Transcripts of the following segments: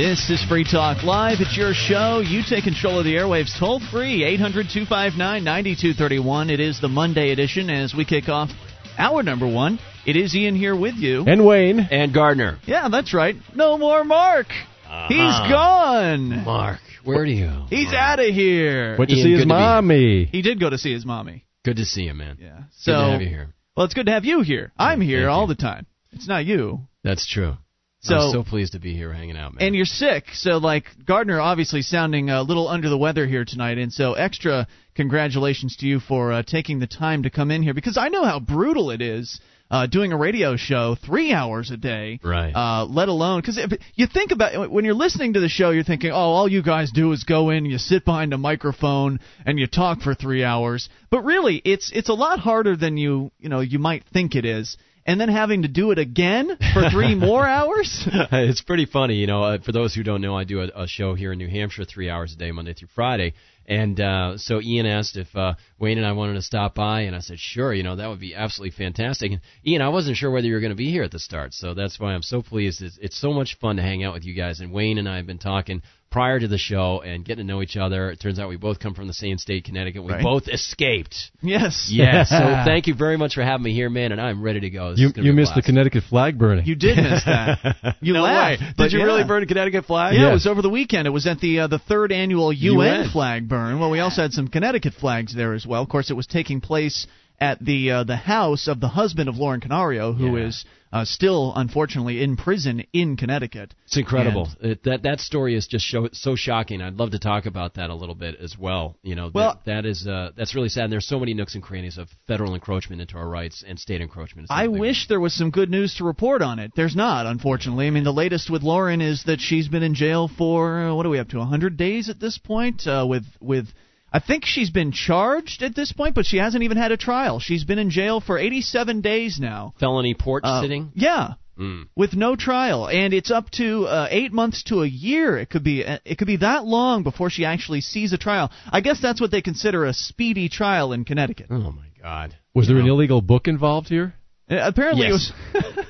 This is Free Talk Live. It's your show. You take control of the airwaves toll free, 800 259 9231. It is the Monday edition as we kick off our number one. It is Ian here with you. And Wayne. And Gardner. Yeah, that's right. No more Mark. Uh-huh. He's gone. Mark, where do you? He's out of here. Went to Ian, see his good to be here. mommy. He did go to see his mommy. Good to see you, man. Yeah. Good So, to have you here. well, it's good to have you here. I'm here thank all you. the time. It's not you. That's true. So- I'm so pleased to be here hanging out, man. And you're sick, so like Gardner obviously sounding a little under the weather here tonight, and so extra congratulations to you for uh, taking the time to come in here because I know how brutal it is uh, doing a radio show three hours a day, Right. Uh, let alone because you think about when you're listening to the show, you're thinking, oh, all you guys do is go in, you sit behind a microphone, and you talk for three hours. But really, it's it's a lot harder than you you know you might think it is. And then having to do it again for three more hours. it's pretty funny, you know. Uh, for those who don't know, I do a, a show here in New Hampshire, three hours a day, Monday through Friday. And uh, so Ian asked if uh, Wayne and I wanted to stop by, and I said, sure, you know, that would be absolutely fantastic. And Ian, I wasn't sure whether you were going to be here at the start, so that's why I'm so pleased. It's, it's so much fun to hang out with you guys. And Wayne and I have been talking prior to the show and getting to know each other. It turns out we both come from the same state, Connecticut. We Right. both escaped. yes. Yeah, so thank you very much for having me here, man, and I'm ready to go. This You you be a missed the. Connecticut flag burning. You did miss that. You No laughed. way. but Did you yeah. really burn a Connecticut flag? Yeah, it was over the weekend. It was at the uh, the third annual UN, UN. flag burn. Well, we also had some Connecticut flags there as well. Of course, it was taking place at the uh, the house of the husband of Lauren Canario, who Yeah. is uh, still unfortunately in prison in Connecticut. It's incredible. It, that that story is just show, so shocking. I'd love to talk about that a little bit as well. You know, Well- that, that is uh, that's really sad. And there's so many nooks and crannies of federal encroachment into our rights and state encroachment. I wish there was some good news to report on it. There's not, unfortunately. I mean, the latest with Lauren is that she's been in jail for uh, what are we up to? 100 days at this point. Uh, with with, I think she's been charged at this point, but she hasn't even had a trial. She's been in jail for 87 days now. felony porch Uh, sitting. Yeah. Mm. With no trial, and it's up to uh, eight months to a year. It could be it could be that long before she actually sees a trial. I guess that's what they consider a speedy trial in Connecticut. Oh my God. Was there an illegal book involved here? Uh, Apparently, Yes. it was.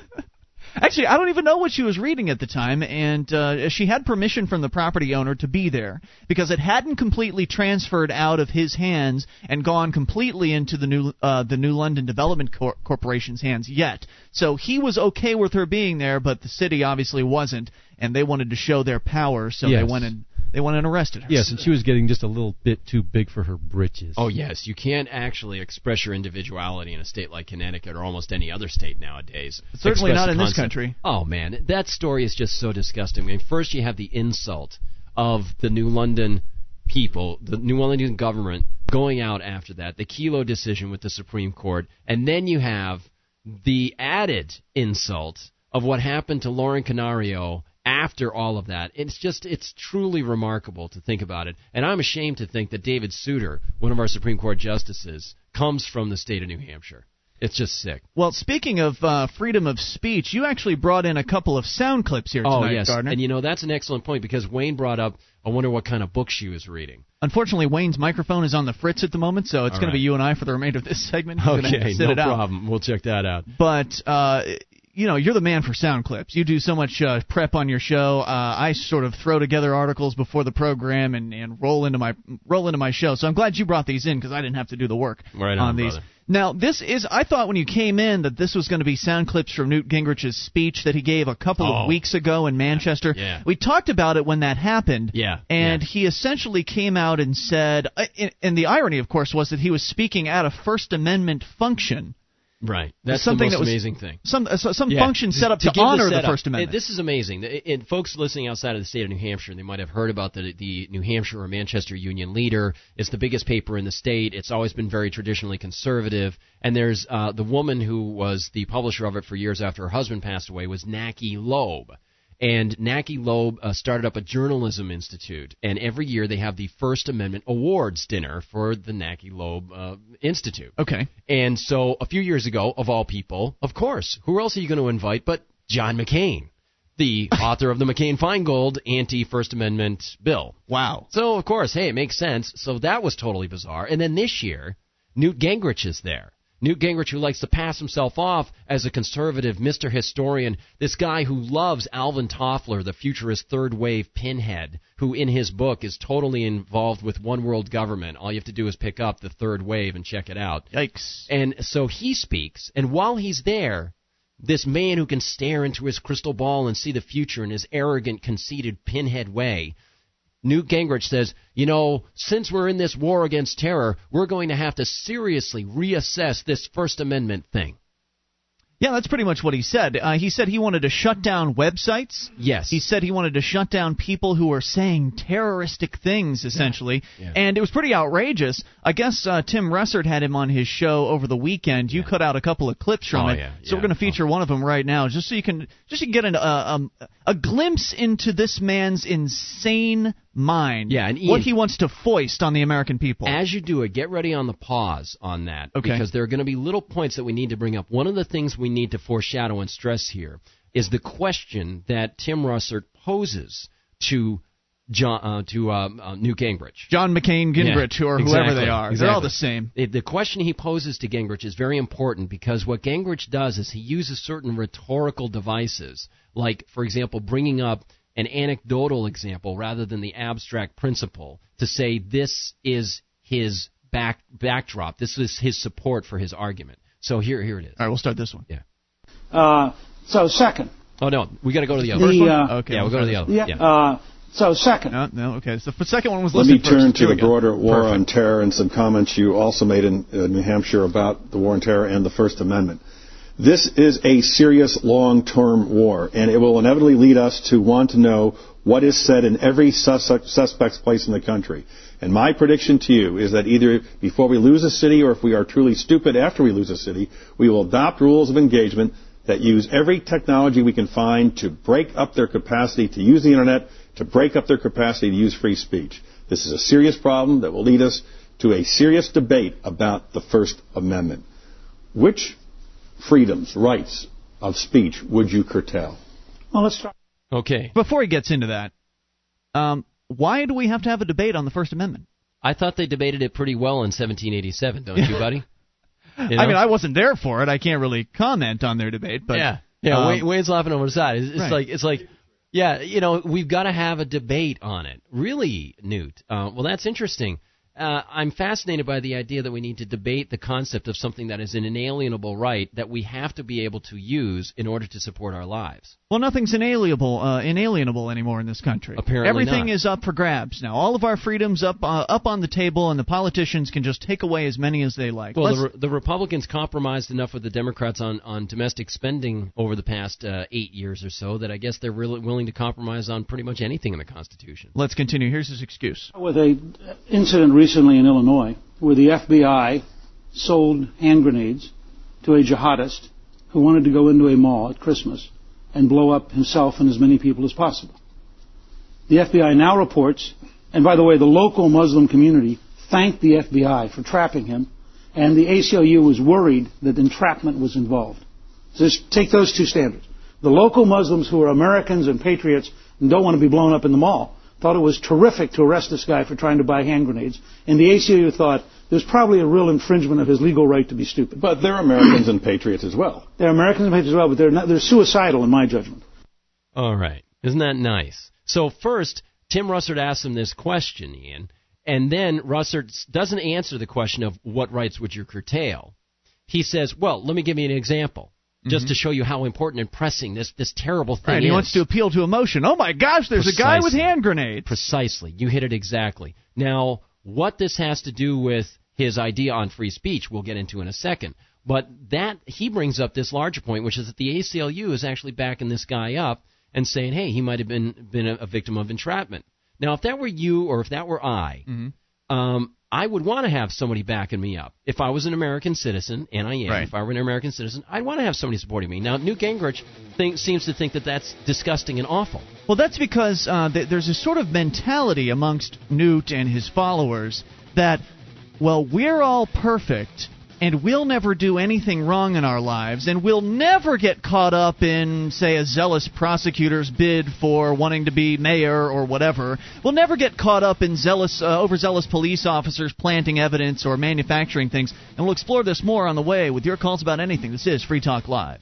Actually, I don't even know what she was reading at the time, and uh, she had permission from the property owner to be there because it hadn't completely transferred out of his hands and gone completely into the new uh, the New London Development Cor- Corporation's hands yet. So he was okay with her being there, but the city obviously wasn't, and they wanted to show their power, so they went and they went and arrested her. Yes, and she was getting just a little bit too big for her britches. Oh yes, you can't actually express your individuality in a state like Connecticut or almost any other state nowadays. Certainly Express not the in this country. Oh man, that story is just so disgusting. I mean, first you have the insult of the New London people, the New London government going out after that, the Kelo decision with the Supreme Court, and then you have the added insult of what happened to Lauren Canario after all of that. It's just it's truly remarkable to think about it. And I'm ashamed to think that David Souter, one of our Supreme Court justices, comes from the state of New Hampshire. It's just sick. Well, speaking of uh, freedom of speech, you actually brought in a couple of sound clips here Oh tonight, yes, Gardner. and you know that's an excellent point because Wayne brought up. I wonder what kind of book she was reading. Unfortunately, Wayne's microphone is on the fritz at the moment, so it's going to be you and I for the remainder of this segment. We're gonna have to Okay, no it out. problem. We'll check that out. But uh, you know, you're the man for sound clips. You do so much uh, prep on your show. Uh, I sort of throw together articles before the program and, and roll into my roll into my show. So I'm glad you brought these in because I didn't have to do the work Right on, these. brother. Now, this is I thought when you came in that this was going to be sound clips from Newt Gingrich's speech that he gave a couple Oh. of weeks ago in Manchester. Yeah. We talked about it when that happened. Yeah, And yeah. he essentially came out and said, uh, and the irony, of course, was that he was speaking at a First Amendment function. Right. That's something the that most was- amazing thing. Some uh, so- some Yeah, function set up to, give the honor the. First Amendment. Uh, This is amazing. And- And folks listening outside of the state of New Hampshire, they might have heard about the the New Hampshire or Manchester Union Leader. It's the biggest paper in the state. It's always been very traditionally conservative. And there's uh, the woman who was the publisher of it for years after her husband passed away was Nackey Loeb. And Nackey Loeb uh, started up a journalism institute, and every year they have the First Amendment Awards dinner for the Nackey Loeb uh, Institute. okay. And so a few years ago, of all people, of course, who else are you going to invite but John McCain, the author of the McCain Feingold anti First Amendment bill? Wow. So, of course, hey, it makes sense. So that was totally bizarre. And then this year, Newt Gingrich is there. Newt Gingrich, who likes to pass himself off as a conservative, Mr. Historian, this guy who loves Alvin Toffler, the futurist third wave pinhead, who in his book is totally involved with one world government. All you have to do is pick up the third wave and check it out. Yikes. And so he speaks, and while he's there, this man who can stare into his crystal ball and see the future in his arrogant, conceited pinhead way Newt Gingrich says, you know, since we're in this war against terror, we're going to have to seriously reassess this First Amendment thing. Yeah, that's pretty much what he said. Uh, he said he wanted to shut down websites. Yes. He said he wanted to shut down people who were saying terroristic things, essentially. Yeah. Yeah. And it was pretty outrageous. I guess uh, Tim Russert had him on his show over the weekend. You cut out a couple of clips from Oh, it, yeah, so we're going to feature one of them right now, just so you can just so you can get an, uh, um, a glimpse into this man's insane mind. Yeah, and what he wants to foist on the American people. As you do it, get ready on the pause on that Okay. because there are going to be little points that we need to bring up. One of the things we need to foreshadow and stress here is the question that Tim Russert poses to John uh, to uh, uh, Newt Gingrich. John McCain, Gingrich, Yeah, or whoever exactly, they are, they're all the same. It, the question he poses to Gingrich is very important because what Gingrich does is he uses certain rhetorical devices, like, for example, bringing up an anecdotal example rather than the abstract principle to say this is his back backdrop, this is his support for his argument. So here, here it is. All right, we'll start this one. Uh, so second, Oh no, we got to go to the other. the one. uh, Okay, yeah, we'll go to the other. yeah, yeah. Uh, so second, No, no, okay. So the second one was Let me listed first. turn to the broader war Perfect. on terror and some comments you also made in uh, New Hampshire about the war on terror and the First Amendment. This is a serious long-term war, and it will inevitably lead us to want to know what is said in every sus- suspect's place in the country. And my prediction to you is that either before we lose a city or if we are truly stupid after we lose a city, we will adopt rules of engagement that use every technology we can find to break up their capacity to use the internet, to break up their capacity to use free speech. This is a serious problem that will lead us to a serious debate about the First Amendment. Which freedoms, rights of speech would you curtail? well, let's start. Okay. Before he gets into that, um, why do we have to have a debate on the First Amendment? I thought they debated it pretty well in 1787, don't you, buddy? You I mean, I wasn't there for it. I can't really comment on their debate, but yeah, yeah. um, Wayne, Wayne's laughing over the side. It's, it's Right. like it's like, yeah, you know, we've got to have a debate on it. Really, Newt. Uh, well, that's interesting. Uh, I'm fascinated by the idea that we need to debate the concept of something that is an inalienable right that we have to be able to use in order to support our lives. Well, nothing's inalienable, uh, inalienable anymore in this country. Apparently everything not. is up for grabs now. All of our freedoms up uh, up on the table, and the politicians can just take away as many as they like. Well, the, re- the Republicans compromised enough with the Democrats on, on domestic spending over the past uh, eight years or so that I guess they're really willing to compromise on pretty much anything in the Constitution. let's continue. Here's his excuse. with a incident recently in Illinois where the FBI sold hand grenades to a jihadist who wanted to go into a mall at Christmas and blow up himself and as many people as possible. The FBI now reports, and by the way, the local Muslim community thanked the FBI for trapping him, and the ACLU was worried that entrapment was involved. So just take those two standards. The local Muslims who are Americans and patriots and don't want to be blown up in the mall thought it was terrific to arrest this guy for trying to buy hand grenades, and the ACLU thought there's probably a real infringement of his legal right to be stupid. But they're Americans and patriots as well. They're Americans and patriots as well, but they're not, they're suicidal in my judgment. All right. Isn't that nice? So first, Tim Russert asks him this question, Ian, and then Russert doesn't answer the question of what rights would you curtail. He says, "Well, let me give you an example, just to show you how important and pressing this this terrible thing Right, is." he wants to appeal to emotion. Oh my gosh, there's a guy with hand grenades. Precisely. You hit it exactly. Now, what this has to do with his idea on free speech, we'll get into in a second. But that he brings up this larger point, which is that the ACLU is actually backing this guy up and saying, "Hey, he might have been been a, a victim of entrapment." Now, if that were you or if that were I, um, I would want to have somebody backing me up. If I was an American citizen, and I am, Right. if I were an American citizen, I'd want to have somebody supporting me. Now, Newt Gingrich think, seems to think that that's disgusting and awful. Well, that's because uh, th- there's a sort of mentality amongst Newt and his followers that, well, we're all perfect, and we'll never do anything wrong in our lives, and we'll never get caught up in, say, a zealous prosecutor's bid for wanting to be mayor or whatever. We'll never get caught up in zealous, uh, overzealous police officers planting evidence or manufacturing things, and we'll explore this more on the way with your calls about anything. This is Free Talk Live.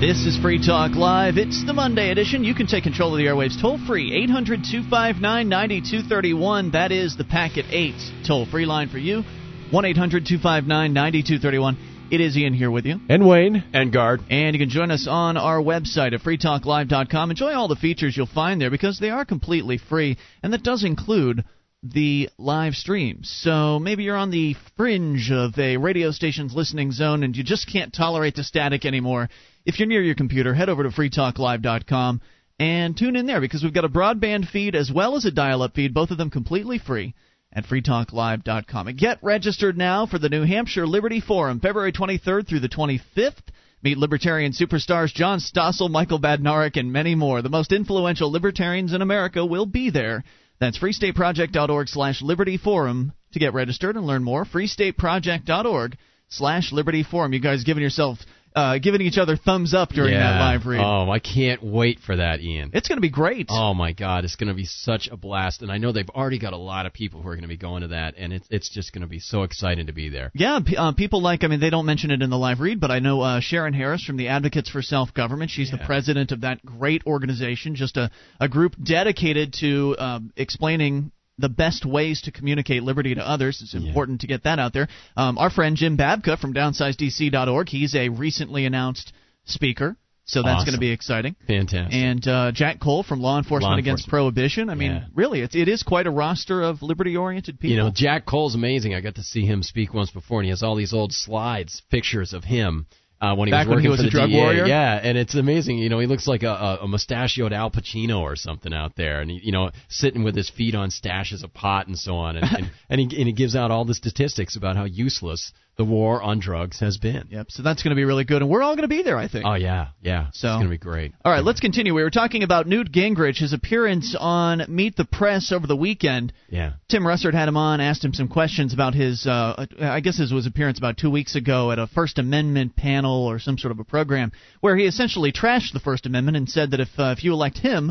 This is Free Talk Live. It's the Monday edition. You can take control of the airwaves toll free. 800 259 9231. That is the Packet 8 toll free line for you. 1 800 259 9231. It is Ian here with you. And Wayne. And guard. And you can join us on our website at freetalklive.com. Enjoy all the features you'll find there because they are completely free, and that does include the live stream. So maybe you're on the fringe of a radio station's listening zone and you just can't tolerate the static anymore. If you're near your computer, head over to freetalklive.com and tune in there because we've got a broadband feed as well as a dial up feed, both of them completely free at freetalklive.com. And get registered now for the New Hampshire Liberty Forum, February 23rd through the 25th. Meet libertarian superstars John Stossel, Michael Badnarik, and many more. The most influential libertarians in America will be there. That's freestateproject.org slash liberty forum to get registered and learn more. freestateproject.org slash liberty forum. You guys giving yourself uh, giving each other thumbs up during yeah. that live read. Oh, I can't wait for that, Ian. It's going to be great. Oh my God, it's going to be such a blast, and I know they've already got a lot of people who are going to be going to that, and it's it's just going to be so exciting to be there. Yeah, p- uh, people like I mean they don't mention it in the live read, but I know uh, Sharon Harris from the Advocates for Self Government. She's Yeah. the president of that great organization, just a a group dedicated to um, explaining the best ways to communicate liberty to others. It's important to get that out there. Um, our friend Jim Babka from DownsizeDC.org, he's a recently announced speaker, so that's Awesome. going to be exciting. Fantastic. And uh, Jack Cole from Law Enforcement Law Against Enforcement. Prohibition. I mean, Yeah. really, it's, it is quite a roster of liberty-oriented people. You know, Jack Cole's amazing. I got to see him speak once before, and he has all these old slides, pictures of him uh, when he Back was when he was for a the drug DA. warrior? Yeah, and it's amazing. You know, he looks like a, a, a mustachioed Al Pacino or something out there, and he, you know, sitting with his feet on stashes of pot and so on, and and, and, he, and he gives out all the statistics about how useless the war on drugs has been. Yep. So that's going to be really good, and we're all going to be there, I think. Oh yeah, yeah. So- it's gonna be great. All right, let's continue. We were talking about Newt Gingrich, his appearance on Meet the Press over the weekend. Yeah. Tim Russert had him on, asked him some questions about his, uh, I guess his was appearance about two weeks ago at a First Amendment panel or some sort of a program where he essentially trashed the First Amendment and said that if uh, if you elect him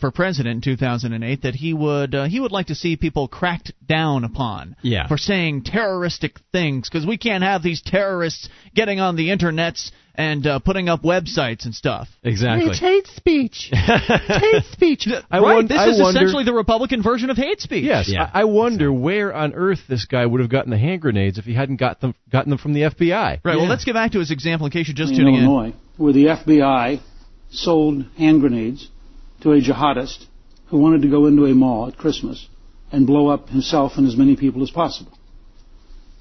for president in 2008, that he would uh, he would like to see people cracked down upon Yeah. for saying terroristic things because we can't have these terrorists getting on the internets and uh, putting up websites and stuff. Exactly. hate speech. hate speech. I right, won- this I is wonder, essentially the Republican version of hate speech. Yes, Yeah. I, I wonder where on earth this guy would have gotten the hand grenades if he hadn't got them gotten them from the FBI. Right. Well, let's get back to his example in case you're just in tuning in. Illinois, where the FBI sold hand grenades to a jihadist who wanted to go into a mall at Christmas and blow up himself and as many people as possible.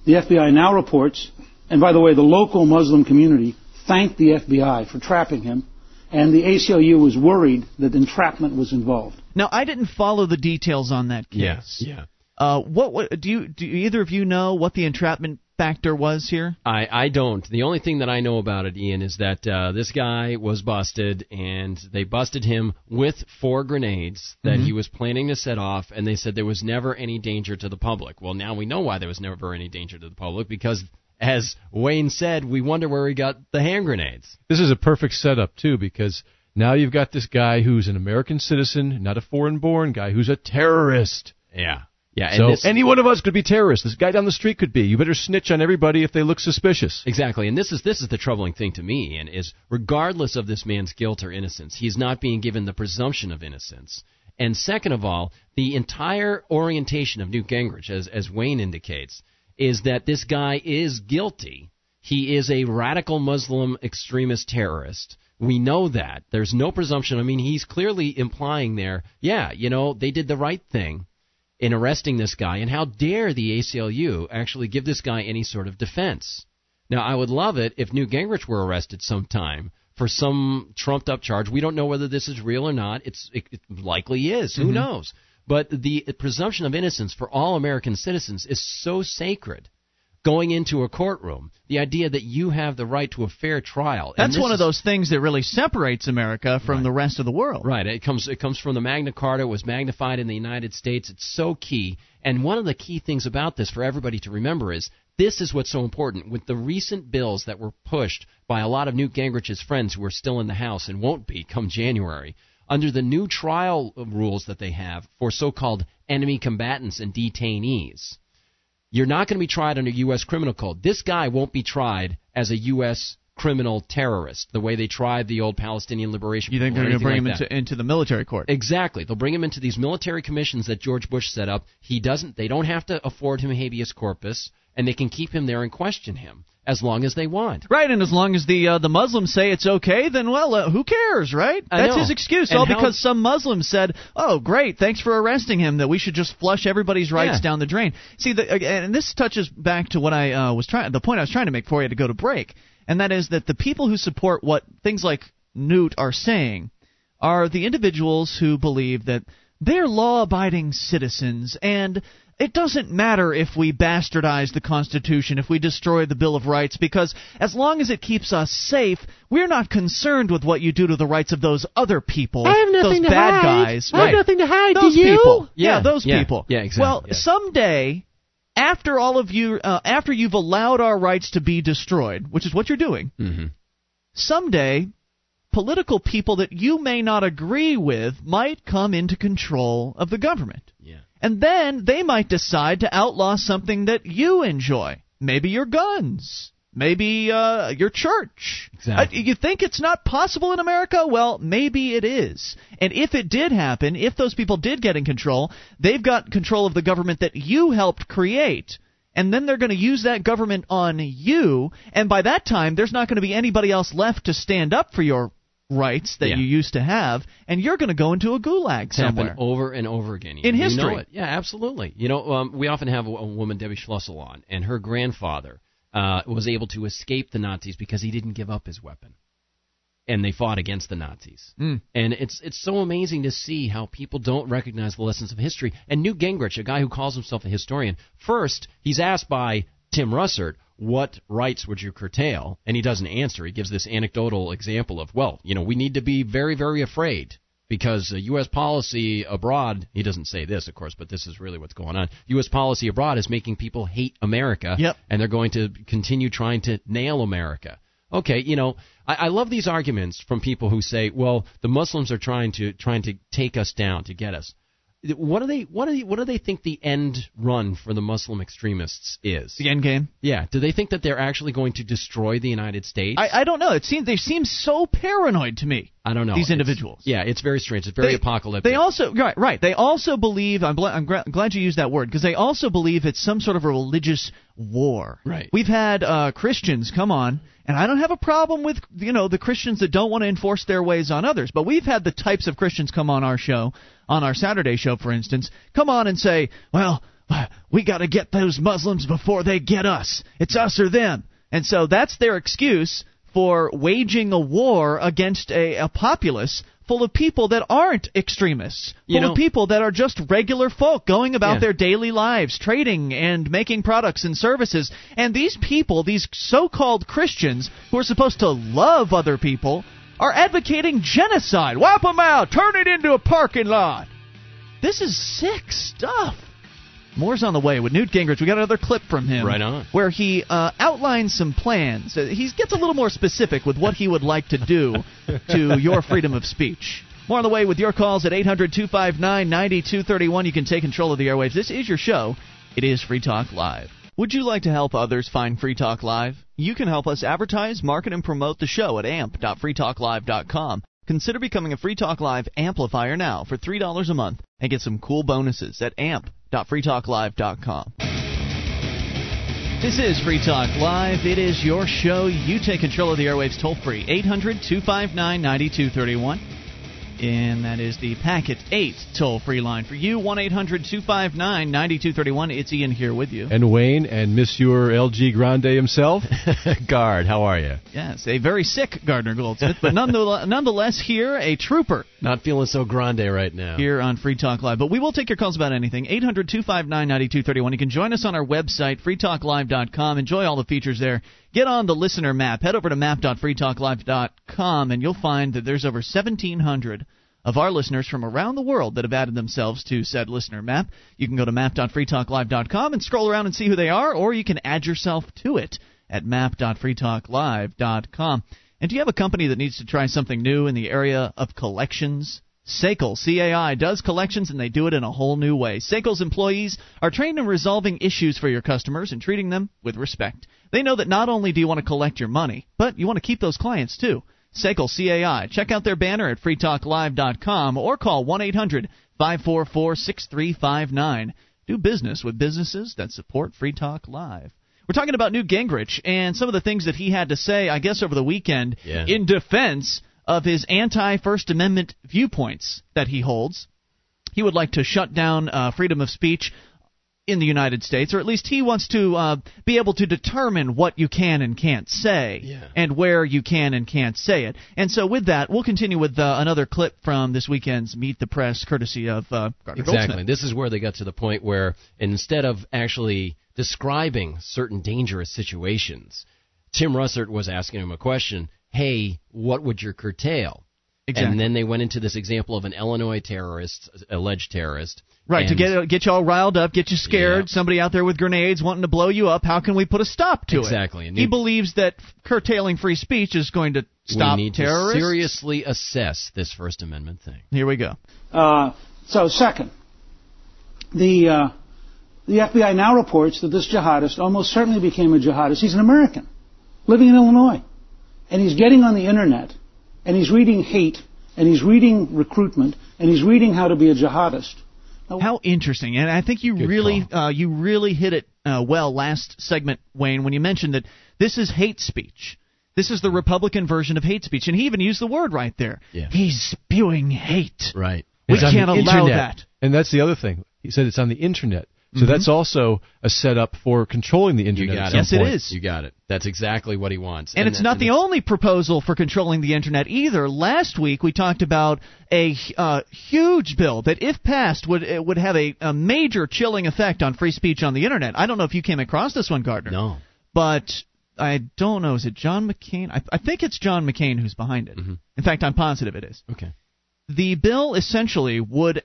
The FBI now reports, and by the way, the local Muslim community thanked the FBI for trapping him, and the ACLU was worried that entrapment was involved. Now, I didn't follow the details on that case. Yes. Yeah. Uh, what, what do you do? Either of you know what the entrapment factor was here? I, I don't. The only thing that I know about it, Ian, is that uh, this guy was busted, and they busted him with four grenades that he was planning to set off, and they said there was never any danger to the public. Well, now we know why there was never any danger to the public because, as Wayne said, we wonder where he got the hand grenades. This is a perfect setup too because now you've got this guy who's an American citizen, not a foreign-born guy who's a terrorist. Yeah. Yeah. And so this, any one of us could be terrorists. This guy down the street could be. You better snitch on everybody if they look suspicious. Exactly, and this is this is the troubling thing to me, and is regardless of this man's guilt or innocence, he's not being given the presumption of innocence. And second of all, the entire orientation of Newt Gingrich, as as Wayne indicates, is that this guy is guilty. He is a radical Muslim extremist terrorist. We know that. There's no presumption. I mean, he's clearly implying there, yeah, you know, they did the right thing in arresting this guy, and how dare the ACLU actually give this guy any sort of defense? Now, I would love it if Newt Gingrich were arrested sometime for some trumped up charge. We don't know whether this is real or not. It's it, it likely is. Who mm-hmm. knows? But the presumption of innocence for all American citizens is so sacred going into a courtroom. The idea that you have the right to a fair trial. That's one of those things that really separates America from the rest of the world. Right. It comes it comes from the Magna Carta. It was magnified in the United States. It's so key. And one of the key things about this for everybody to remember is this is what's so important. With the recent bills that were pushed by a lot of Newt Gingrich's friends who are still in the House and won't be come January, under the new trial rules that they have for so-called enemy combatants and detainees, you're not going to be tried under U.S. criminal code. This guy won't be tried as a U.S. criminal terrorist, the way they tried the old Palestinian liberation. You think they're going to bring anything him that. into into the military court? Exactly. They'll bring him into these military commissions that George Bush set up. He doesn't. They don't have to afford him habeas corpus, and they can keep him there and question him as long as they want. Right, and as long as the uh, the Muslims say it's okay, then well, uh, who cares, right? That's his excuse, And all how- because some Muslims said, "Oh, great, thanks for arresting him. That we should just flush everybody's rights Yeah. down the drain." See, the, and this touches back to what I uh, was trying, the point I was trying to make for you to go to break, and that is that the people who support what things like Newt are saying are the individuals who believe that they're law-abiding citizens and it doesn't matter if we bastardize the Constitution, if we destroy the Bill of Rights, because as long as it keeps us safe, we're not concerned with what you do to the rights of those other people. I have nothing those to bad hide. guys. I have right. nothing to hide. Do Those you? people. Yeah, Yeah, those yeah, people. yeah, exactly, Well, yeah. someday, after all of you, uh, after you've allowed our rights to be destroyed, which is what you're doing, Mm-hmm. someday political people that you may not agree with might come into control of the government. And then they might decide to outlaw something that you enjoy. Maybe your guns. Maybe uh, your church. Exactly. Uh, you think it's not possible in America? Well, maybe it is. And if it did happen, if those people did get in control, they've got control of the government that you helped create. And then they're going to use that government on you. And by that time, there's not going to be anybody else left to stand up for your rights that Yeah. you used to have. And you're going to go into a gulag It's somewhere. over and over again. In history. it. Yeah, absolutely. You know, um, we often have a, a woman, Debbie Schlussel, on, and her grandfather uh, was able to escape the Nazis because he didn't give up his weapon, and they fought against the Nazis. Mm. And it's it's so amazing to see how people don't recognize the lessons of history. And Newt Gingrich, a guy who calls himself a historian, first he's asked by Tim Russert, "What rights would you curtail?" And he doesn't answer. He gives this anecdotal example of, "Well, you know, we need to be very, very afraid." Because uh, U.S. policy abroad, he doesn't say this, of course, but this is really what's going on. U.S. policy abroad is making people hate America, Yep. and they're going to continue trying to nail America. Okay, you know, I, I love these arguments from people who say, "Well, the Muslims are trying to trying to take us down to get us." What do they what do they, what do they think the end run for the Muslim extremists is? the end game. Yeah, do they think that they're actually going to destroy the United States? I, I don't know. It seems they seem so paranoid to me. I don't know. These It's- individuals. yeah, it's very strange. It's very They- apocalyptic. They also right, right. They also believe. I'm, bl- I'm gra- glad you used that word because they also believe it's some sort of a religious war. Right. We've had uh, Christians come on, and I don't have a problem with you know the Christians that don't want to enforce their ways on others. But we've had the types of Christians come on our show, on our Saturday show, for instance, come on and say, well, we got to get those Muslims before they get us. It's us or them. And so that's their excuse for waging a war against a, a populace full of people that aren't extremists, full You know- of people that are just regular folk going about Yeah. their daily lives, trading and making products and services. And these people, these so called Christians who are supposed to love other people, are advocating genocide. Wipe them out, turn it into a parking lot. This is sick stuff. More's on the way with Newt Gingrich. We got another clip from him, Right on. where he uh, outlines some plans. Uh, He gets a little more specific with what he would like to do to your freedom of speech. More on the way with your calls at 800 259 9231. You can take control of the airwaves. This is your show. It is Free Talk Live. Would you like to help others find Free Talk Live? You can help us advertise, market, and promote the show at amp.freetalklive.com. Consider becoming a Free Talk Live amplifier now for $3 a month and get some cool bonuses at amp.freetalklive.com. This is Free Talk Live. It is your show. You take control of the airwaves toll free. 800 259 9231. And that is the Packet 8 toll free line for you, 1 800 259 9231. It's Ian here with you. And Wayne and Monsieur LG Grande himself. Guard, how are you? Yes, a very sick Gardner Goldsmith, but nonetheless, nonetheless here, a trooper. Not feeling so grande right now. Here on Free Talk Live. But we will take your calls about anything. 800 259 9231. You can join us on our website, freetalklive.com. Enjoy all the features there. Get on the listener map. Head over to map.freetalklive.com, and you'll find that there's over 1,700 of our listeners from around the world that have added themselves to said listener map. You can go to map.freetalklive.com and scroll around and see who they are, or you can add yourself to it at map.freetalklive.com. And do you have a company that needs to try something new in the area of collections? SACL, CAI, does collections and they do it in a whole new way. SACL's employees are trained in resolving issues for your customers and treating them with respect. They know that not only do you want to collect your money, but you want to keep those clients too. SACL CAI. Check out their banner at freetalklive.com or call 1 800 544 6359. Do business with businesses that support Free Talk Live. We're talking about Newt Gingrich and some of the things that he had to say, I guess, over the weekend Yeah. in defense of his anti First Amendment viewpoints that he holds. He would like to shut down uh, freedom of speech in the United States, or at least he wants to uh, be able to determine what you can and can't say, Yeah. and where you can and can't say it. And so, with that, we'll continue with uh, another clip from this weekend's Meet the Press, courtesy of uh, Gardner Exactly. This is where they got to the point where instead of actually describing certain dangerous situations, Tim Russert was asking him a question. Hey, what would you curtail? Exactly. And then they went into this example of an Illinois terrorist, alleged terrorist. Right, to get get you all riled up, get you scared, Yeah. somebody out there with grenades wanting to blow you up, how can we put a stop to Exactly, it? and he believes that curtailing free speech is going to stop we need terrorists. to seriously assess this First Amendment thing. Here we go. Uh, so, second, the uh, the FBI now reports that this jihadist almost certainly became a jihadist. He's an American living in Illinois, and he's getting on the internet, and he's reading hate, and he's reading recruitment, and he's reading how to be a jihadist. Now, How interesting, and I think you Good really uh, you really hit it uh, well last segment, Wayne, when you mentioned that this is hate speech. This is the Republican version of hate speech, and he even used the word right there. Yeah. He's spewing hate. Right. We It's can't allow internet. that. And that's the other thing. He said it's on the internet. So Mhm. that's also a setup for controlling the You internet. got at it. Yes, some it point. is. You got it. That's exactly what he wants. And, it's that- not the only proposal for controlling the internet either. Last week we talked about a uh, huge bill that, if passed, would it would have a, a major chilling effect on free speech on the internet. I don't know if you came across this one, Gardner. No. but I don't know. Is it John McCain? I, I think it's John McCain who's behind it. Mhm. In fact, I'm positive it is. Okay. The bill essentially would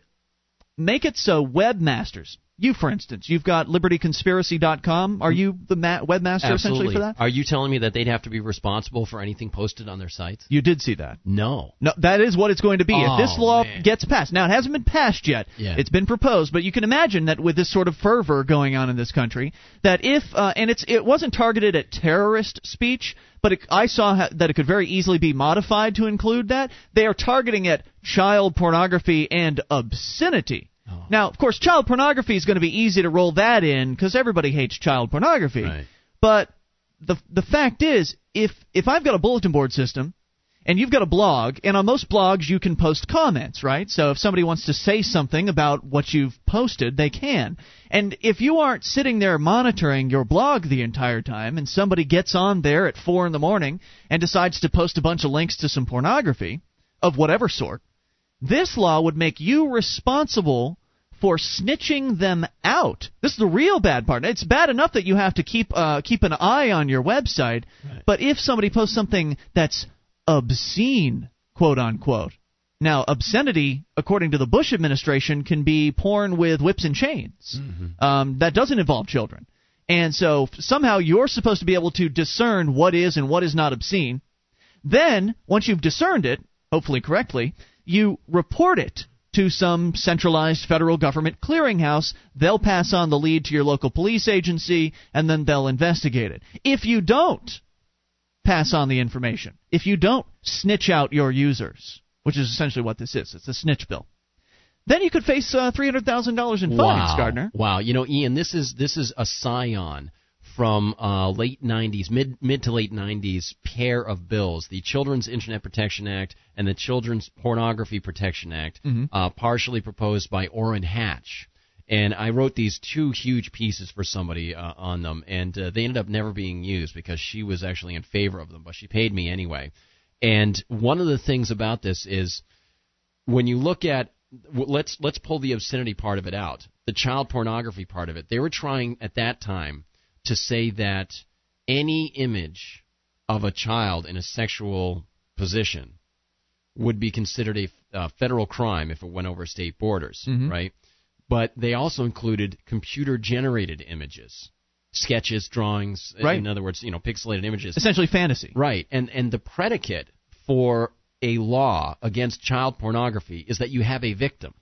make it so webmasters, you for instance, you've got libertyconspiracy.com. Are you the ma- webmaster essentially for that? Are you telling me that they'd have to be responsible for anything posted on their sites? You did see that. No. No, that is what it's going to be if this Oh, law man. gets passed. Now, it hasn't been passed yet. Yeah. It's been proposed, but you can imagine that with this sort of fervor going on in this country, that if uh, and it's it wasn't targeted at terrorist speech, but it, I saw ha- that it could very easily be modified to include that. They are targeting at child pornography and obscenity. Oh. Now, of course, child pornography is going to be easy to roll that in because everybody hates child pornography. Right. But the the fact is, if if I've got a bulletin board system and you've got a blog, and on most blogs you can post comments, right? So if somebody wants to say something about what you've posted, they can. And if you aren't sitting there monitoring your blog the entire time, and somebody gets on there at four in the morning and decides to post a bunch of links to some pornography of whatever sort, this law would make you responsible for snitching them out. This is the real bad part. It's bad enough that you have to keep uh, keep an eye on your website, but if somebody posts something that's obscene, quote unquote. Now, obscenity, according to the Bush administration, can be porn with whips and chains. Um, that doesn't involve children. And so somehow you're supposed to be able to discern what is and what is not obscene. Then, once you've discerned it, hopefully correctly, you report it to some centralized federal government clearinghouse. They'll pass on the lead to your local police agency, and then they'll investigate it. If you don't pass on the information, if you don't snitch out your users, which is essentially what this is, it's a snitch bill, then you could face uh, $300,000 in fines, wow. Gardner. Wow. You know, Ian, this is this is a scion from uh, late 90s, mid mid to late 90s pair of bills, the Children's Internet Protection Act and the Children's Pornography Protection Act, uh, partially proposed by Orrin Hatch. And I wrote these two huge pieces for somebody uh, on them, and uh, they ended up never being used because she was actually in favor of them, but she paid me anyway. And one of the things about this is when you look at let's let's pull the obscenity part of it out, the child pornography part of it. They were trying at that time to say that any image of a child in a sexual position would be considered a uh, federal crime if it went over state borders, right? But they also included computer generated images, sketches, drawings, Right. in other words, you know, pixelated images. Essentially fantasy. Right, and and the predicate for a law against child pornography is that you have a victim.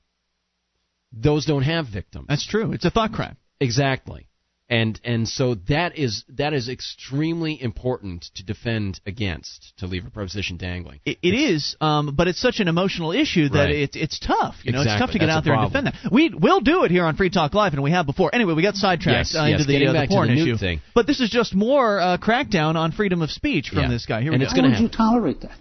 Those don't have victims. That's true. It's a thought crime. exactly. And and so that is that is extremely important to defend against to leave a proposition dangling. It, it is, um, but it's such an emotional issue that Right. it's it's tough. You know, it's tough to get That's out the there and defend that. We will do it here on Free Talk Live, and we have before. Anyway, we got sidetracked Yes, uh, yes, into the, getting uh, the porn the issue. thing. But this is just more uh, crackdown on freedom of speech from Yeah. this guy. Here And we it's go. gonna Why would you tolerate that?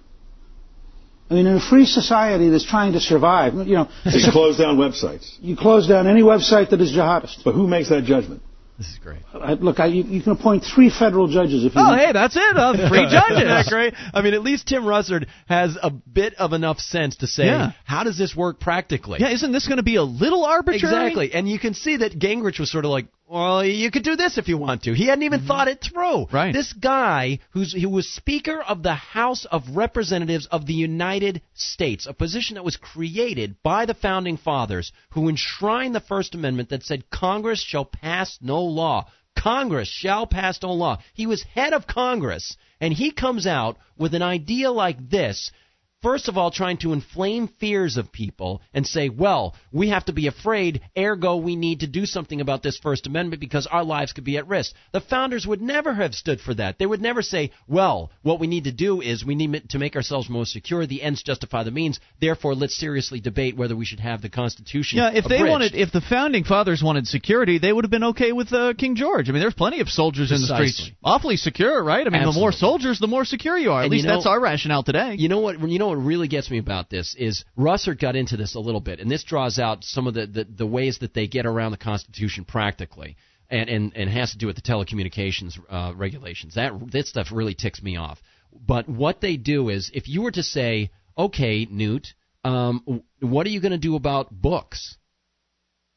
I mean, in a free society that's trying to survive, you know, So you close down websites. you close down any website that is jihadist. But who makes that judgment? This is great. I, look, I, you, you can appoint three federal judges if you Oh, want. hey, that's it. Uh, free Isn't that judges. great? I mean, at least Tim Russert has a bit of enough sense to say, Yeah. how does this work practically? Yeah, isn't this going to be a little arbitrary? Exactly. And you can see that Gingrich was sort of like, well, you could do this if you want to. He hadn't even mm-hmm. thought it through. Right. This guy who's who was Speaker of the House of Representatives of the United States, a position that was created by the founding fathers who enshrined the First Amendment that said Congress shall pass no law. Congress shall pass no law. He was head of Congress, and he comes out with an idea like this first of all trying to inflame fears of people and say, well, we have to be afraid, ergo we need to do something about this First Amendment because our lives could be at risk. The founders would never have stood for that. They would never say, well, what we need to do is we need to make ourselves more secure. The ends justify the means. Therefore, let's seriously debate whether we should have the Constitution. Yeah, if they wanted, if the founding fathers wanted security, they would have been okay with uh, King George. I mean, there's plenty of soldiers in the streets, awfully secure, right? I mean, the more soldiers, the more secure you are. At And least you know- that's our rationale today. You know what? You know what really gets me about this is Russert got into this a little bit, and this draws out some of the, the, the ways that they get around the Constitution practically, and and, and has to do with the telecommunications uh, regulations. That that stuff really ticks me off. But what they do is, if you were to say, okay, Newt, um, what are you going to do about books?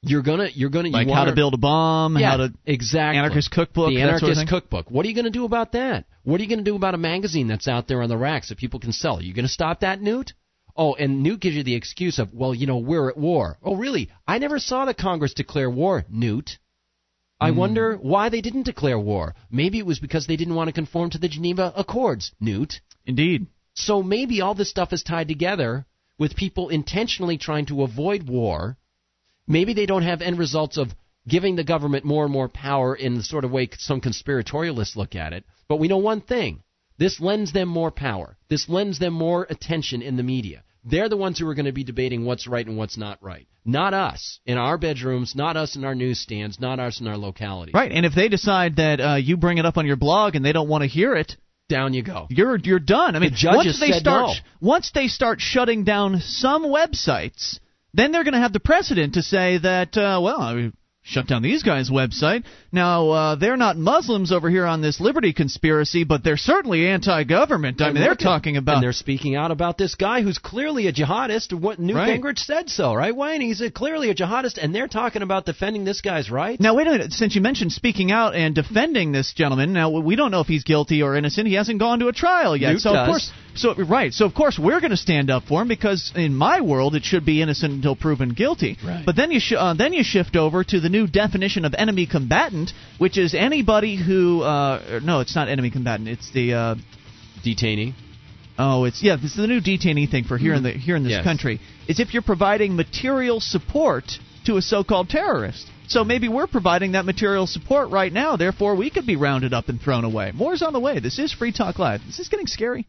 You're gonna you're gonna you like how wanna, build a bomb, yeah, how to exactly anarchist cookbook, the anarchist sort of cookbook. What are you going to do about that? What are you going to do about a magazine that's out there on the racks that people can sell? Are you going to stop that, Newt? Oh, and Newt gives you the excuse of, well, you know, we're at war. Oh, really? I never saw the Congress declare war, Newt. I hmm. wonder why they didn't declare war. Maybe it was because they didn't want to conform to the Geneva Accords, Newt. Indeed. So maybe all this stuff is tied together with people intentionally trying to avoid war. Maybe they don't have end results of giving the government more and more power in the sort of way some conspiratorialists look at it. But we know one thing this lends them more power, this lends them more attention in the media. They're the ones who are going to be debating what's right and what's not right. Not us in our bedrooms, not us in our newsstands, not us in our localities. Right, and if they decide that uh, you bring it up on your blog and they don't want to hear it, Down you go. you're you're done. I mean, judges once they start no. once they start shutting down some websites, then they're going to have the precedent to say that uh, well, I mean, shut down these guys' website. Now uh, they're not Muslims over here on this liberty conspiracy, but they're certainly anti-government. I And mean, they're talking about and they're speaking out about this guy who's clearly a jihadist. What Newt Right. Gingrich said so, right, Wayne? He's a, clearly a jihadist, and they're talking about defending this guy's rights. Now wait a minute. Since you mentioned speaking out and defending this gentleman, now we don't know if he's guilty or innocent. He hasn't gone to a trial yet. Newt so of course, so right. So of course we're going to stand up for him because in my world it should be innocent until proven guilty. Right. But then you sh- uh, then you shift over to the new definition of enemy combatant, which is anybody who uh, no, it's not enemy combatant. It's the uh, Detainee. Oh, it's yeah. This is the new detainee thing for here in the here in this Yes. country. Is if you're providing material support to a so-called terrorist. So maybe we're providing that material support right now. Therefore, we could be rounded up and thrown away. More's on the way. This is Free Talk Live. This Is this getting scary?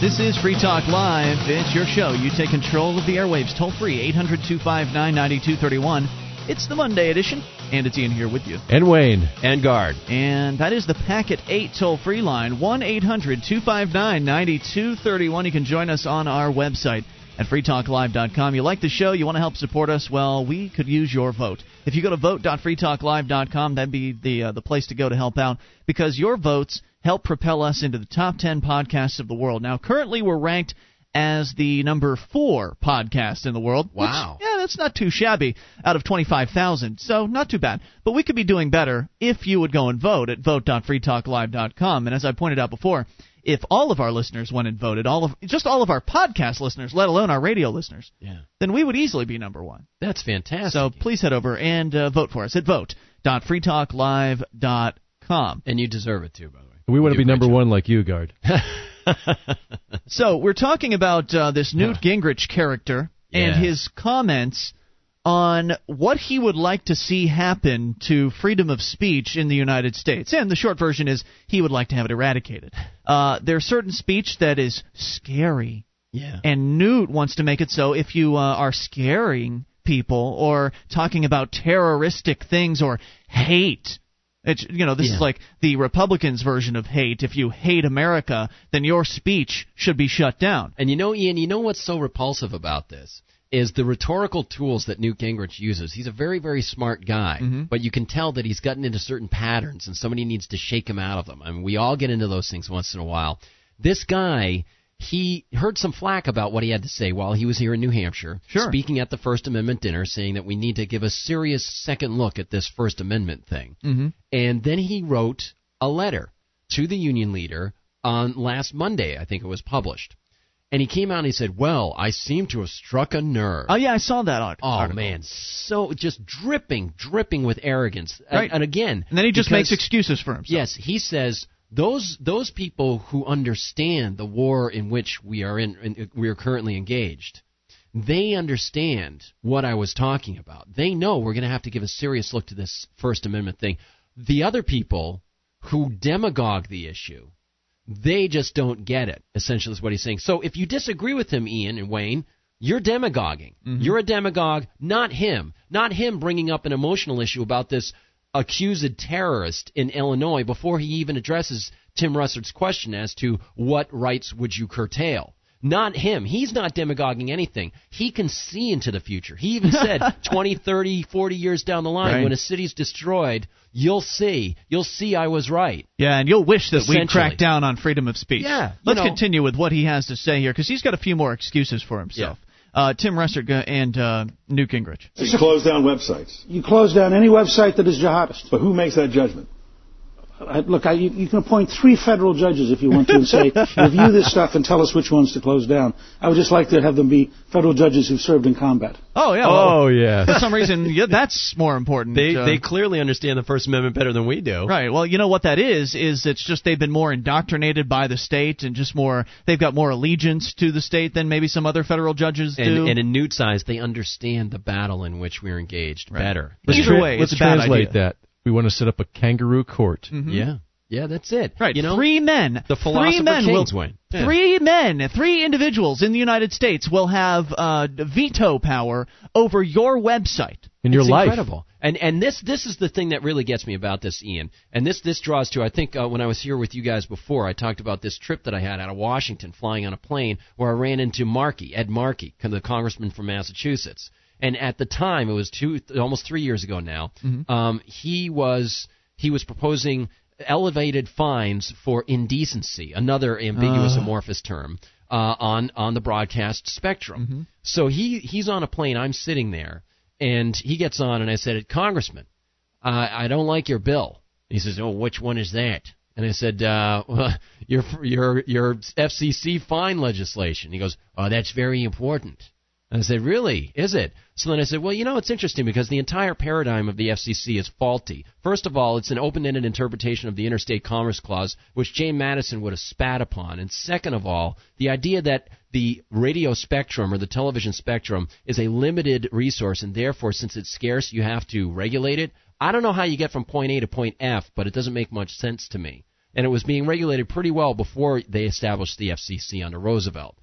This is Free Talk Live. It's your show. You take control of the airwaves. Toll free 800 259 9231. It's the Monday edition, and it's Ian here with you. And Wayne. And guard. And that is the Packet 8 toll free line, 1 800 259 9231. You can join us on our website at freetalklive.com. You like the show, you want to help support us, well, we could use your vote. If you go to vote.freetalklive.com, that'd be the uh, the place to go to help out because your votes help propel us into the top 10 podcasts of the world. Now, currently we're ranked as the number 4 podcast in the world. Wow. Which, yeah, that's not too shabby out of 25,000. So, not too bad. But we could be doing better if you would go and vote at vote.freetalklive.com. And as I pointed out before, if all of our listeners went and voted, all of just all of our podcast listeners, let alone our radio listeners, Yeah. then we would easily be number one. That's fantastic. So please head over and uh, vote for us at vote.freetalklive.com. and you deserve it too, by the way. We want You to be number great one like you, Guard. So we're talking about uh, this Newt Gingrich character and Yeah. his comments on what he would like to see happen to freedom of speech in the United States. And the short version is he would like to have it eradicated. Uh, there's certain speech that is scary Yeah. and Newt wants to make it so if you uh, are scaring people or talking about terroristic things or hate. It's, you know, this Yeah. is like the Republicans' version of hate. If you hate America, then your speech should be shut down. And you know, Ian, you know what's so repulsive about this is the rhetorical tools that Newt Gingrich uses. He's a very, very smart guy, mm-hmm. but you can tell that he's gotten into certain patterns, and somebody needs to shake him out of them. I mean, we all get into those things once in a while. This guy. He heard some flack about what he had to say while he was here in New Hampshire, Sure. speaking at the First Amendment dinner, saying that we need to give a serious second look at this First Amendment thing. Mm-hmm. And then he wrote a letter to the union leader on last Monday, I think it was published. And he came out and he said, "Well, I seem to have struck a nerve." Oh yeah, I saw that art- Oh man, so just dripping, dripping with arrogance. And- Right. And, again, And then he just makes excuses for himself. Yes, he says those those people who understand the war in which we are in, in we are currently engaged. They understand what I was talking about. They know we're going to have to give a serious look to this First Amendment thing. The other people who demagogue the issue, they just don't get it. Essentially, is what he's saying. So if you disagree with him, Ian and Wayne, you're demagoguing. Mm-hmm. You're a demagogue, not him. Not him bringing up an emotional issue about this accused terrorist in Illinois before he even addresses Tim Russert's question as to what rights would you curtail. Not him. He's not demagoguing anything. He can see into the future. He even said 20, 30, 40 years down the line, Right. when a city's destroyed, you'll see. You'll see I was right. Yeah, and you'll wish that we cracked down on freedom of speech. Yeah, Let's know- continue with what he has to say here because he's got a few more excuses for himself. Uh, Tim Russert and uh, Newt Gingrich. You close down websites. You close down any website that is jihadist. But who makes that judgment? I, look, I, you, you can appoint three federal judges if you want to and say, review this stuff and tell us which ones to close down. I would just like to have them be federal judges who've served in combat. Oh yeah. well, Oh, yeah. For some reason, yeah, that's more important. They uh, they clearly understand the First Amendment better than we do. Right. Well, you know what that is is it's just they've been more indoctrinated by the state and just more they've got more allegiance to the state than maybe some other federal judges do. And, and in Newt's eyes, they understand the battle in which we're engaged better. Let's Either tra- way, let's it's a bad translate idea. that. We want to set up a kangaroo court. Yeah, yeah, that's it. right. You know, three men. the three men kings, will, Wayne. Yeah. Three men, three individuals in the United States will have uh, veto power over your website. In your it's life. incredible. And and this this is the thing that really gets me about this, Ian. And this this draws to I think uh, when I was here with you guys before, I talked about this trip that I had out of Washington, flying on a plane, where I ran into Markey, Ed Markey, the congressman from Massachusetts. And at the time, it was two almost three years ago now. Um, he was he was proposing elevated fines for indecency, another ambiguous amorphous term, uh, on on the broadcast spectrum. So he he's on a plane. I'm sitting there, and he gets on, and I said, "Congressman, uh, I don't like your bill." He says, "Oh, which one is that?" And I said, uh, well, "Your your your FCC fine legislation." He goes, "Oh, that's very important." And I said, Really? Is it? So then I said, Well, you know, it's interesting because the entire paradigm of the FCC is faulty. First of all, it's an open ended interpretation of the Interstate Commerce Clause, which James Madison would have spat upon. And second of all, the idea that the radio spectrum or the television spectrum is a limited resource, and therefore, since it's scarce, you have to regulate it. I don't know how you get from point A to point F, but it doesn't make much sense to me. And it was being regulated pretty well before they established the FCC under Roosevelt.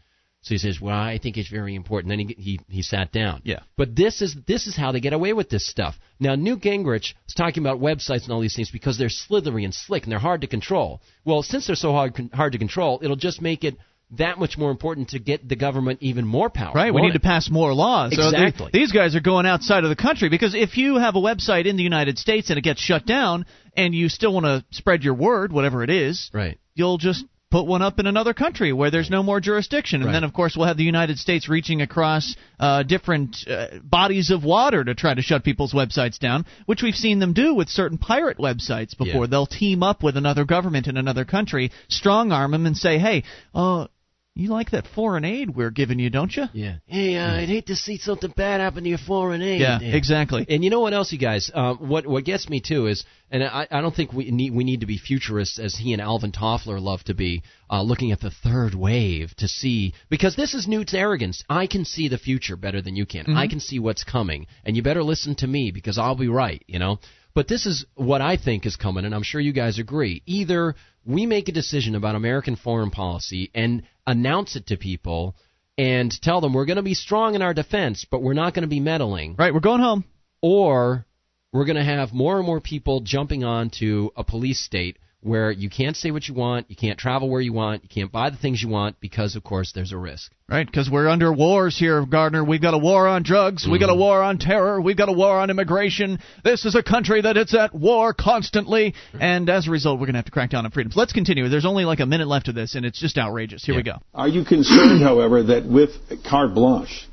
So he says, "Well, I think it's very important." Then he he he sat down. Yeah. But this is this is how they get away with this stuff. Now, Newt Gingrich is talking about websites and all these things because they're slithery and slick and they're hard to control. Well, since they're so hard hard to control, it'll just make it that much more important to get the government even more power. Right, we need to pass more laws. So Exactly. these guys are going outside of the country because if you have a website in the United States and it gets shut down and you still want to spread your word, whatever it is, Right. you'll just put one up in another country where there's no more jurisdiction. And Right. then, of course, we'll have the United States reaching across uh, different uh, bodies of water to try to shut people's websites down, which we've seen them do with certain pirate websites before. Yeah. They'll team up with another government in another country, strong arm them, and say, hey, uh, you like that foreign aid we're giving you, don't you? Yeah. Hey, uh, I'd hate to see something bad happen to your foreign aid. Yeah, exactly. And you know what else, you guys? Um, what what gets me too is, and I, I don't think we need we need to be futurists as he and Alvin Toffler love to be, uh, looking at the third wave to see because this is Newt's arrogance. I can see the future better than you can. I can see what's coming, and you better listen to me because I'll be right. You know. But this is what I think is coming, and I'm sure you guys agree. Either we make a decision about American foreign policy and announce it to people and tell them we're going to be strong in our defense, but we're not going to be meddling Right, we're going home. or we're going to have more and more people jumping on to a police state where you can't say what you want, you can't travel where you want, you can't buy the things you want because, of course, there's a risk. Right, because we're under wars here, Gardner. We've got a war on drugs. We've got a mm-hmm. war on terror. We've got a war on immigration. This is a country that it's at war constantly, and as a result, we're going to have to crack down on freedoms. Let's continue. There's only like a minute left of this, and it's just outrageous. Here we go. Are you concerned, however, that with carte blanche,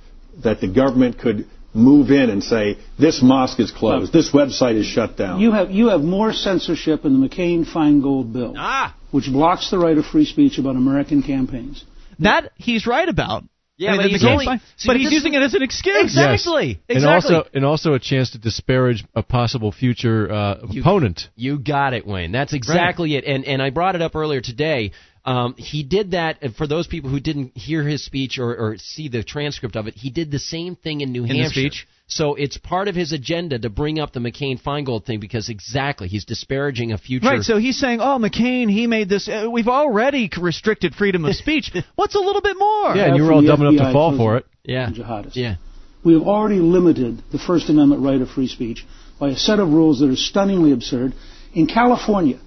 that the government could move in and say this mosque is closed, this website is shut down? You have you have more censorship in the McCain-Feingold bill, Ah! which blocks the right of free speech about American campaigns. That he's right about. Yeah, I mean, but he's only- fi- see, but but he's this using it as an excuse. Exactly. Yes. Exactly. And also, and also a chance to disparage a possible future uh, opponent. You got it, Wayne. That's exactly it. And and I brought it up earlier today. Um, he did that and for those people who didn't hear his speech or, or see the transcript of it. He did the same thing in New the Hampshire. speech? So it's part of his agenda to bring up the McCain Feingold thing because exactly he's disparaging a future. Right, so he's saying, "Oh, McCain, he made this. Uh, we've already restricted freedom of speech. What's a little bit more?" Yeah, and you were all From the dumb enough to fall for it. yeah, jihadists. yeah. We have already limited the First Amendment right of free speech by a set of rules that are stunningly absurd. In California,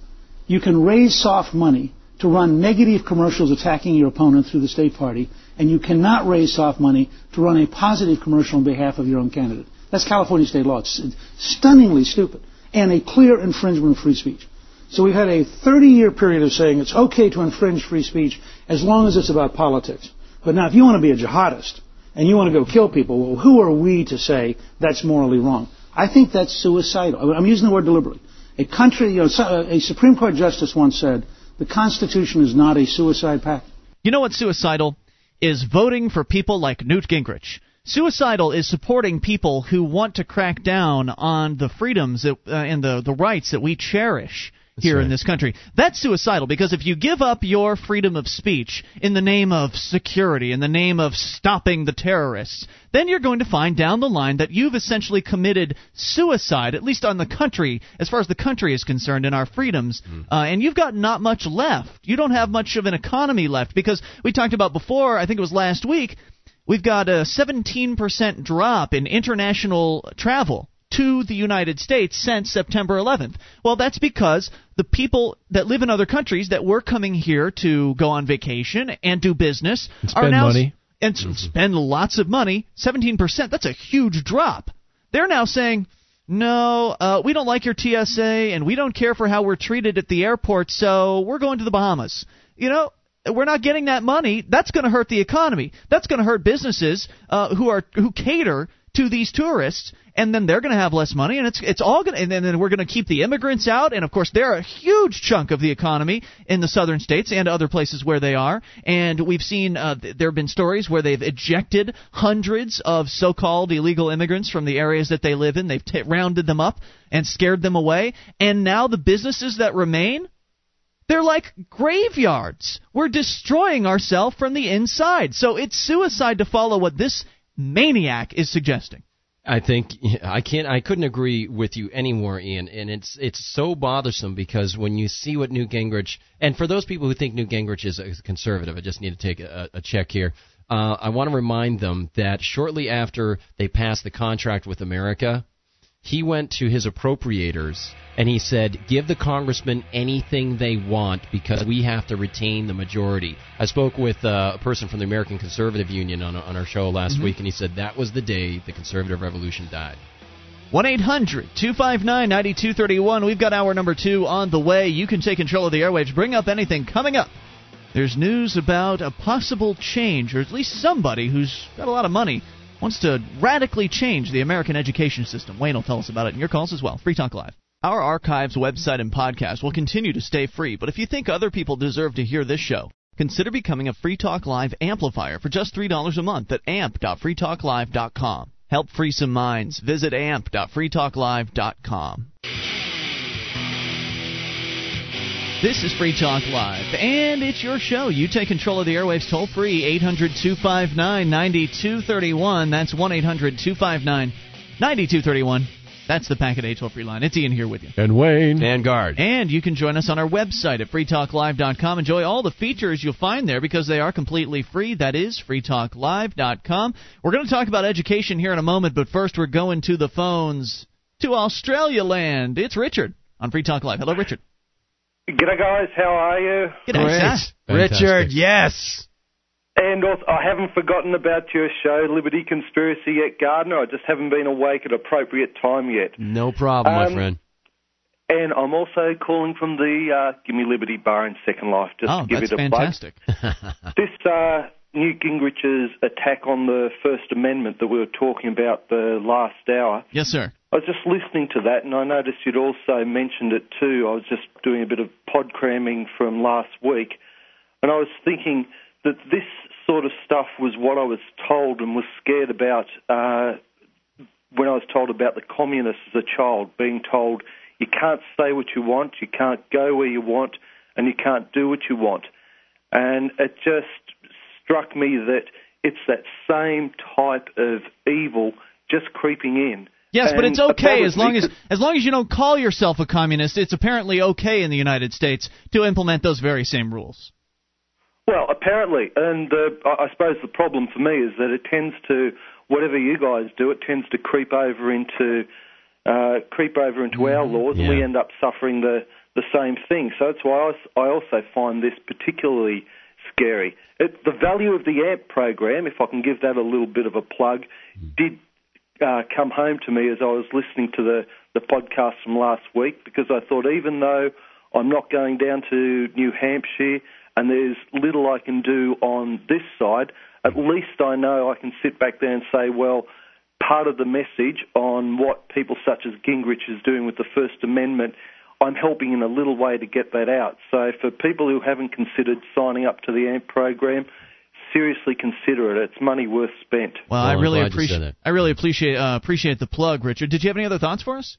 you can raise soft money to run negative commercials attacking your opponent through the state party, and you cannot raise soft money to run a positive commercial on behalf of your own candidate. That's California state law. It's stunningly stupid and a clear infringement of free speech. So we've had a 30-year period of saying it's okay to infringe free speech as long as it's about politics. But now, if you want to be a jihadist and you want to go kill people, well, who are we to say that's morally wrong? I think that's suicidal. I'm using the word deliberately. A country, you know, uh, a Supreme Court justice once said, the Constitution is not a suicide pact. You know what's suicidal? Is voting for people like Newt Gingrich. Suicidal is supporting people who want to crack down on the freedoms that, uh, and the, the rights that we cherish here in this country. That's suicidal because if you give up your freedom of speech in the name of security, in the name of stopping the terrorists, then you're going to find down the line that you've essentially committed suicide, at least on the country, as far as the country is concerned, in our freedoms. Uh, and you've got not much left. You don't have much of an economy left because we talked about before, I think it was last week, we've got a 17% drop in international travel to the United States since September 11th. Well, that's because the people that live in other countries that were coming here to go on vacation and do business And are now money. and s- spend lots of money. 17%, that's a huge drop. They're now saying, no, uh, we don't like your TSA and we don't care for how we're treated at the airport, so we're going to the Bahamas. You know, we're not getting that money. That's going to hurt the economy. That's going to hurt businesses uh, who are who cater to these tourists, and then they're going to have less money, and it's it's all going. And then, we're going to keep the immigrants out, and of course they're a huge chunk of the economy in the southern states and other places where they are. And we've seen uh, th- there have been stories where they've ejected hundreds of so-called illegal immigrants from the areas that they live in. They've t- rounded them up and scared them away, and now the businesses that remain they're like graveyards. We're destroying ourselves from the inside. So it's suicide to follow what this maniac is suggesting. I think I can't. I couldn't agree with you anymore, Ian. And it's it's so bothersome because when you see what Newt Gingrich, and for those people who think Newt Gingrich is a conservative, I just need to take a, a check here. uh, I want to remind them that shortly after they passed the contract with America, he went to his appropriators and he said, "Give the congressmen anything they want because we have to retain the majority." I spoke with uh, a person from the American Conservative Union on, on our show last Mm-hmm. week, and he said that was the day the conservative revolution died. 1 800 259 9231. We've got hour number two on the way. You can take control of the airwaves. Bring up anything coming up. There's news about a possible change, or at least somebody who's got a lot of money wants to radically change the American education system. Wayne will tell us about it in your calls as well. Free Talk Live. Our archives, website, and podcast will continue to stay free, but if you think other people deserve to hear this show, consider becoming a Free Talk Live amplifier for just $3 a month at amp.freetalklive.com. Help free some minds. Visit amp.freetalklive.com. This is Free Talk Live, and it's your show. You take control of the airwaves toll free, 800 259 9231. That's 1 800 259 9231. That's the Packet 8 toll free line. It's Ian here with you. And Wayne. Vanguard. And you can join us on our website at freetalklive.com. Enjoy all the features you'll find there because they are completely free. That is freetalklive.com. We're going to talk about education here in a moment, but first we're going to the phones to Australia land. It's Richard on Free Talk Live. Hello, Richard. G'day guys, how are you? G'day, sir. Fantastic. yes. And also, I haven't forgotten about your show, Liberty Conspiracy at Gardner. I just haven't been awake at appropriate time yet. No problem, my Um, friend. And I'm also calling from the uh, Give Me Liberty bar in Second Life, just Oh, to give that's it a fantastic. This uh, Newt Gingrich's attack on the First Amendment that we were talking about the last hour. Yes, sir. I was just listening to that, and I noticed you'd also mentioned it too. I was just doing a bit of pod cramming from last week, and I was thinking that this sort of stuff was what I was told and was scared about uh, when I was told about the communists as a child, being told you can't say what you want, you can't go where you want, and you can't do what you want. And it just struck me that it's that same type of evil just creeping in. Yes, but it's okay as long as as long as you don't call yourself a communist. It's apparently okay in the United States to implement those very same rules. Well, apparently, and uh, I I suppose the problem for me is that it tends to, whatever you guys do, it tends to creep over into, uh, creep over into our laws, and we end up suffering the the same thing. So that's why I also find this particularly scary. It, the value of the AMP program, if I can give that a little bit of a plug, did uh, come home to me as I was listening to the, the podcast from last week because I thought even though I'm not going down to New Hampshire and there's little I can do on this side, at least I know I can sit back there and say, well, part of the message on what people such as Gingrich is doing with the First Amendment, I'm helping in a little way to get that out. So for people who haven't considered signing up to the AMP program, seriously consider it. It's money worth spent. Well, Well, I really glad you said appreciate that. I really appreciate uh, appreciate the plug, Richard. Did you have any other thoughts for us?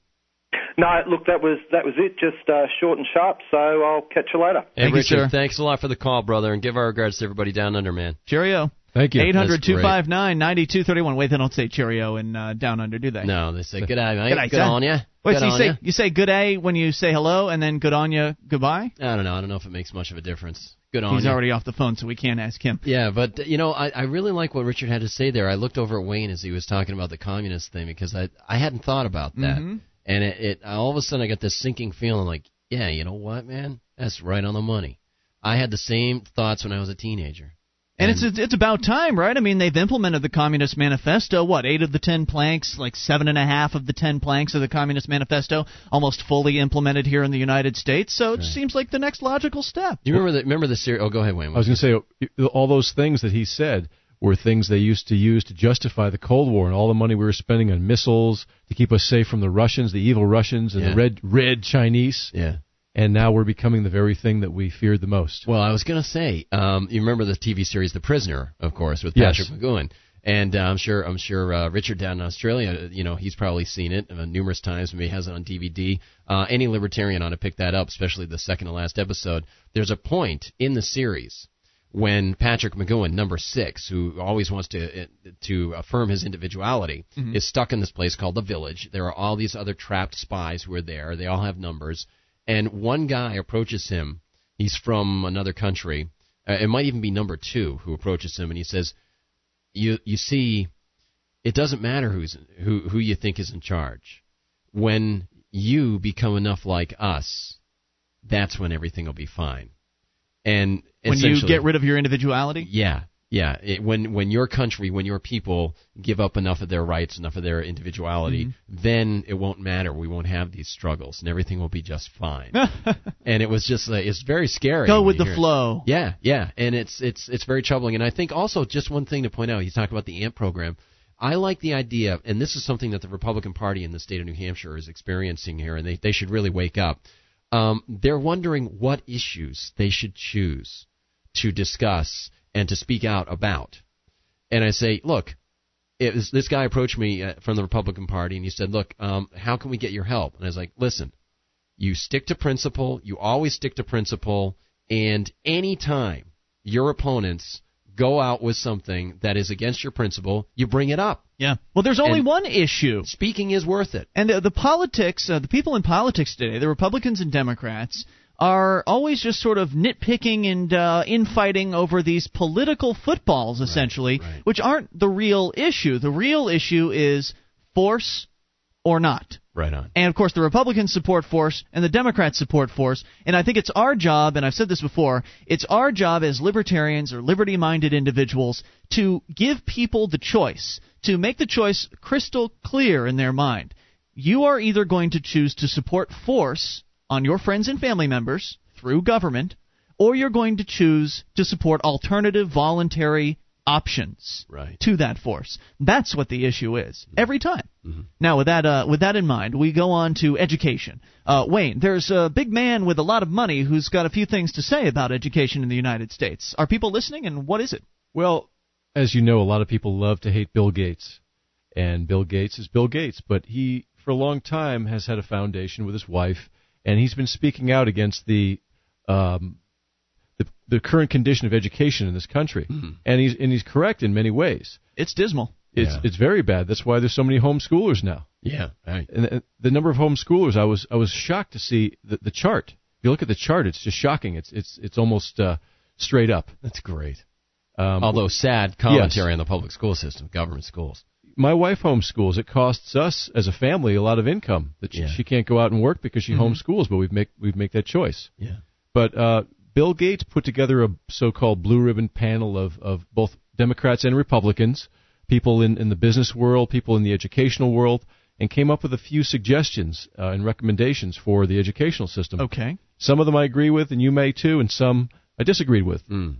No, look, that was that was it. Just uh, short and sharp. So I'll catch you later. Hey, Thank you, Richard, sir. thanks a lot for the call, brother, and give our regards to everybody down under, man. Cheerio. Thank you. 800 259 9231. Wait, they don't say cheerio in uh, Down Under, do they? No, they say good day, mate. Good day, Good sir. on ya. Wait, good so you on say ya. you say good day when you say hello, and then good on you, goodbye. I don't know. I don't know if it makes much of a difference. Good on He's ya. already off the phone, so we can't ask him. Yeah, but you know, I, I really like what Richard had to say there. I looked over at Wayne as he was talking about the communist thing because I I hadn't thought about that, Mhm. and it, it all of a sudden I got this sinking feeling like, yeah, you know what, man, that's right on the money. I had the same thoughts when I was a teenager. And it's mm. it's about time, right? I mean, they've implemented the Communist Manifesto. What eight of the ten planks, like seven and a half of the ten planks of the Communist Manifesto, almost fully implemented here in the United States. So it seems like the next logical step. Do you remember the remember the series? Oh, go ahead, Wayne. I was going to say all those things that he said were things they used to use to justify the Cold War and all the money we were spending on missiles to keep us safe from the Russians, the evil Russians, and Yeah. the red red Chinese. yeah. And now we're becoming the very thing that we feared the most. Well, I was going to say, um, you remember the TV series The Prisoner, of course, with Yes. Patrick McGoohan, and uh, I'm sure I'm sure uh, Richard down in Australia, you know, he's probably seen it uh, numerous times. Maybe he has it on DVD. Uh, any libertarian ought to pick that up, especially the second to last episode. There's a point in the series when Patrick McGoohan, number six, who always wants to uh, to affirm his individuality, is stuck in this place called the Village. There are all these other trapped spies who are there. They all have numbers, and one guy approaches him. He's from another country. Uh, it might even be number two who approaches him, and he says, you you see, it doesn't matter who's who who you think is in charge. When you become enough like us, that's when everything will be fine. And When you get rid of your individuality? yeah, yeah. It, when when your country, when your people give up enough of their rights, enough of their individuality, Mm-hmm. then it won't matter. We won't have these struggles, and everything will be just fine. and it was just like it's very scary. Go with the hear it. flow. Yeah, yeah, and it's it's it's very troubling. And I think also just one thing to point out. You talk about the AMP program. I like the idea, and this is something that the Republican Party in the state of New Hampshire is experiencing here, and they they should really wake up. Um, they're wondering what issues they should choose to discuss and to speak out about. And I say, look, it was, this guy approached me uh, from the Republican Party, and he said, look, um, how can we get your help? And I was like, listen, you stick to principle. You always stick to principle. And anytime your opponents go out with something that is against your principle, you bring it up. Yeah. Well, there's only And- one issue. Speaking is worth it. And the, the politics, uh, the people in politics today, the Republicans and Democrats, are always just sort of nitpicking and uh, infighting over these political footballs, essentially, right. which aren't the real issue. The real issue is force or not. Right on. And of course, the Republicans support force and the Democrats support force. And I think it's our job, and I've said this before, it's our job as libertarians or liberty minded individuals to give people the choice, to make the choice crystal clear in their mind. You are either going to choose to support force on your friends and family members through government, or you're going to choose to support alternative voluntary options Right. to that force. That's what the issue is every time. Now, with that uh, with that in mind, we go on to education. Uh, Wayne, there's a big man with a lot of money who's got a few things to say about education in the United States. Are people listening, and what is it? Well, as you know, a lot of people love to hate Bill Gates. And Bill Gates is Bill Gates, but he, for a long time, has had a foundation with his wife, and he's been speaking out against the um, the, the current condition of education in this country. And he's and he's correct in many ways. It's dismal. It's Yeah. it's very bad. That's why there's so many homeschoolers now. Yeah. Right. And the, the number of homeschoolers, I was I was shocked to see the, the chart. If you look at the chart, it's just shocking. It's it's it's almost uh, straight up. That's great. Um, Although sad commentary on the public school system, government schools. My wife homeschools. It costs us as a family a lot of income that she, Yeah. she can't go out and work because she homeschools, but we make we make that choice. Yeah. But uh, Bill Gates put together a so-called blue ribbon panel of of both Democrats and Republicans, people in in the business world, people in the educational world, and came up with a few suggestions uh, and recommendations for the educational system. Okay. Some of them I agree with, and you may too, and some I disagreed with. Mm.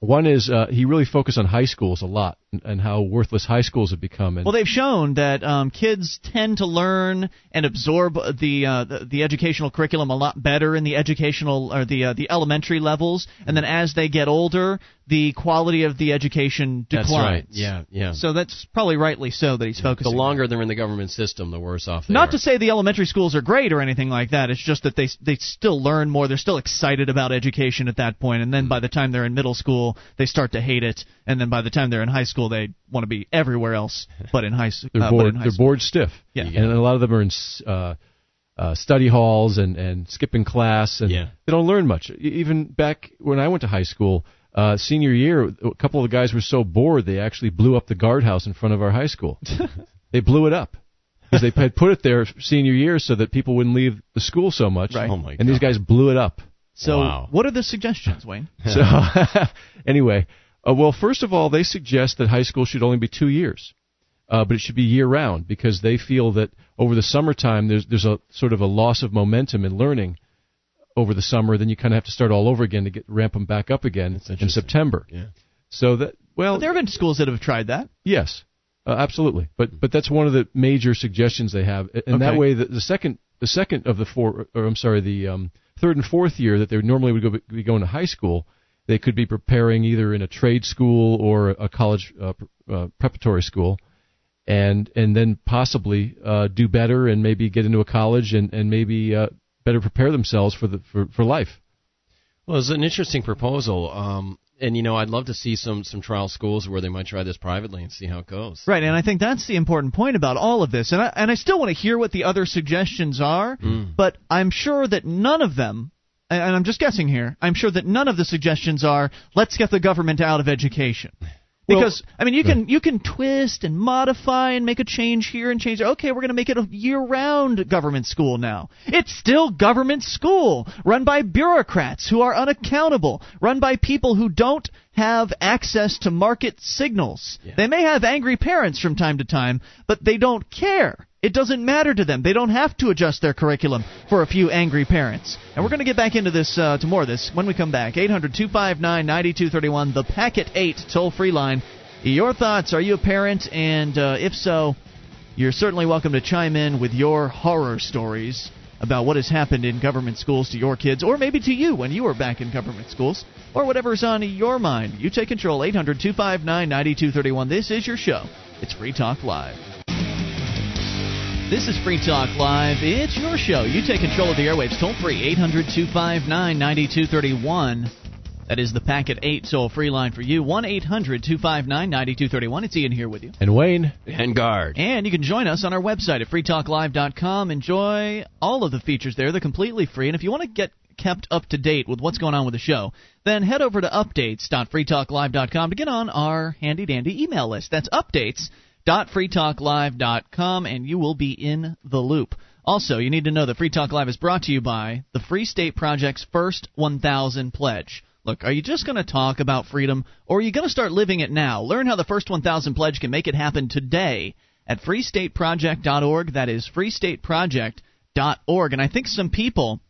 One is uh, he really focused on high schools a lot and, how worthless high schools have become. And Well, they've shown that um, kids tend to learn and absorb the, uh, the the educational curriculum a lot better in the educational or the uh, the elementary levels, and then as they get older, the quality of the education declines. That's right. Yeah. Yeah. So that's probably rightly so that he's focused the focusing. longer they're in the government system, the worse off they are. Not are. to say the elementary schools are great or anything like that. It's just that they they still learn more. They're still excited about education at that point, and then by the time they're in middle school, they start to hate it, and then by the time they're in high school, they want to be everywhere else but in high, s- they're uh, but bored. in high They're school. bored stiff. Yeah. and a lot of them are in uh, uh, study halls and and skipping class, and Yeah. they don't learn much. Even back when I went to high school, uh, senior year, a couple of the guys were so bored they actually blew up the guardhouse in front of our high school. they blew it up because they had put it there senior year so that people wouldn't leave the school so much. Right. Oh my And these guys blew it up. So, Wow. what are the suggestions, Wayne? So anyway, uh, well, first of all, they suggest that high school should only be two years, uh, but it should be year round because they feel that over the summertime there's there's a sort of a loss of momentum in learning over the summer. Then you kind of have to start all over again to get ramp them back up again in. September. Yeah. So that well, But there have been schools that have tried that. Yes, uh, absolutely. But but that's one of the major suggestions they have, and that way the, the second the second of the four, or I'm sorry, the um, third and fourth year that they normally would go be going to high school, they could be preparing either in a trade school or a college uh, uh, preparatory school, and and then possibly uh, do better and maybe get into a college and and maybe uh, better prepare themselves for the for, for life. Well, it's an interesting proposal. Um, and you know, I'd love to see some some trial schools where they might try this privately and see how it goes. Right, and I think that's the important point about all of this. And I, and I still want to hear what the other suggestions are, but I'm sure that none of them, and I'm just guessing here, I'm sure that none of the suggestions are let's get the government out of education. Because I mean, you can you can twist and modify and make a change here and change. there. Okay, we're going to make it a year-round government school now. It's still government school, run by bureaucrats who are unaccountable, run by people who don't have access to market signals. They may have angry parents from time to time, but they don't care. It doesn't matter to them. They don't have to adjust their curriculum for a few angry parents. And we're going to get back into this, uh, to more of this when we come back. 800 259 9231, the Packet 8 toll free line. Your thoughts? Are you a parent? And uh, if so, you're certainly welcome to chime in with your horror stories about what has happened in government schools to your kids, or maybe to you when you were back in government schools, or whatever's on your mind. You take control. 800 259 9231. This is your show. It's Free Talk Live. This is Free Talk Live. It's your show. You take control of the airwaves. Toll free 800 259 9231. That is the Packet 8 toll free line for you. 1 800 259 9231. It's Ian here with you. And Wayne. And guard. And you can join us on our website at freetalklive.com. Enjoy all of the features there. They're completely free. And if you want to get kept up to date with what's going on with the show, then head over to updates.freetalklive.com to get on our handy dandy email list. That's updates.freetalklive.com, and you will be in the loop. Also, you need to know that Free Talk Live is brought to you by the Free State Project's First 1000 Pledge. Look, are you just going to talk about freedom, or are you going to start living it now? Learn how the First 1000 Pledge can make it happen today at freestateproject.org. That is freestateproject.org. And I think some people,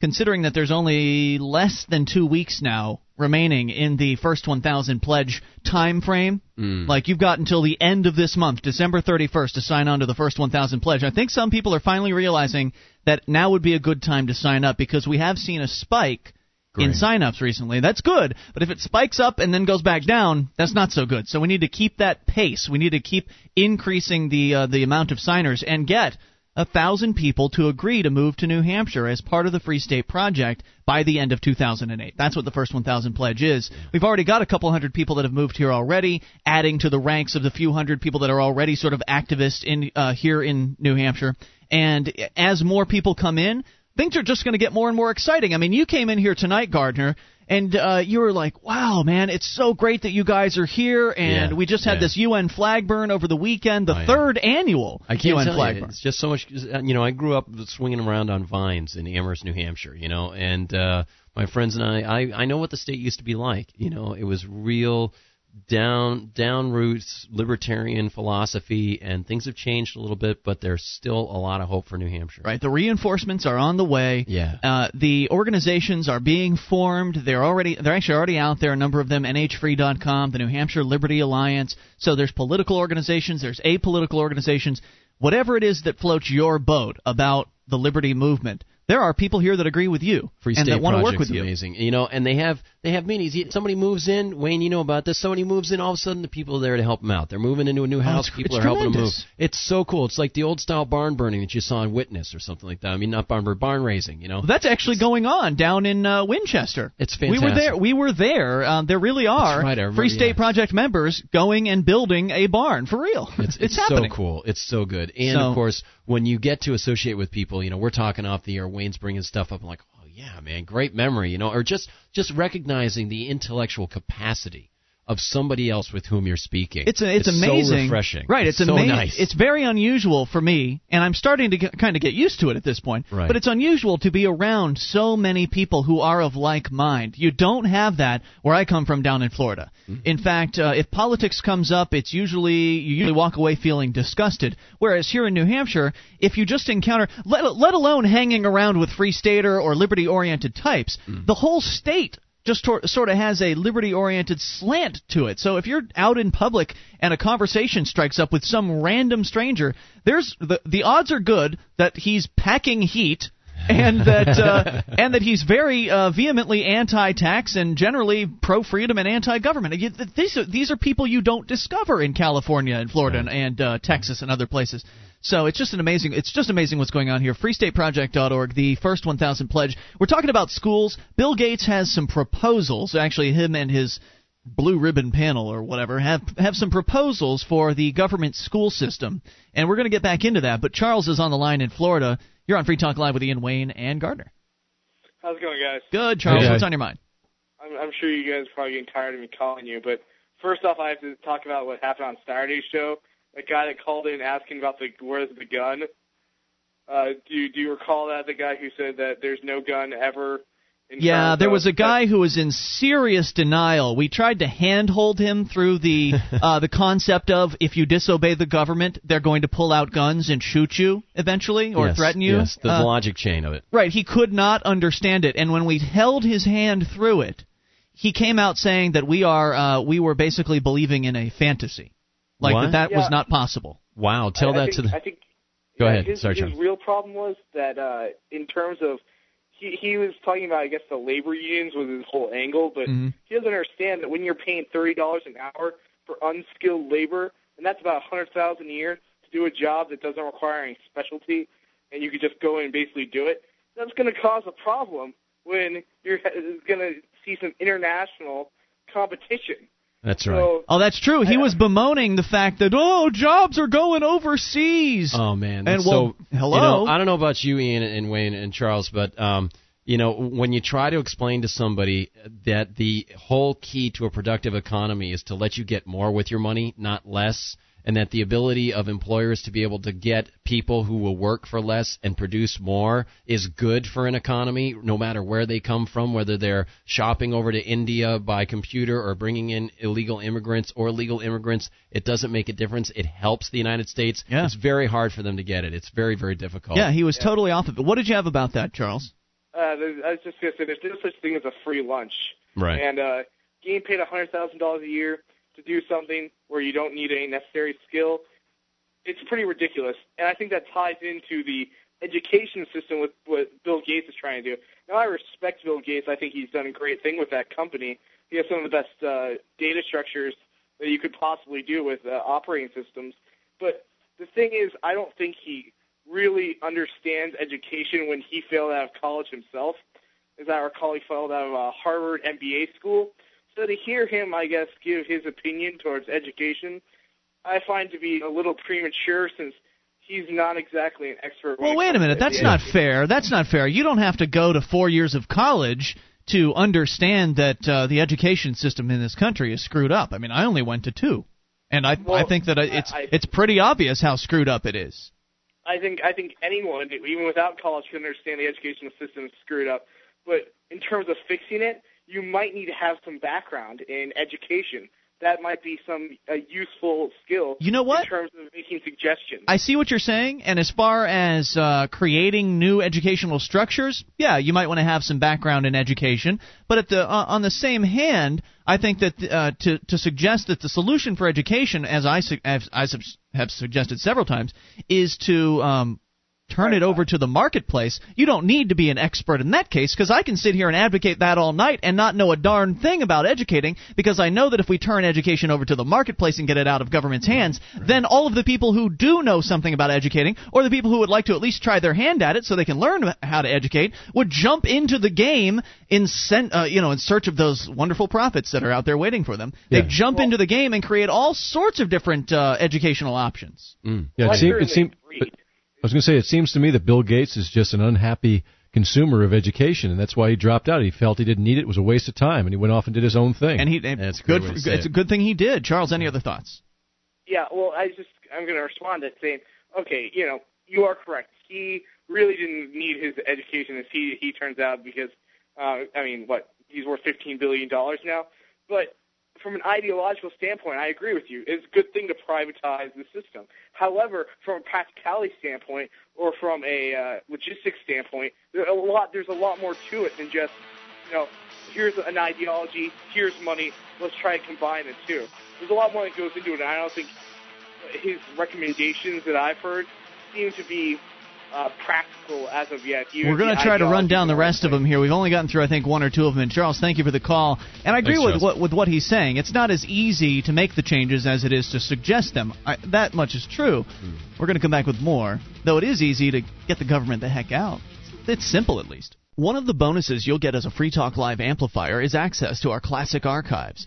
considering that there's only less than two weeks now remaining in the First 1000 Pledge time frame, like you've got until the end of this month, December 31st, to sign on to the First 1000 Pledge. I think some people are finally realizing that now would be a good time to sign up because we have seen a spike in signups recently. That's good, but if it spikes up and then goes back down, that's not so good. So we need to keep that pace. We need to keep increasing the uh, the amount of signers and get a thousand people to agree to move to New Hampshire as part of the Free State Project by the end of 2008. That's what the first 1,000 pledge is. We've already got a couple hundred people that have moved here already, adding to the ranks of the few hundred people that are already sort of activists in uh, here in New Hampshire. And as more people come in, things are just going to get more and more exciting. I mean, you came in here tonight, Gardner, and uh, you were like, "Wow, man, it's so great that you guys are here." And Yeah, we just had yeah. this UN flag burn over the weekend, the Oh, yeah. third annual I can't UN flag you. burn. It's just so much. You know, I grew up swinging around on vines in Amherst, New Hampshire. You know, and uh, my friends and I, I, I know what the state used to be like. You know, it was real down down roots libertarian philosophy, and things have changed a little bit, but there's still a lot of hope for New Hampshire. Right, the reinforcements are on the way. Yeah. Uh, the organizations are being formed. They're already they're actually already out there. A number of them, NHFree.com, the New Hampshire Liberty Alliance. So there's political organizations, there's apolitical organizations. Whatever it is that floats your boat about the liberty movement, there are people here that agree with you Free and State that want to work with you. amazing. You know, and they have they have meetings. Somebody moves in, Wayne, you know about this. Somebody moves in, all of a sudden the people are there to help them out. They're moving into a new house. Oh, people it's are helping them move. It's so cool. It's like the old style barn burning that you saw in Witness or something like that. I mean, not barn burn, barn raising. You know, Well, that's actually going on down in uh, Winchester. It's fantastic. We were there. We were there. Um, there really are right, remember, Free State yeah. Project members going and building a barn for real. It's, it's, happening. so cool. It's so good. And So- of course, when you get to associate with people, you know, we're talking off the air. Wayne's bringing stuff up. I'm like, oh yeah, man, great memory. You know, or just just recognizing the intellectual capacity of somebody else with whom you're speaking. It's a, it's, so amazing, refreshing. right? It's, so amazing. nice. It's very unusual for me, and I'm starting to get, kind of get used to it at this point. Right. But it's unusual to be around so many people who are of like mind. You don't have that where I come from down in Florida. Mm-hmm. In fact, uh, if politics comes up, it's usually you usually walk away feeling disgusted. Whereas here in New Hampshire, if you just encounter, let, let alone hanging around with free stater or liberty oriented types, Mm. the whole state just tor- sort of has a liberty oriented slant to it. So if you're out in public and a conversation strikes up with some random stranger, there's the the odds are good that he's packing heat and that uh, and that he's very uh, vehemently anti-tax and generally pro-freedom and anti-government. These are, these are people you don't discover in California and Florida and, and uh, Texas and other places. So it's just an amazing it's just amazing what's going on here. FreeStateProject.org, the first 1,000 pledge. We're talking about schools. Bill Gates has some proposals. Actually, him and his blue ribbon panel or whatever have have some proposals for the government school system, and we're going to get back into that. But Charles is on the line in Florida. You're on Free Talk Live with Ian Wayne and Gardner. How's it going, guys? Good, Charles. Hey, what's on your mind? I'm, I'm sure you guys are probably getting tired of me calling you, but first off, I have to talk about what happened on Saturday's show. A guy that called in asking about the where's the gun. Uh, do you, do you recall that the guy who said that there's no gun ever? In Yeah, terms there was a guy who was in serious denial. We tried to handhold him through the uh, the concept of if you disobey the government, they're going to pull out guns and shoot you eventually or yes, threaten you. Yes, the Uh, logic chain of it. Right, he could not understand it, and when we held his hand through it, he came out saying that we are uh, we were basically believing in a fantasy, like What? that that was not possible. Wow, tell I, I that think, to the. I think. Go yeah, ahead. His, Sorry, his Charles. real problem was that uh, in terms of he he was talking about I guess the labor unions was his whole angle, but Mhm. he doesn't understand that when you're paying thirty dollars an hour for unskilled labor, and that's about a hundred thousand a year to do a job that doesn't require any specialty, and you could just go in and basically do it. That's going to cause a problem when you're going to see some international competition. That's right. So Oh, that's true. He I- was bemoaning the fact that oh, jobs are going overseas. Oh man, And that's well, so hello? You know, I don't know about you, Ian and Wayne and Charles, but um, you know, when you try to explain to somebody that the whole key to a productive economy is to let you get more with your money, not less, and that the ability of employers to be able to get people who will work for less and produce more is good for an economy, no matter where they come from, whether they're shopping over to India by computer or bringing in illegal immigrants or legal immigrants, it doesn't make a difference. It helps the United States. Yeah. It's very hard for them to get it. It's very, very difficult. yeah, he was totally off of it. What did you have about that, Charles? uh, I was just going to say there's no such thing as a free lunch. Right. And uh, getting paid hundred thousand dollars a year to do something where you don't need any necessary skill, it's pretty ridiculous. And I think that ties into the education system with what Bill Gates is trying to do. Now, I respect Bill Gates. I think he's done a great thing with that company. He has some of the best uh, data structures that you could possibly do with uh, operating systems. But the thing is, I don't think he really understands education when he failed out of college himself. As I recall, he failed out of uh, Harvard MBA school. So to hear him, I guess, give his opinion towards education, I find to be a little premature since he's not exactly an expert. Well, wait a minute. That's education. not fair. That's not fair. You don't have to go to four years of college to understand that uh, the education system in this country is screwed up. I mean, I only went to two, and I I think that it's I- it's pretty obvious how screwed up it is. I think I think anyone, even without college, can understand the educational system is screwed up. But in terms of fixing it, you might need to have some background in education. That might be some a useful skill. You know what? In terms of making suggestions. I see what you're saying, and as far as uh, creating new educational structures, yeah, you might want to have some background in education. But at the uh, on the same hand, I think that uh, to to suggest that the solution for education, as I su- as I have suggested several times, is to um, turn it over to the marketplace. You don't need to be an expert in that case because I can sit here and advocate that all night and not know a darn thing about educating because I know that if we turn education over to the marketplace and get it out of government's hands, then all of the people who do know something about educating or the people who would like to at least try their hand at it so they can learn how to educate would jump into the game in sen- uh, you know in search of those wonderful profits that are out there waiting for them. They Yeah. jump into the game and create all sorts of different uh, educational options. Mm. Yeah, it I seemed. It they seemed read. but I was going to say, it seems to me that Bill Gates is just an unhappy consumer of education, and that's why he dropped out. He felt he didn't need it; it was a waste of time, and he went off and did his own thing. And he and That's good. For, it's it. a good thing he did. Charles, any other thoughts? Yeah, well, I just I'm going to respond to saying, okay, you know, you are correct. He really didn't need his education, as he he turns out, because uh, I mean, what he's worth 15 billion dollars now. But from an ideological standpoint, I agree with you. It's a good thing to privatize the system. However, from a practicality standpoint or from a uh, logistics standpoint, there's a lot there's a lot more to it than just you know here's an ideology, here's money, let's try to combine the two. There's a lot more that goes into it, and I don't think his recommendations that I've heard seem to be uh, practical as of yet. even We're going to try to run down the rest of them here. We've only gotten through, I think, one or two of them. And Charles, thank you for the call. And I agree Thanks, with what with what he's saying. It's not as easy to make the changes as it is to suggest them. I, that much is true. We're going to come back with more, though it is easy to get the government the heck out. It's simple, at least. One of the bonuses you'll get as a Free Talk Live amplifier is access to our classic archives.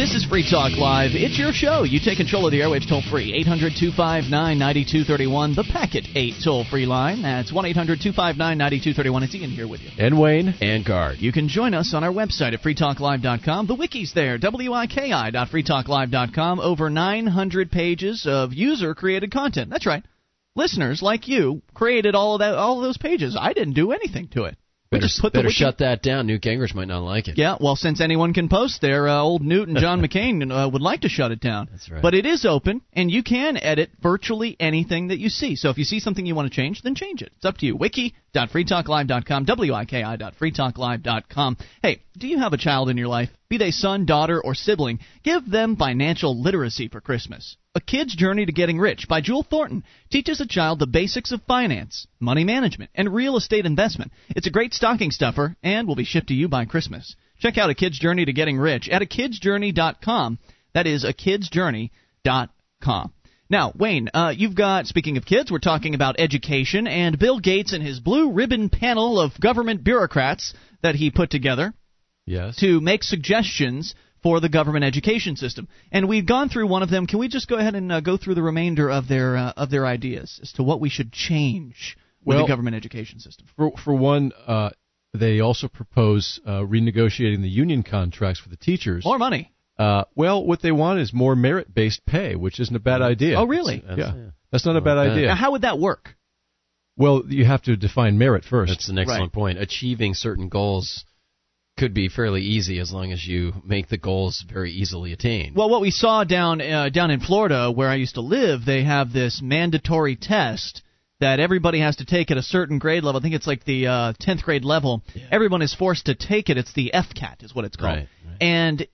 This is Free Talk Live. It's your show. You take control of the airwaves toll free. 800 259 9231. The Packet 8 toll free line. That's 1 800 259 9231. It's Ian here with you. And Wayne. And Guard. You can join us on our website at freetalklive.com. The wiki's there, wiki.freetalklive.com. Over 900 pages of user created content. That's right. Listeners like you created all of that, all of those pages. I didn't do anything to it. We Better, just put better wiki- shut that down. Newt Gingrich might not like it. Yeah, well, since anyone can post there, uh, old Newt and John McCain uh, would like to shut it down. That's right. But it is open, and you can edit virtually anything that you see. So if you see something you want to change, then change it. It's up to you. Wiki.freetalklive.com, wiki.freetalklive.com. Hey, do you have a child in your life? Be they son, daughter, or sibling, give them financial literacy for Christmas. A Kid's Journey to Getting Rich by Jewel Thornton teaches a child the basics of finance, money management, and real estate investment. It's a great stocking stuffer and will be shipped to you by Christmas. Check out A Kid's Journey to Getting Rich at akidsjourney.com. That is akidsjourney.com. Now, Wayne, uh, you've got, speaking of kids, we're talking about education and Bill Gates and his blue ribbon panel of government bureaucrats that he put together Yes. to make suggestions for the government education system. And we've gone through one of them. Can we just go ahead and uh, go through the remainder of their uh, of their ideas as to what we should change with Well- the government education system? For for one, uh, they also propose uh, renegotiating the union contracts for the teachers. More money. Uh, well, what they want is more merit-based pay, which isn't a bad idea. Oh, really? That's- Yeah, yeah. that's not a bad like idea. Now, how would that work? Well, you have to define merit first. That's an excellent Right. point. Achieving certain goals could be fairly easy as long as you make the goals very easily attained. Well, what we saw down uh, down in Florida, where I used to live, they have this mandatory test that everybody has to take at a certain grade level. I think it's like the uh, 10th grade level. Everyone is forced to take it. It's the FCAT, is what it's called. Right, right. And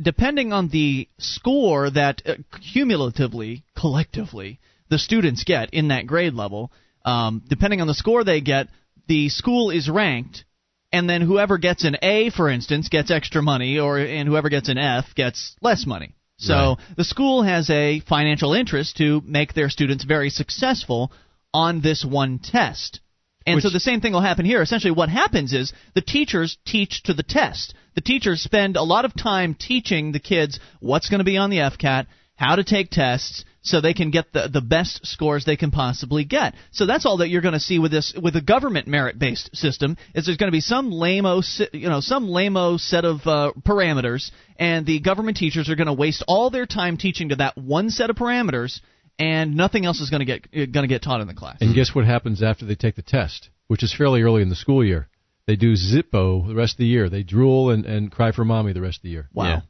depending on the score that uh, cumulatively, collectively, the students get in that grade level, um, depending on the score they get, the school is ranked and then whoever gets an A, for instance, gets extra money, or and whoever gets an F gets less money. So Right. the school has a financial interest to make their students very successful on this one test. And so the same thing will happen here. Essentially, what happens is the teachers teach to the test. The teachers spend a lot of time teaching the kids what's going to be on the FCAT, how to take tests, so they can get the the best scores they can possibly get. So that's all that you're going to see with this with a government merit based system is there's going to be some lameo si- you know some lameo set of uh, parameters, and the government teachers are going to waste all their time teaching to that one set of parameters, and nothing else is going to get going to get taught in the class. And guess what happens after they take the test, which is fairly early in the school year? They do Zippo the rest of the year. They drool and, and cry for mommy the rest of the year. Wow. Yeah.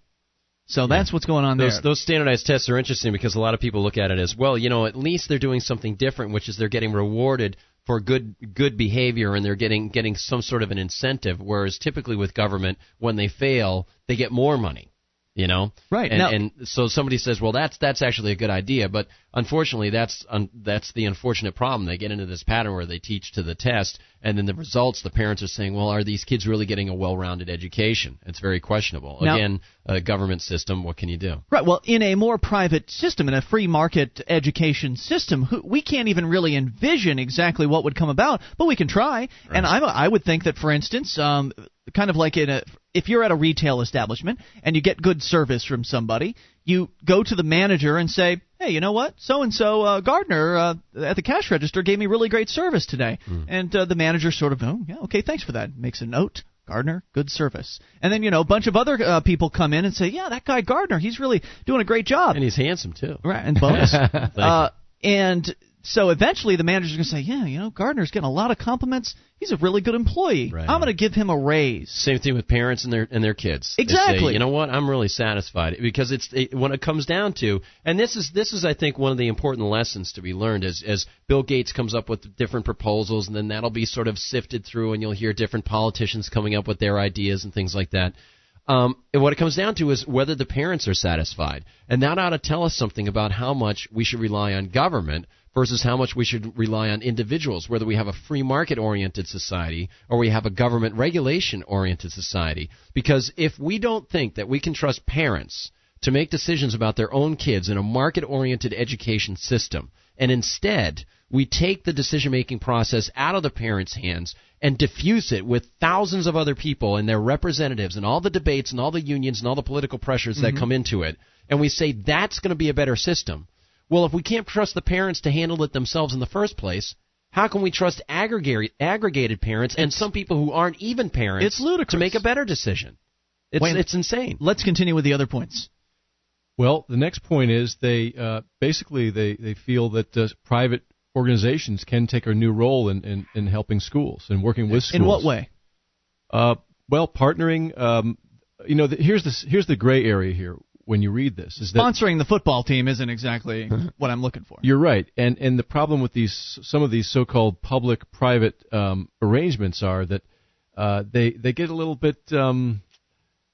So that's what's going on there. Those, those standardized tests are interesting because a lot of people look at it as well. You know, at least they're doing something different, which is they're getting rewarded for good good behavior and they're getting getting some sort of an incentive. Whereas typically with government, when they fail, they get more money. You know, Right. And, Now- and so somebody says, well, that's that's actually a good idea, but unfortunately, that's un, that's the unfortunate problem. They get into this pattern where they teach to the test, and then the results, the parents are saying, well, are these kids really getting a well-rounded education? It's very questionable. Now- Again, a government system, what can you do? Right. Well, in a more private system, in a free market education system, we can't even really envision exactly what would come about, but we can try. And I'm, I would think that, for instance, um, kind of like in a, if you're at a retail establishment and you get good service from somebody, you go to the manager and say, "Hey, you know what? So and so Gardner uh, at the cash register gave me really great service today." And uh, the manager sort of, "Oh, yeah, okay, thanks for that." Makes a note. Gardner, good service. And then, you know, a bunch of other uh, people come in and say, yeah, that guy Gardner, he's really doing a great job. And he's handsome too. Right, and bonus. Uh, and so eventually the manager's going to say, yeah, you know, Gardner's getting a lot of compliments. He's a really good employee. Right. I'm going to give him a raise. Same thing with parents and their and their kids. They say, Exactly. you know what? I'm really satisfied because it's it, when it comes down to, and this is this is I think one of the important lessons to be learned as as Bill Gates comes up with different proposals, and then that'll be sort of sifted through, and you'll hear different politicians coming up with their ideas and things like that. Um, and what it comes down to is whether the parents are satisfied, and that ought to tell us something about how much we should rely on government versus how much we should rely on individuals, whether we have a free market oriented society or we have a government regulation oriented society. Because if we don't think that we can trust parents to make decisions about their own kids in a market oriented education system, and instead we take the decision making process out of the parents' hands and diffuse it with thousands of other people and their representatives and all the debates and all the unions and all the political pressures Mm-hmm. that come into it, and we say that's going to be a better system. Well, if we can't trust the parents to handle it themselves in the first place, how can we trust aggregate, aggregated parents and some people who aren't even parents It's ludicrous. to make a better decision? It's, Wayne- it's insane. Let's continue with the other points. Well, the next point is they uh, basically they, they feel that uh, private organizations can take a new role in, in, in helping schools and working with schools. In what way? Uh, well, partnering. Um, you know, the, here's the here's the gray area here when you read this is that Sponsoring the football team isn't exactly what I'm looking for. You're right, and and the problem with these some of these so-called public-private um, arrangements are that uh, they they get a little bit um,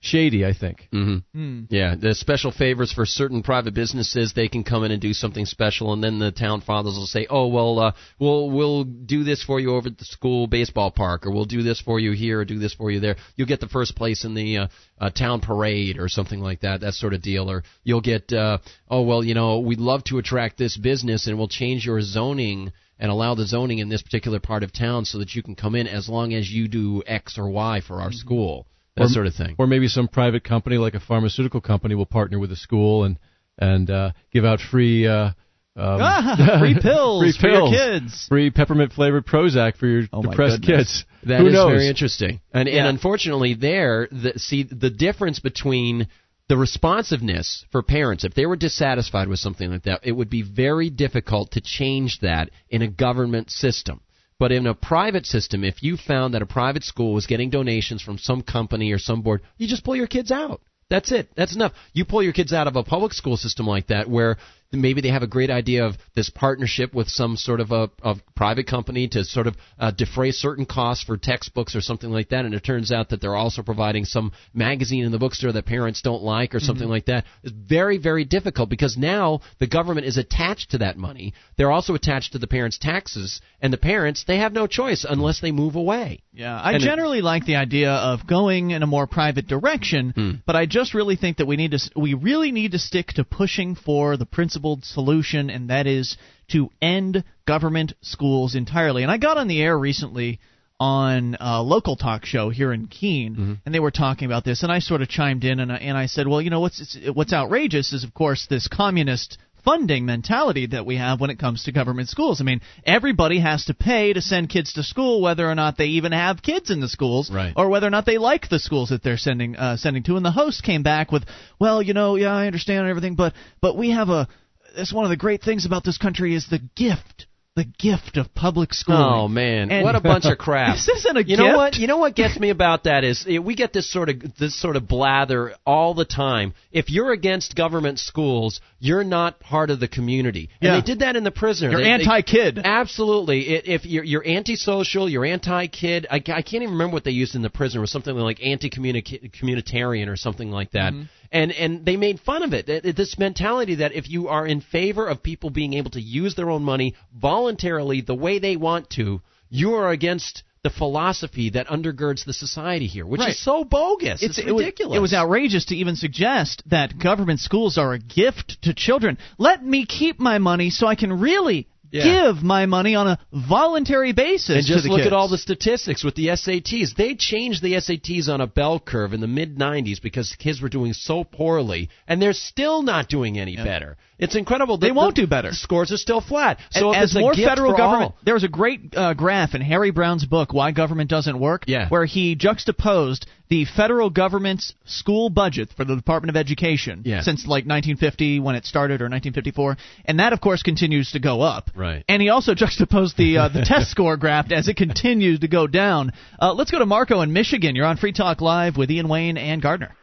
shady. I think. Mm-hmm. Yeah, the special favors for certain private businesses, they can come in and do something special, and then the town fathers will say, "Oh, well, uh, we'll we'll do this for you over at the school baseball park, or we'll do this for you here, or do this for you there. You'll get the first place in the uh, uh, town parade, or something like that, that sort of deal. Or you'll get, uh, oh, well, you know, we'd love to attract this business, and we'll change your zoning." And allow the zoning in this particular part of town so that you can come in as long as you do X or Y for our school, that Or- sort of thing. Or maybe some private company, like a pharmaceutical company, will partner with a school and and uh, give out free. Uh, um, Ah, free pills free for your kids. free peppermint flavored Prozac for your Oh, depressed goodness. kids. That Who is knows? very interesting. And Yeah. and unfortunately there the see the difference between the responsiveness for parents if they were dissatisfied with something like that it would be very difficult to change that in a government system. But in a private system if you found that a private school was getting donations from some company or some board you just pull your kids out. That's it. That's enough. You pull your kids out of a public school system like that where maybe they have a great idea of this partnership with some sort of a of private company to sort of uh, defray certain costs for textbooks or something like that. And it turns out that they're also providing some magazine in the bookstore that parents don't like or something like that. It's very very difficult because now the government is attached to that money. They're also attached to the parents taxes. And the parents they have no choice unless they move away. Yeah, I And it- generally like the idea of going in a more private direction, Hmm. but I just really think that we need to we really need to stick to pushing for the principled solution, and that is to end government schools entirely. And I got on the air recently on a local talk show here in Keene, Mm-hmm. and they were talking about this, and I sort of chimed in and I, and I said, well, you know what's what's outrageous is of course this communist funding mentality that we have when it comes to government schools. I mean, everybody has to pay to send kids to school, whether or not they even have kids in the schools, Right. or whether or not they like the schools that they're sending uh, sending to. And the host came back with, well, you know, yeah, I understand everything, but but we have a. That's one of the great things about this country is the gift. The gift of public schooling. Oh man, And- what a bunch of crap! This isn't a you gift. know what? You know what gets me about that is we get this sort of this sort of blather all the time. If you're against government schools, you're not part of the community. And Yeah. they did that in the prisoner. You're They- they- anti-kid. Absolutely. It, if you're, you're antisocial, you're anti-kid. I, I can't even remember what they used in the prison. It was something like anti-communitarian or something like that. Mm-hmm. And and they made fun of it. This mentality that if you are in favor of people being able to use their own money voluntarily the way they want to, you are against the philosophy that undergirds the society here, which Right. is so bogus. It's, it was- ridiculous. it was outrageous to even suggest that government schools are a gift to children. Let me keep my money so I can really Yeah. give my money on a voluntary basis. And just look kids. at all the statistics with the SATs. They changed the SATs on a bell curve in the mid 90s because kids were doing so poorly, and they're still not doing any better. It's incredible. They The- won't the- do better. The scores are still flat. And So if as it's more federal government, all- there was a great uh, graph in Harry Browne's book "Why Government Doesn't Work," Yeah. where he juxtaposed the federal government's school budget for the Department of Education Yeah. since like 1950 when it started or 1954, and that of course continues to go up. Right. And he also juxtaposed the uh, the test score graph as it continues to go down. Uh, let's go to Marco in Michigan. You're on Free Talk Live with Ian Wayne and Gardner.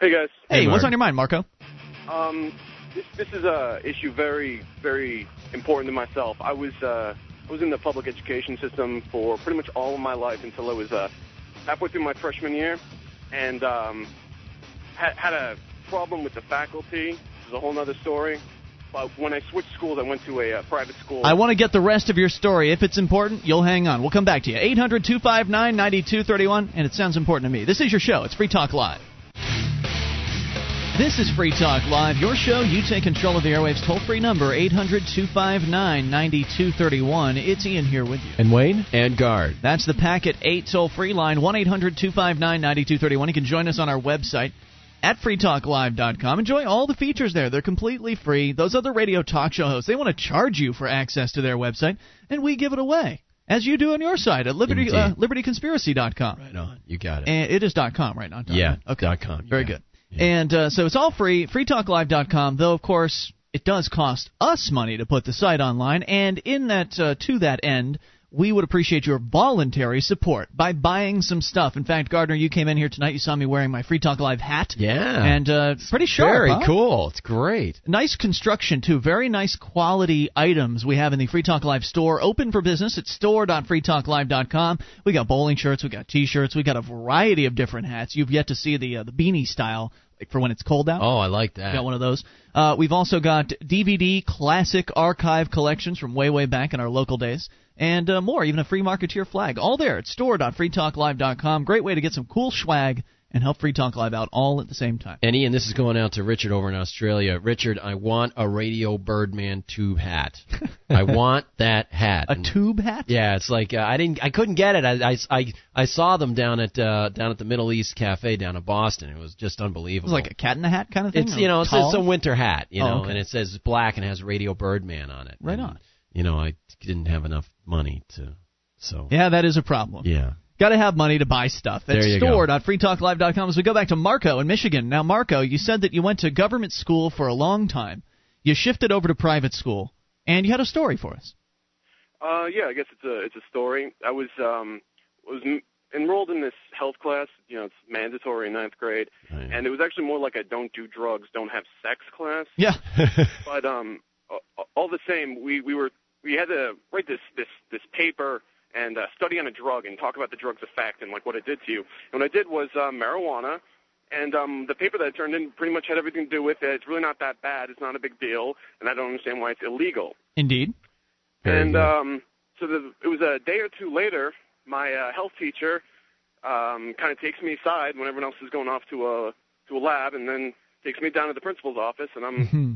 Hey guys. Hey, Mark. what's on your mind, Marco? Um, this this is a issue very very important to myself. I was uh, I was in the public education system for pretty much all of my life until I was uh, halfway through my freshman year, and um, had had a problem with the faculty. This is a whole other story. But when I switched schools, I went to a uh, private school. I want to get the rest of your story. If it's important, you'll hang on. We'll come back to you. 800 259 9231, and it sounds important to me. This is your show. It's Free Talk Live. This is Free Talk Live, your show. You take control of the airwaves. Toll free number 800 259 9231. It's Ian here with you. And Wayne? And guard. That's the Packet 8 toll free line 1 800 259 9231. You can join us on our website at freetalklive.com. Enjoy all the features there. They're completely free. Those other radio talk show hosts, they want to charge you for access to their website, and we give it away. As you do on your site at liberty, uh, libertyconspiracy.com. Right on. You got it. And it is .com, right? Not .net. yeah. Okay. Dot com. Very yeah. good. And uh, so it's all free, freetalklive.com, though, of course, it does cost us money to put the site online. And in that, uh, to that end, we would appreciate your voluntary support by buying some stuff. In fact, Gardner, you came in here tonight. You saw me wearing my Free Talk Live hat. Yeah. And uh, pretty sharp. Very huh? cool. It's great. Nice construction, too. Very nice quality items we have in the Free Talk Live store. Open for business at store.freetalklive.com. We got bowling shirts, we got t shirts, we got a variety of different hats. You've yet to see the, uh, the beanie style. Like for when it's cold out. Oh, I like that. Got one of those. Uh, we've also got DVD classic archive collections from way, way back in our local days. And uh, more, even a free marketeer flag. All there at store.freetalklive.com. Great way to get some cool swag and help Free Talk Live out all at the same time. And Ian, this is going out to Richard over in Australia. Richard, I want a Radio Birdman tube hat. I want that hat. A And- tube hat? Yeah, it's like uh, I didn't, I couldn't get it. I, I, I, I saw them down at uh, down at the Middle East Cafe down in Boston. It was just unbelievable. It was like a cat in the hat kind of thing? it's you know it's, it's a winter hat, you Oh, know, okay. and it says black and has Radio Birdman on it. Right And, on. You know, I didn't have enough money to, so Yeah, that is a problem. yeah. Got to have money to buy stuff. That's There you go. store.freetalklive.com. As we go back to Marco in Michigan. Now, Marco, you said that you went to government school for a long time. You shifted over to private school, and you had a story for us. Uh, yeah, I guess it's a it's a story. I was um was m- enrolled in this health class. You know, it's mandatory in ninth grade, Right. and it was actually more like a don't do drugs, don't have sex class. Yeah. But um, a- all the same, we we were we had to write this this this paper and uh, study on a drug and talk about the drug's effect and like what it did to you. And what I did was uh, marijuana. And um, the paper that I turned in pretty much had everything to do with it. It's really not that bad. It's not a big deal, and I don't understand why it's illegal. Indeed. Very and good. um, so the, it was a day or two later, my uh, health teacher um, kind of takes me aside when everyone else is going off to a to a lab, and then takes me down to the principal's office, and I'm Hmm.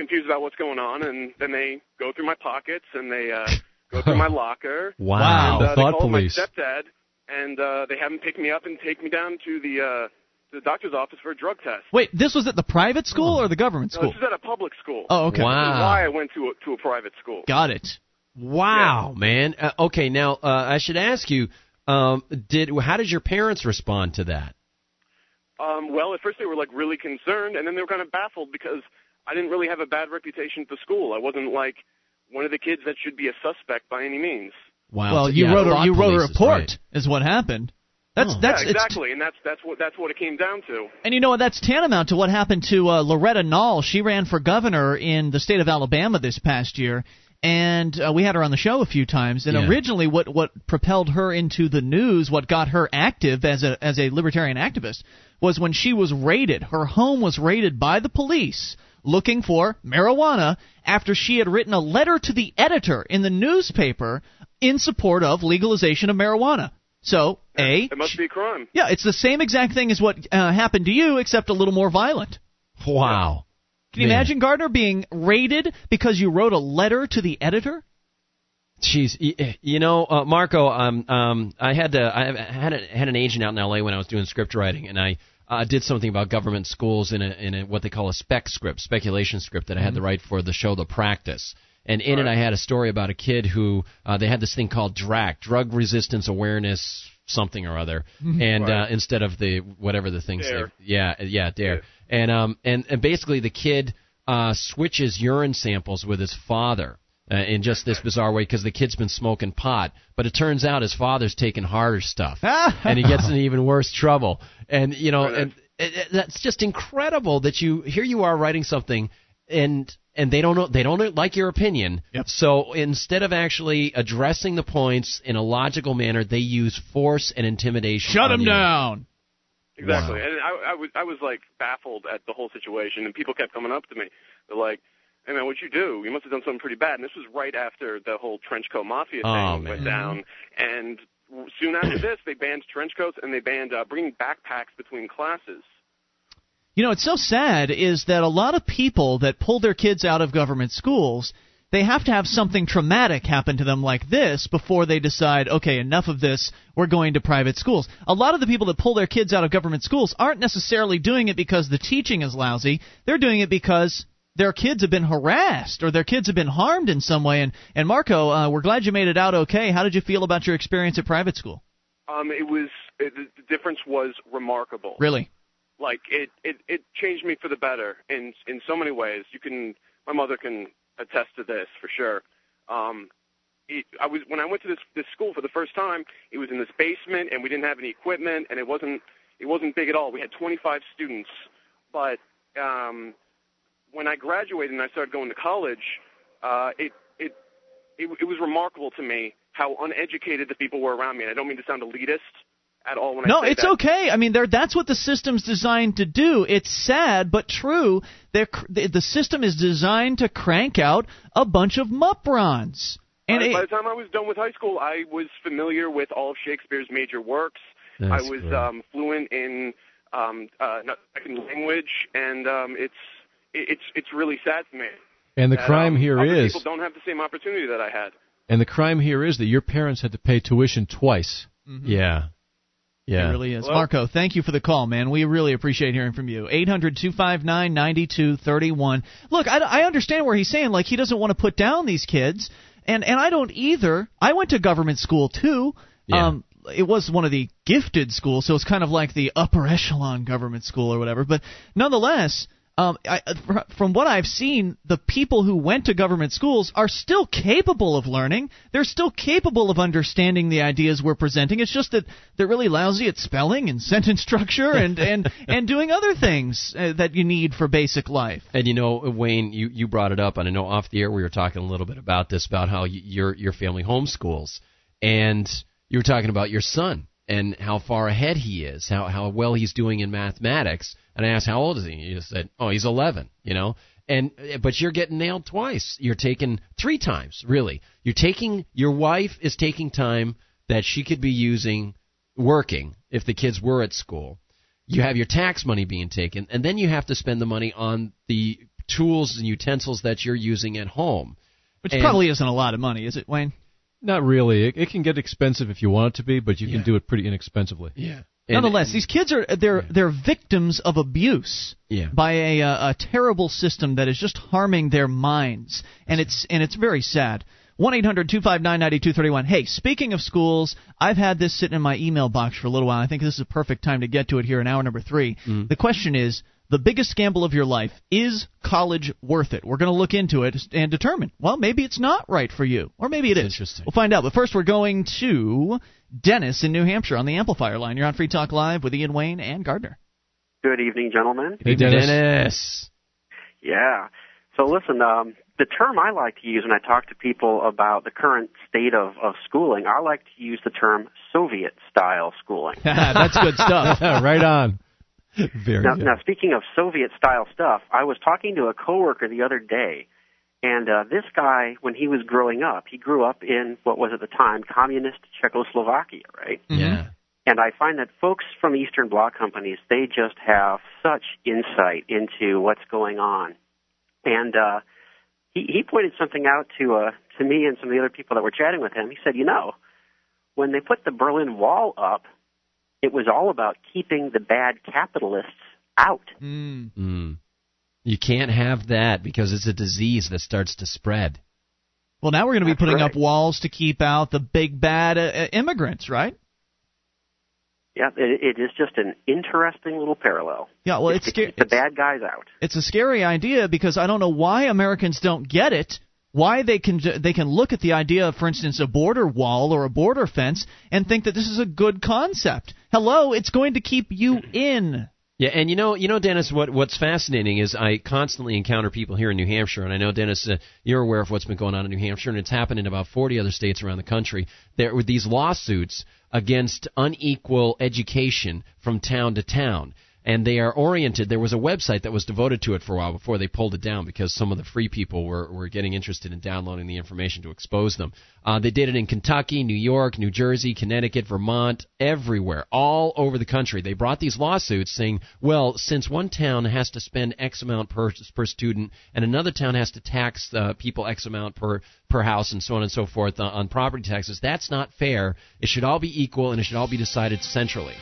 Confused about what's going on. And then they go through my pockets and they uh, go through my locker. Wow. And, uh, The they thought call police. my stepdad, and uh, they have him pick me up and take me down to the uh, to the doctor's office for a drug test. Wait, this was at the private school or the government No, school? this is at a public school. Oh, okay. Wow. This is why I went to a, to a private school. Got it. Wow, man. Uh, okay, now uh, I should ask you, um, did how did your parents respond to that? Um, well, at first they were like really concerned, and then they were kind of baffled because I didn't really have a bad reputation at the school. I wasn't like one of the kids that should be a suspect by any means. Wow. Well, So, you yeah, wrote a thought you wrote a police is report right. is what happened. That's Oh. that's yeah, it's- exactly, and that's that's what that's what it came down to. And you know what? That's tantamount to what happened to uh, Loretta Nall. She ran for governor in the state of Alabama this past year, and uh, we had her on the show a few times. And Yeah. originally, what what propelled her into the news, what got her active as a as a libertarian activist, was when she was raided. Her home was raided by the police looking for marijuana after she had written a letter to the editor in the newspaper in support of legalization of marijuana. So, a It must be a crime. yeah, it's the same exact thing as what uh, happened to you, except a little more violent. Wow. Can you Man. imagine Gardner being raided because you wrote a letter to the editor? Jeez, you know, uh, Marco, um, um, I had to, I had a, had an agent out in L.A. when I was doing script writing, and I uh, did something about government schools in a in a, what they call a spec script, speculation script that I had to write for the show The Practice. And in it, I had a story about a kid who uh, they had this thing called DRAC, Drug Resistance Awareness something or other, and uh, instead of the whatever the thing Dare. say, yeah, yeah, dare, and um, and and basically the kid uh, switches urine samples with his father uh, in just this bizarre way because the kid's been smoking pot, but it turns out his father's taking harder stuff, and he gets in even worse trouble. And you know, and it, it, that's just incredible that you here you are writing something, and and they don't know they don't like your opinion. Yep. So instead of actually addressing the points in a logical manner, they use force and intimidation. Shut on him you. down. Exactly, Wow. and I, I was I was like baffled at the whole situation, and people kept coming up to me. They're like, "Hey man, what'd you do? You must have done something pretty bad." And this was right after the whole trench coat mafia thing Oh, went down, and soon after this, they banned trench coats and they banned uh, bringing backpacks between classes. You know, it's so sad is that a lot of people that pull their kids out of government schools, they have to have something traumatic happen to them like this before they decide, okay, enough of this, we're going to private schools. A lot of the people that pull their kids out of government schools aren't necessarily doing it because the teaching is lousy. They're doing it because their kids have been harassed or their kids have been harmed in some way. And and Marco, uh, we're glad you made it out okay. How did you feel about your experience at private school? Um, it was it, the difference was remarkable. Really? Like it, it, it changed me for the better in in so many ways. You can, my mother can attest to this for sure. Um, it, I was when I went to this this school for the first time. It was in this basement, and we didn't have any equipment, and it wasn't it wasn't big at all. We had 25 students, but um, when I graduated and I started going to college, uh, it, it it it was remarkable to me how uneducated the people were around me. And I don't mean to sound elitist at all when no, I say it's that. okay. I mean, they're, that's what the system's designed to do. It's sad but true. They're, the the system is designed to crank out a bunch of muprons. And by, it- by the time I was done with high school, I was familiar with all of Shakespeare's major works. I was um, fluent in um, uh, not- second language, and um, it's it- it's it's really sad to me. And the that, crime um, here other is, people don't have the same opportunity that I had. and the crime here is that your parents had to pay tuition twice. Yeah. Yeah. It really is. Hello? Marco, thank you for the call, man. We really appreciate hearing from you. 800 259 9231. Look, I, I understand where he's saying, like, he doesn't want to put down these kids, and, and I don't either. I went to government school, too. Yeah. Um, it was one of the gifted schools, so it's kind of like the upper echelon government school or whatever. But nonetheless, um, I, from what I've seen, the people who went to government schools are still capable of learning. They're still capable of understanding the ideas we're presenting. It's just that they're really lousy at spelling and sentence structure and and and doing other things uh, that you need for basic life. And you know, Wayne, you, you brought it up, and I know off the air we were talking a little bit about this, about how y your your family homeschools, and you were talking about your son and how far ahead he is, how how well he's doing in mathematics. And I asked, how old is he? You said, oh, he's 11. You know, and but you're getting nailed twice. You're taking three times, really. You're taking your wife is taking time that she could be using working if the kids were at school you have your tax money being taken, and then you have to spend the money on the tools and utensils that you're using at home. Which And- probably isn't a lot of money, is it, Wayne? Not really. It, it can get expensive if you want it to be, but you Yeah. can do it pretty inexpensively. Yeah. Nonetheless, these kids are they're they're victims of abuse Yeah. by a, uh, a terrible system that is just harming their minds, and it's and it's very sad. One eight hundred two five nine ninety two thirty one. Hey, speaking of schools, I've had this sitting in my email box for a little while. I think this is a perfect time to get to it here in hour number 3 The question is. The biggest gamble of your life is college worth it? We're going to look into it and determine. Well, maybe it's not right for you, or maybe it is. interesting. We'll find out. But first, we're going to Dennis in New Hampshire on the amplifier line. You're on Free Talk Live with Ian Wayne and Gardner. Good evening, gentlemen. Hey, Dennis. Dennis. Yeah. So listen, um, the term I like to use when I talk to people about the current state of, of schooling, I like to use the term Soviet style schooling. That's good stuff. right on. Very Now, good. now, speaking of Soviet style stuff, I was talking to a coworker the other day, and uh, this guy, when he was growing up, he grew up in what was at the time communist Czechoslovakia, right? Yeah. And I find that folks from Eastern Bloc companies, they just have such insight into what's going on. And uh, he, he pointed something out to uh, to me and some of the other people that were chatting with him. He said, you know, when they put the Berlin Wall up, it was all about keeping the bad capitalists out. Mm. Mm. You can't have that because it's a disease that starts to spread. Well, now we're going to be That's putting right. up walls to keep out the big bad uh, uh, immigrants, right? Yeah, it, it is just an interesting little parallel. Yeah. Well, it's to scary. keep the bad guys out. it's a scary idea because I don't know why Americans don't get it. Why they can they can look at the idea of, for instance, a border wall or a border fence and think that this is a good concept. Hello, it's going to keep you in. Yeah, and you know, you know, Dennis, what what's fascinating is I constantly encounter people here in New Hampshire, and I know, Dennis, uh, you're aware of what's been going on in New Hampshire, and it's happened in about 40 other states around the country. There were these lawsuits against unequal education from town to town. And they are oriented. There was a website that was devoted to it for a while before they pulled it down because some of the free people were, were getting interested in downloading the information to expose them. Uh, they did it in Kentucky, New York, New Jersey, Connecticut, Vermont, everywhere, all over the country. They brought these lawsuits saying, well, since one town has to spend X amount per, per student and another town has to tax uh, people X amount per, per house and so on and so forth on, on property taxes, that's not fair. It should all be equal and it should all be decided centrally.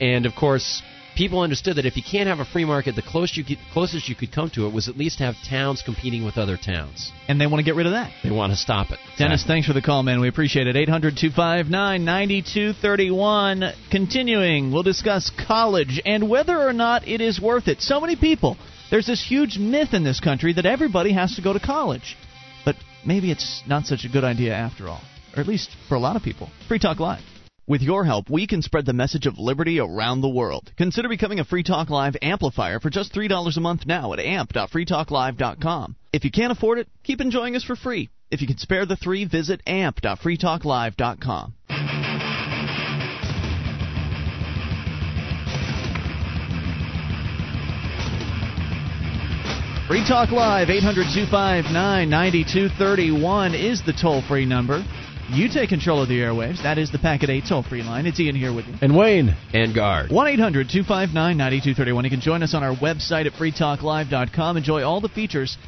And of course, people understood that if you can't have a free market, the closest you could, closest you could come to it was at least have towns competing with other towns. And they want to get rid of that. They want to stop it. Dennis, Exactly. thanks for the call, man. We appreciate it. 800 259 9231. Continuing, we'll discuss college and whether or not it is worth it. So many people. There's this huge myth in this country that everybody has to go to college. But maybe it's not such a good idea after all. Or at least for a lot of people. Free Talk Live. With your help, we can spread the message of liberty around the world. Consider becoming a Free Talk Live amplifier for just $3 a month now at amp.freetalklive.com. If you can't afford it, keep enjoying us for free. If you can spare the three, visit amp.freetalklive.com. Free Talk Live, 800 259 9231 is the toll free number. You take control of the airwaves. That is the Packet 8 toll free line. It's Ian here with you. And Wayne. And guard. 1 800 259 9231. You can join us on our website at freetalklive.com. Enjoy all the features.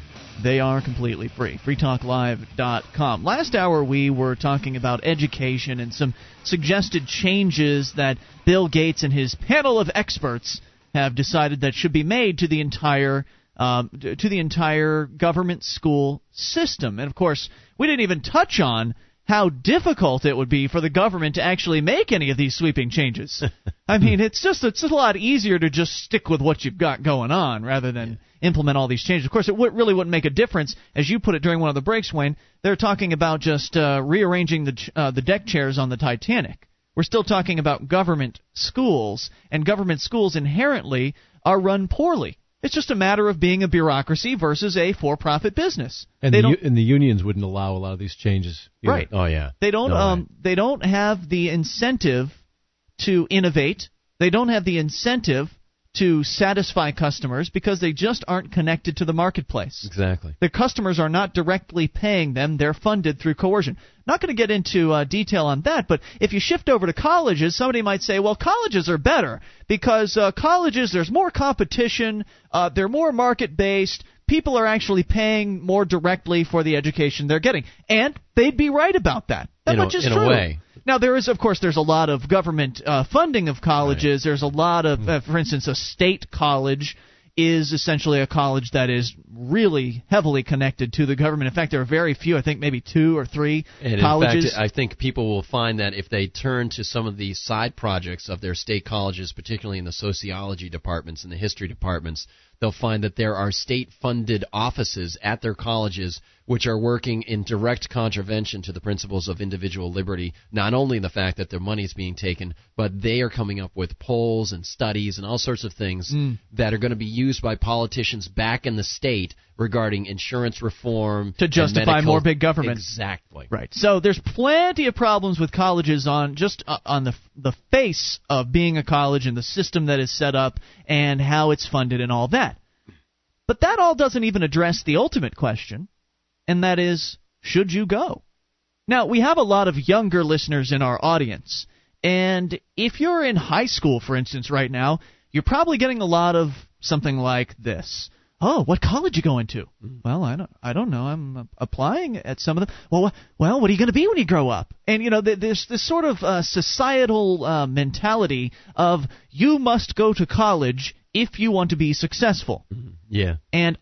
They are completely free. freetalklive.com. Last hour, we were talking about education and some suggested changes that Bill Gates and his panel of experts have decided that should be made to the entire um, to the entire government school system. And of course, we didn't even touch on how difficult it would be for the government to actually make any of these sweeping changes. I mean, it's just it's a lot easier to just stick with what you've got going on rather than implement all these changes. Of course, it w- really wouldn't make a difference, as you put it during one of the breaks, Wayne. They're talking about just uh, rearranging the ch- uh, the deck chairs on the Titanic. We're still talking about government schools, and government schools inherently are run poorly. It's just a matter of being a bureaucracy versus a for-profit business. And they the, don't and the unions wouldn't allow a lot of these changes. either. Right. Oh yeah. they don't No um they don't have the incentive to innovate. They don't have the incentive to satisfy customers because they just aren't connected to the marketplace. Exactly. The customers are not directly paying them; they're funded through coercion. Not going to get into uh, detail on that, but if you shift over to colleges, somebody might say, "Well, colleges are better because uh, colleges there's more competition, uh, they're more market based." People are actually paying more directly for the education they're getting, and they'd be right about that. That In a- is true. way. Now there is, of course, there's a lot of government uh, funding of colleges. There's a lot of, uh, for instance, a state college is essentially a college that is really heavily connected to the government. In fact, there are very few. I think maybe two or three And colleges. in fact, I think people will find that if they turn to some of the side projects of their state colleges, particularly in the sociology departments and the history departments, they'll find that there are state funded offices at their colleges which are working in direct contravention to the principles of individual liberty. Not only the fact that their money is being taken, but they are coming up with polls and studies and all sorts of things Mm. that are going to be used by politicians back in the state regarding insurance reform To justify medical- more big government. Exactly. Right. So there's plenty of problems with colleges on just uh, on the the face of being a college and the system that is set up and how it's funded and all that. But that all doesn't even address the ultimate question, and that is should you go? Now, we have a lot of younger listeners in our audience, and if you're in high school for instance right now, you're probably getting a lot of something like this. Oh, what college are you going to? Well, I don't, I don't know. I'm applying at some of them. Well, well, what are you going to be when you grow up? And you know, th- there's this sort of uh, societal uh, mentality of you must go to college if you want to be successful. Yeah. And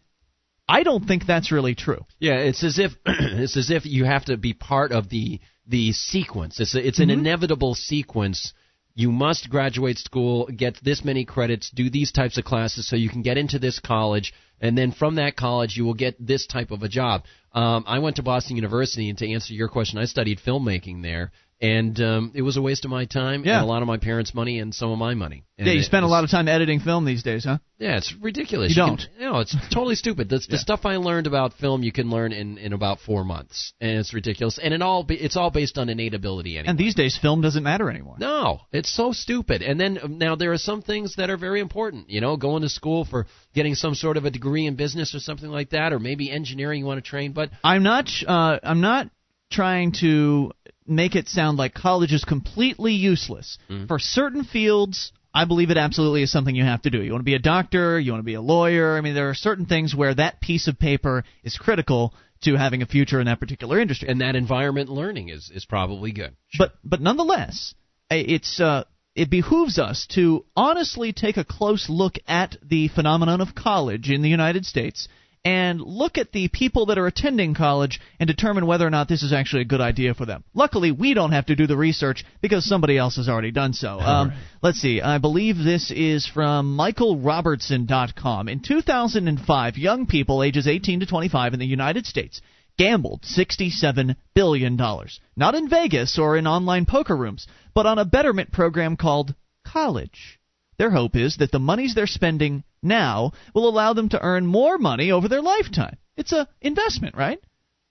I don't think that's really true. Yeah, it's as if it's as if you have to be part of the the sequence. It's a, it's an inevitable sequence. You must graduate school, get this many credits, do these types of classes so you can get into this college, and then from that college you will get this type of a job. Um, I went to Boston University, and to answer your question, I studied filmmaking there. And um, it was a waste of my time Yeah. and a lot of my parents' money and some of my money. And yeah, you spend a lot of time editing film these days, huh? Yeah, it's ridiculous. You can- don't. no, it's totally stupid. The, the stuff I learned about film, you can learn in, in about four months, and it's ridiculous. And it all it's all based on innate ability anyway. And these days, film doesn't matter anymore. No, it's so stupid. And then um, now there are some things that are very important. You know, going to school for getting some sort of a degree in business or something like that, or maybe engineering you want to train. But I'm not. Uh, I'm not trying to make it sound like college is completely useless Mm-hmm. for certain fields. I believe it absolutely is something you have to do. You want to be a doctor, you want to be a lawyer. I mean, there are certain things where that piece of paper is critical to having a future in that particular industry. and that environment learning is is probably good. But but nonetheless, it's uh, it behooves us to honestly take a close look at the phenomenon of college in the United States and look at the people that are attending college and determine whether or not this is actually a good idea for them. Luckily, we don't have to do the research because somebody else has already done so. Um, Let's see. I believe this is from MichaelRobertson.com. In 2005, young people ages 18 to 25 in the United States gambled $67 billion. Not in Vegas or in online poker rooms, but on a betterment program called college. Their hope is that the monies they're spending now will allow them to earn more money over their lifetime. It's a investment, right?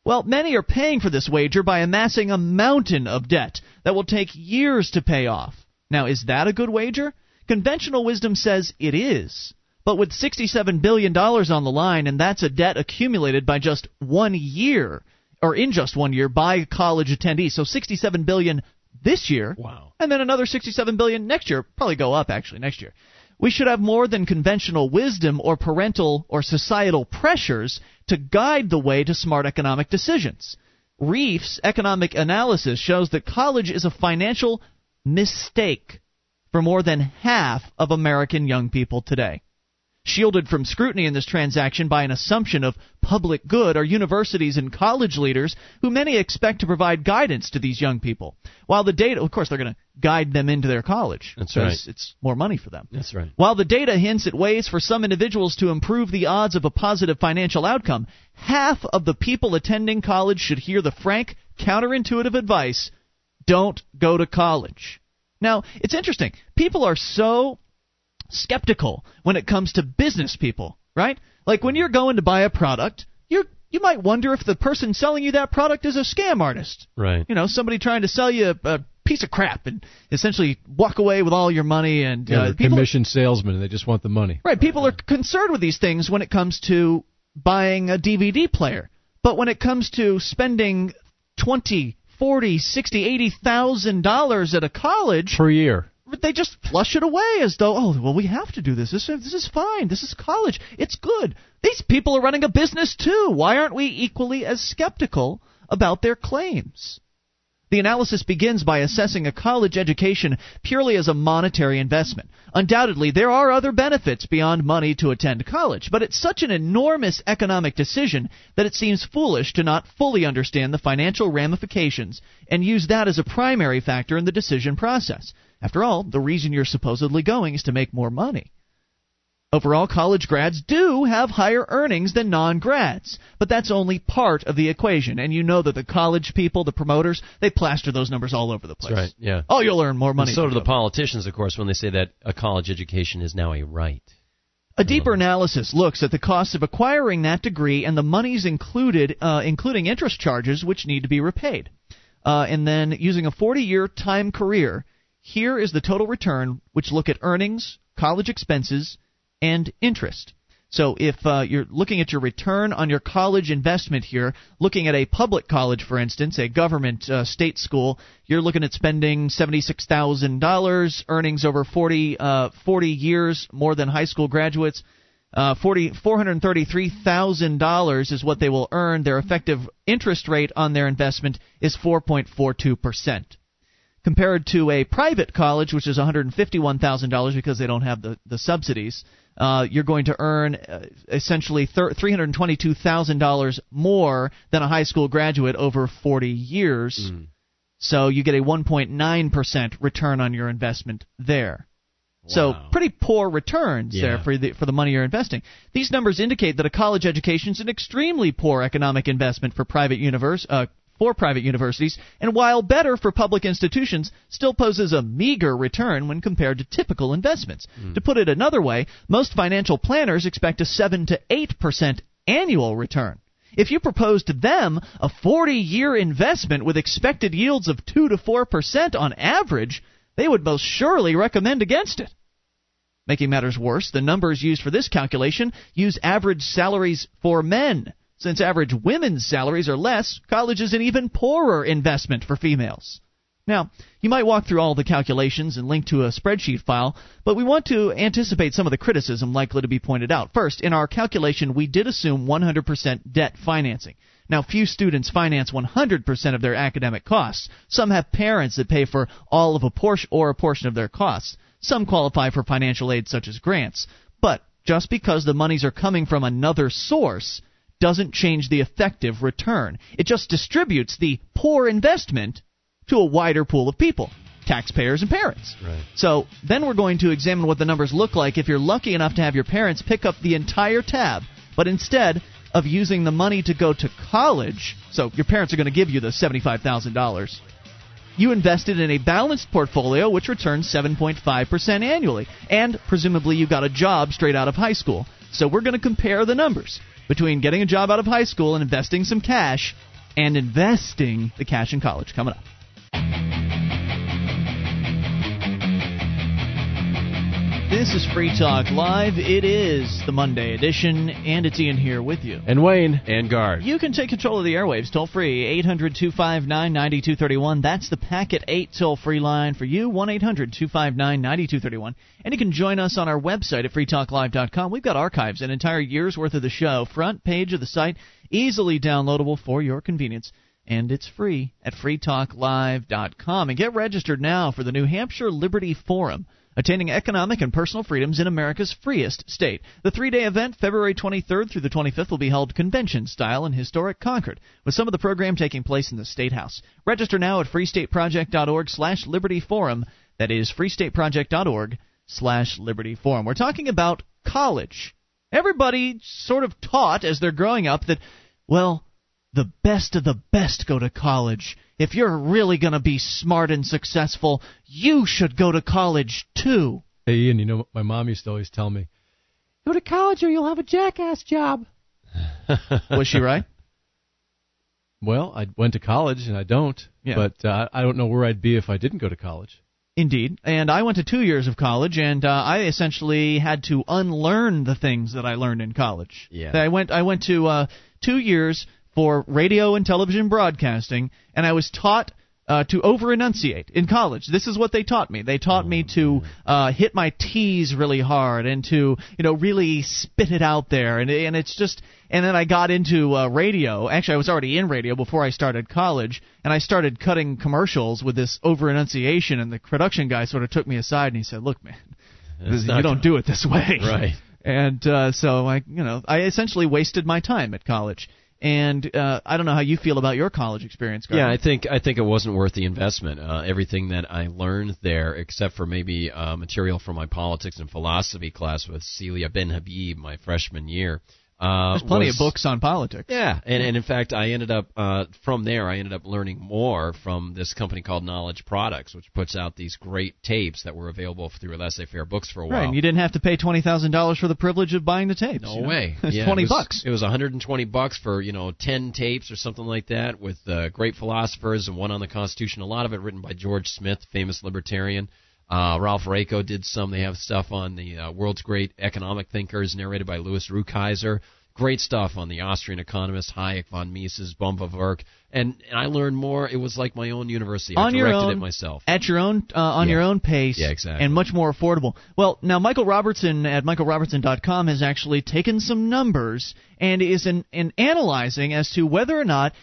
Well, many are paying for this wager by amassing a mountain of debt that will take years to pay off. Now, is that a good wager? Conventional wisdom says it is. But with $67 billion on the line, and that's a debt accumulated by just one year, or in just one year, by college attendees. So 67 billion this year, Wow. and then another 67 billion next year probably go up actually next year we should have more than conventional wisdom or parental or societal pressures to guide the way to smart economic decisions. Reef's economic analysis shows that college is a financial mistake for more than half of american young people today Shielded from scrutiny in this transaction by an assumption of public good are universities and college leaders who many expect to provide guidance to these young people. While the data, of course, they're going to guide them into their college. That's right. It's more money for them. That's right. While the data hints at ways for some individuals to improve the odds of a positive financial outcome, half of the people attending college should hear the frank, counterintuitive advice don't go to college. Now, it's interesting. People are so skeptical when it comes to business people, right? Like when you're going to buy a product, you you might wonder if the person selling you that product is a scam artist. Right. You know, somebody trying to sell you a, a piece of crap and essentially walk away with all your money and Yeah, uh, people commission salesmen, and they just want the money. Right, people are concerned with these things when it comes to buying a DVD player. But when it comes to spending twenty, forty, sixty, eighty thousand dollars at a college, Per year. They just flush it away as though, oh, well, we have to do this. This, this is fine. This is college. It's good. These people are running a business too. Why aren't we equally as skeptical about their claims? The analysis begins by assessing a college education purely as a monetary investment. Undoubtedly, there are other benefits beyond money to attend college, but it's such an enormous economic decision that it seems foolish to not fully understand the financial ramifications and use that as a primary factor in the decision process. After all, the reason you're supposedly going is to make more money. Overall, college grads do have higher earnings than non grads, but that's only part of the equation. And you know that the college people, the promoters, they plaster those numbers all over the place. That's right. Yeah. Oh, you'll earn more money. And so do the politicians, of course, when they say that a college education is now a right. A deeper analysis looks at the cost of acquiring that degree and the monies included, uh, including interest charges, which need to be repaid. Uh, and then, using a 40 year time career, here is the total return, which look at earnings, college expenses, and interest. So, if uh, you're looking at your return on your college investment here, looking at a public college, for instance, a government uh, state school, you're looking at spending $76,000, earnings over 40, uh, 40 years, more than high school graduates. Uh, 40, $433,000 is what they will earn. Their effective interest rate on their investment is 4.42% compared to a private college, which is $151,000 because they don't have the, the subsidies, uh, you're going to earn uh, essentially thir- $322,000 more than a high school graduate over 40 years. So you get a 1.9% return on your investment there. So Wow. pretty poor returns there for the for the money you're investing. These numbers indicate that a college education is an extremely poor economic investment for private univers- uh, for private universities, and while better for public institutions, still poses a meager return when compared to typical investments. Hmm. To put it another way, most financial planners expect a 7 to 8% annual return. If you propose to them a 40 year investment with expected yields of 2 to 4% on average, they would most surely recommend against it. Making matters worse, the numbers used for this calculation use average salaries for men. Since average women's salaries are less, college is an even poorer investment for females. Now, you might walk through all the calculations and link to a spreadsheet file, but we want to anticipate some of the criticism likely to be pointed out. First, in our calculation, we did assume 100% debt financing. Now, few students finance 100% of their academic costs. Some have parents that pay for all of a portion or a portion of their costs. Some qualify for financial aid such as grants. But just because the monies are coming from another source doesn't change the effective return. It just distributes the poor investment to a wider pool of people taxpayers and parents. Right. So then we're going to examine what the numbers look like if you're lucky enough to have your parents pick up the entire tab, but instead of using the money to go to college, so your parents are going to give you the $75,000, you invested in a balanced portfolio which returns 7.5% annually, and presumably you got a job straight out of high school. So we're going to compare the numbers between getting a job out of high school and investing some cash and investing the cash in college coming up. This is Free Talk Live. It is the Monday edition, and it's Ian here with you. And Wayne. And guard. You can take control of the airwaves toll free, 800 259 9231. That's the Packet 8 toll free line for you, 1 800 259 9231. And you can join us on our website at freetalklive.com. We've got archives, an entire year's worth of the show, front page of the site, easily downloadable for your convenience. And it's free at freetalklive.com. And get registered now for the New Hampshire Liberty Forum attaining economic and personal freedoms in America's freest state. The three day event, February 23rd through the 25th, will be held convention style in historic Concord, with some of the program taking place in the State House. Register now at freestateproject.org slash liberty forum. That is freestateproject.org slash liberty forum. We're talking about college. Everybody sort of taught as they're growing up that, well, the best of the best go to college. If you're really going to be smart and successful, you should go to college too. Hey, Ian, you know what my mom used to always tell me? Go to college or you'll have a jackass job. Was she right? Well, I went to college and I don't, Yeah. but uh, I don't know where I'd be if I didn't go to college. Indeed. And I went to two years of college, and uh, I essentially had to unlearn the things that I learned in college. Yeah. I went. I went to uh, two years for radio and television broadcasting, and I was taught. Uh, to over enunciate in college. This is what they taught me. They taught me to uh, hit my T's really hard and to you know really spit it out there. And and it's just and then I got into uh, radio. Actually, I was already in radio before I started college, and I started cutting commercials with this over enunciation. And the production guy sort of took me aside and he said, "Look, man, this, you don't do it this way." Right. And uh, so I, you know, I essentially wasted my time at college. And uh, I don't know how you feel about your college experience. Gardner. Yeah, I think I think it wasn't worth the investment. Uh, everything that I learned there, except for maybe uh, material from my politics and philosophy class with Seyla Benhabib my freshman year. Uh, There's plenty was- of books on politics. Yeah, and, and in fact, I ended up uh, from there. I ended up learning more from this company called Knowledge Products, which puts out these great tapes that were available through Laissez-Faire Books for a while. Right, and you didn't have to pay twenty thousand dollars for the privilege of buying the tapes. No you know? way. It's Yeah, twenty it was, bucks. It was 120 bucks for you know 10 tapes or something like that with uh, great philosophers and one on the Constitution. A lot of it written by George Smith, famous libertarian. Uh, Ralph Raico did some. They have stuff on the uh, world's great economic thinkers, narrated by Louis Rukeyser. Great stuff on the Austrian economist Hayek, von Mises, Bumva and, and I learned more. It was like my own university. I on your own, it myself. at your own uh, on Yeah. your own pace, Yeah, exactly. and much more affordable. Well, now Michael Robertson at michaelrobertson.com has actually taken some numbers and is in, in analyzing as to whether or not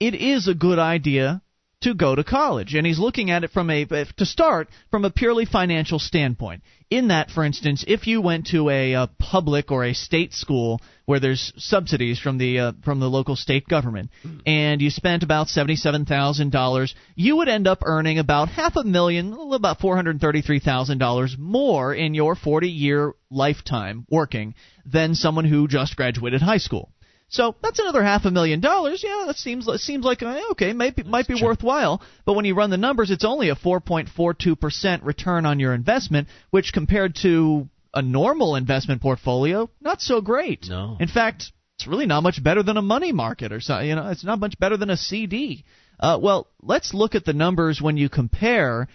it is a good idea to go to college, and he's looking at it from a to start from a purely financial standpoint. In that, for instance, if you went to a, uh public or a state school where there's subsidies from the uh, from the local state government, and you spent about seventy-seven thousand dollars, you would end up earning about half a million, about four hundred thirty-three thousand dollars more in your forty-year lifetime working than someone who just graduated high school. So that's another half a million dollars. Yeah, that seems that seems like uh, okay, maybe might be worthwhile. But when you run the numbers, it's only a 4.42 percent return on your investment, which compared to a normal investment portfolio, not so great. No. In fact, it's really not much better than a money market or something. You know, it's not much better than a CD. Uh, well, let's look at the numbers when you compare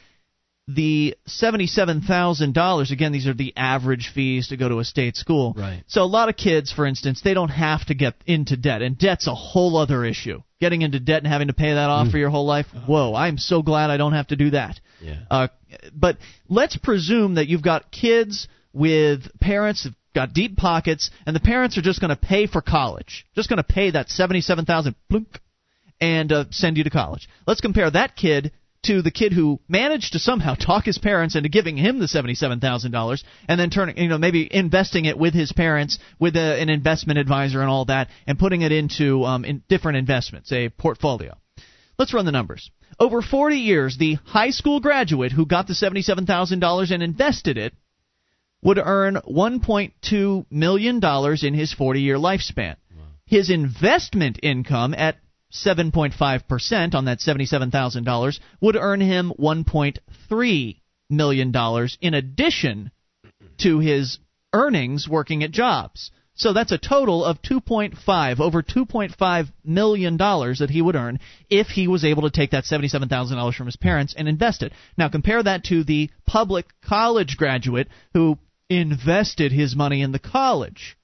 the $77,000 again these are the average fees to go to a state school. Right. So a lot of kids for instance, they don't have to get into debt and debt's a whole other issue. Getting into debt and having to pay that off Mm. for your whole life. Whoa, I'm so glad I don't have to do that. Yeah. Uh, but let's presume that you've got kids with parents who've got deep pockets, and the parents are just going to pay for college, just going to pay that seventy-seven thousand plunk, and uh, send you to college. Let's compare that kid to the kid who managed to somehow talk his parents into giving him the seventy-seven thousand dollars, and then turning, you know, maybe investing it with his parents, with a, an investment advisor and all that, and putting it into um, in different investments, a portfolio. Let's run the numbers. Over 40 years, the high school graduate who got the $77,000 and invested it would earn $1.2 million in his 40 year lifespan. His investment income at 7.5% on that $77,000 would earn him $1.3 million in addition to his earnings working at jobs. So that's a total of 2.5 over 2.5 million dollars that he would earn if he was able to take that $77,000 from his parents and invest it. Now compare that to the public college graduate who invested his money in the college.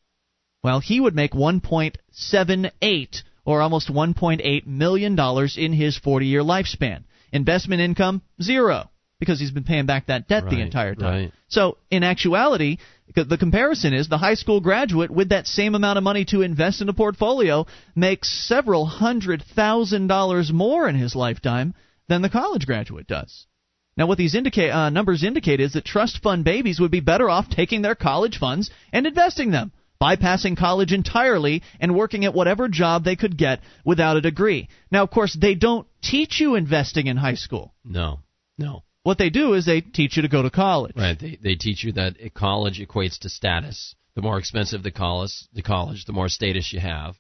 Well, he would make 1.78 or almost 1.8 million dollars in his 40-year lifespan. Investment income zero because he's been paying back that debt the entire time. right. So, in actuality, the comparison is the high school graduate with that same amount of money to invest in a portfolio makes several hundred thousand dollars more in his lifetime than the college graduate does. Now, what these indicate, uh, numbers indicate is that trust fund babies would be better off taking their college funds and investing them, bypassing college entirely and working at whatever job they could get without a degree. Now, of course, they don't teach you investing in high school. No. No. What they do is they teach you to go to college. Right. They they teach you that college equates to status. The more expensive the college, the college, the more status you have,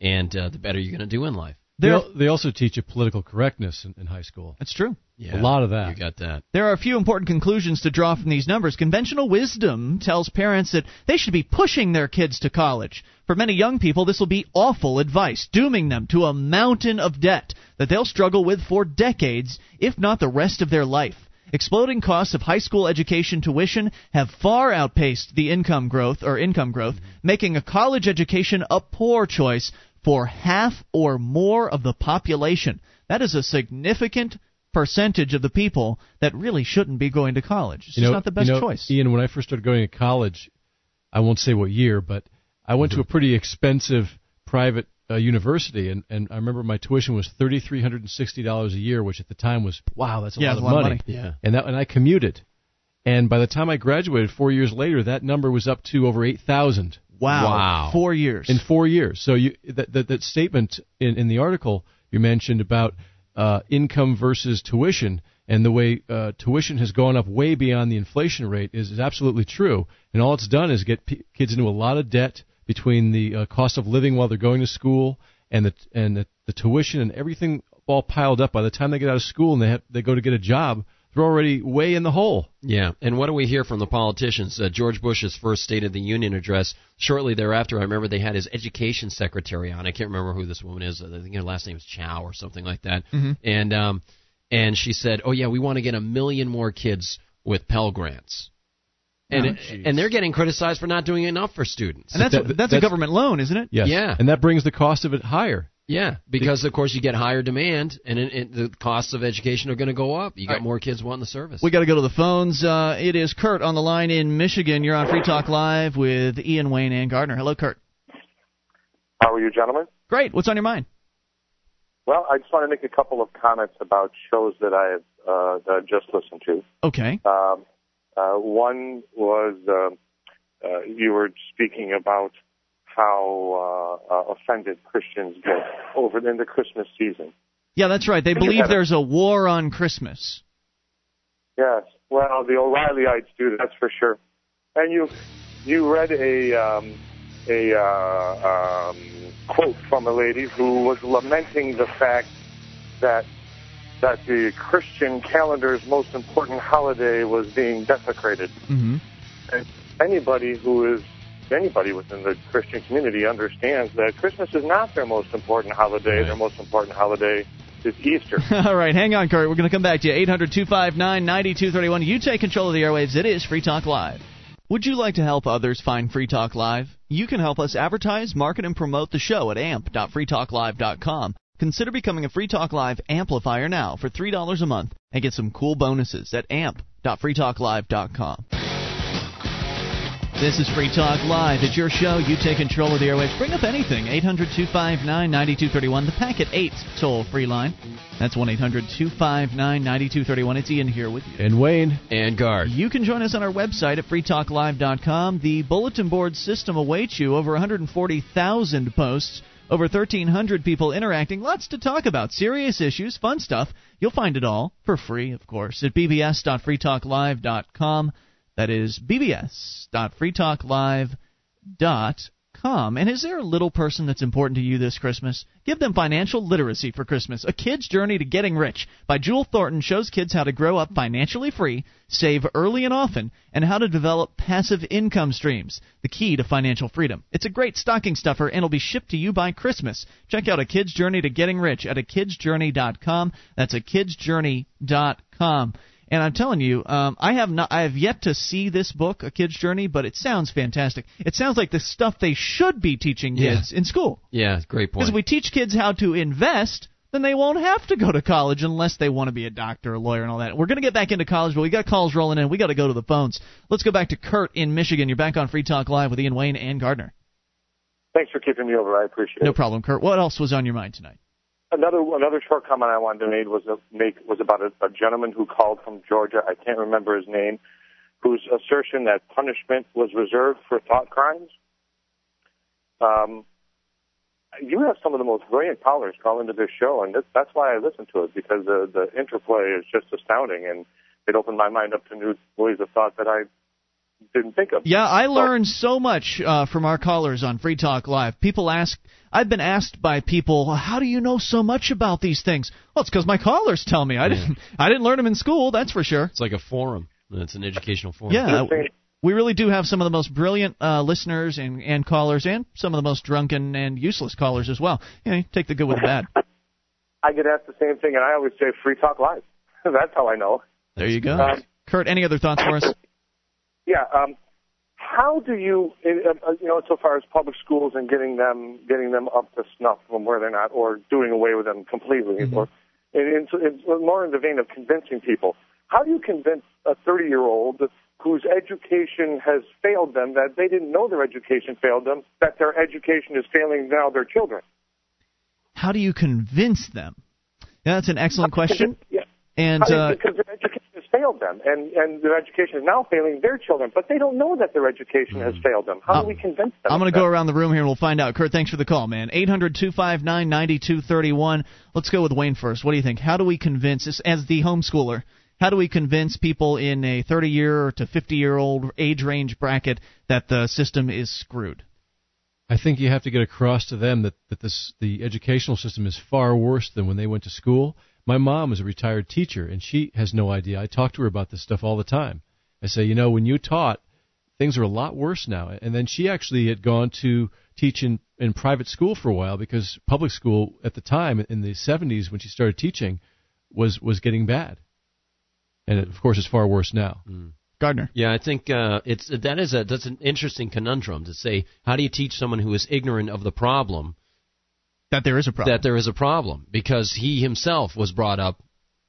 and uh, the better you're going to do in life. They, al- they also teach you political correctness in, in high school. That's true. Yeah, A lot of that. You got that. There are a few important conclusions to draw from these numbers. Conventional wisdom tells parents that they should be pushing their kids to college. For many young people, this will be awful advice, dooming them to a mountain of debt that they'll struggle with for decades, if not the rest of their life. Exploding costs of high school education tuition have far outpaced the income growth or income growth, making a college education a poor choice for half or more of the population. That is a significant percentage of the people that really shouldn't be going to college. It's you just know, not the best you know, choice. Ian, when I first started going to college, I won't say what year, but I went Mm-hmm. to a pretty expensive private uh, university, and, and I remember my tuition was thirty three hundred and sixty dollars a year, which at the time was wow, that's a, Yeah, lot, it's of a lot of money. money. Yeah. And that and I commuted, and by the time I graduated four years later, that number was up to over eight thousand Wow. Wow. Four years. in four years. So you that that, that statement in, in the article you mentioned about uh, income versus tuition and the way uh, tuition has gone up way beyond the inflation rate is, is absolutely true. And all it's done is get p- kids into a lot of debt between the uh, cost of living while they're going to school and the and the, the tuition and everything all piled up. By the time they get out of school and they have, they go to get a job, they're already way in the hole. Yeah, and what do we hear from the politicians? Uh, George Bush's first State of the Union address. Shortly thereafter, I remember they had his education secretary on. I can't remember who this woman is. I think her last name is Chow or something like that. Mm-hmm. And um, and she said, "Oh yeah, we want to get a million more kids with Pell grants." And Oh, and they're getting criticized for not doing enough for students. and that's, That- that's, a government loan, isn't it? Yes. Yeah. And that brings the cost of it higher. Yeah, because of course you get higher demand, and it, it, the costs of education are going to go up. You got right. more kids wanting the service. We got to go to the phones. Uh, it is Kurt on the line in Michigan. You're on Free Talk Live with Ian Wayne and Gardner. Hello, Kurt. How are you, gentlemen? Great. What's on your mind? Well, I just want to make a couple of comments about shows that I have uh, that I've just listened to. Okay. Um, uh, one was uh, uh, you were speaking about how uh, uh, offended Christians get over in the Christmas season. Yeah, that's right. They believe there's a war on Christmas. Yes, well, the O'Reillyites do that's for sure. And you you read a um, a uh, um, quote from a lady who was lamenting the fact that that the Christian calendar's most important holiday was being desecrated. Mm-hmm. And anybody who is anybody within the Christian community understands that Christmas is not their most important holiday. Right. Their most important holiday is Easter. All right, hang on, Kurt. We're going to come back to you. 800 259 9231. You take control of the airwaves. It is Free Talk Live. Would you like to help others find Free Talk Live? You can help us advertise, market, and promote the show at amp.freetalklive.com. Consider becoming a Free Talk Live amplifier now for $3 a month and get some cool bonuses at amp.freetalklive.com. This is Free Talk Live. It's your show. You take control of the airwaves. Bring up anything. 800 259 9231. The Packet 8 toll free line. That's 1 800 259 9231. It's Ian here with you. And Wayne. And guard. You can join us on our website at freetalklive.com. The bulletin board system awaits you. Over 140,000 posts, over 1,300 people interacting. Lots to talk about. Serious issues, fun stuff. You'll find it all for free, of course, at bbs.freetalklive.com. That is bbs.freetalklive.com. And is there a little person that's important to you this Christmas? Give them financial literacy for Christmas. A Kid's Journey to Getting Rich by Jewel Thornton shows kids how to grow up financially free, save early and often, and how to develop passive income streams. The key to financial freedom. It's a great stocking stuffer and it'll be shipped to you by Christmas. Check out A Kid's Journey to Getting Rich at a. That's a. And I'm telling you, um, I have not, I have yet to see this book, A Kid's Journey, but it sounds fantastic. It sounds like the stuff they should be teaching Yeah. kids in school. Yeah, great point. Because if we teach kids how to invest, then they won't have to go to college unless they want to be a doctor, a lawyer, and all that. We're going to get back into college, but we got calls rolling in. We got to go to the phones. Let's go back to Kurt in Michigan. You're back on Free Talk Live with Ian Wayne and Gardner. Thanks for keeping me over. I appreciate it. No problem, Kurt. What else was on your mind tonight? Another another short comment I wanted to make was a, make was about a, a gentleman who called from Georgia. I can't remember his name, whose assertion that punishment was reserved for thought crimes. Um, you have some of the most brilliant callers call into this show, and this, that's why I listen to it because the the interplay is just astounding, and it opened my mind up to new ways of thought that I didn't think of. Yeah, I learned so much uh, from our callers on Free Talk Live. People ask, I've been asked by people, how do you know so much about these things? Well, it's because my callers tell me. I didn't, I didn't learn them in school, that's for sure. It's like a forum. It's an educational forum. Yeah, we really do have some of the most brilliant uh, listeners and, and callers, and some of the most drunken and useless callers as well. You know, take the good with the bad. I get asked the same thing, and I always say free talk live. that's how I know. There you go. Um, Kurt, any other thoughts for us? Yeah. Um, how do you, uh, you know, so far as public schools and getting them getting them up to snuff from where they're not, or doing away with them completely, or in, in, more in the vein of convincing people? How do you convince a 30 year old whose education has failed them that they didn't know their education failed them that their education is failing now their children? How do you convince them? Yeah, that's an excellent question. Yeah. And How do you- uh, because their education failed them, and and their education is now failing their children, but they don't know that their education has mm-hmm. failed them. How do we convince them? I'm going to go around the room here and we'll find out. Kurt, thanks for the call, man. 800 259 9231. Let's go with Wayne first. What do you think? How do we convince, as- as the homeschooler, how do we convince people in a 30 year to 50 year old age range bracket that the system is screwed? I think you have to get across to them that, that this the educational system is far worse than when they went to school. My mom is a retired teacher and she has no idea. I talk to her about this stuff all the time. I say, you know, when you taught, things are a lot worse now. And then she actually had gone to teach in, in private school for a while because public school at the time in the 70s when she started teaching was was getting bad. And it, of course, it's far worse now. Gardner. Yeah, I think uh, it's that is a that's an interesting conundrum to say. How do you teach someone who is ignorant of the problem that there is a problem? that there is a problem because he himself was brought up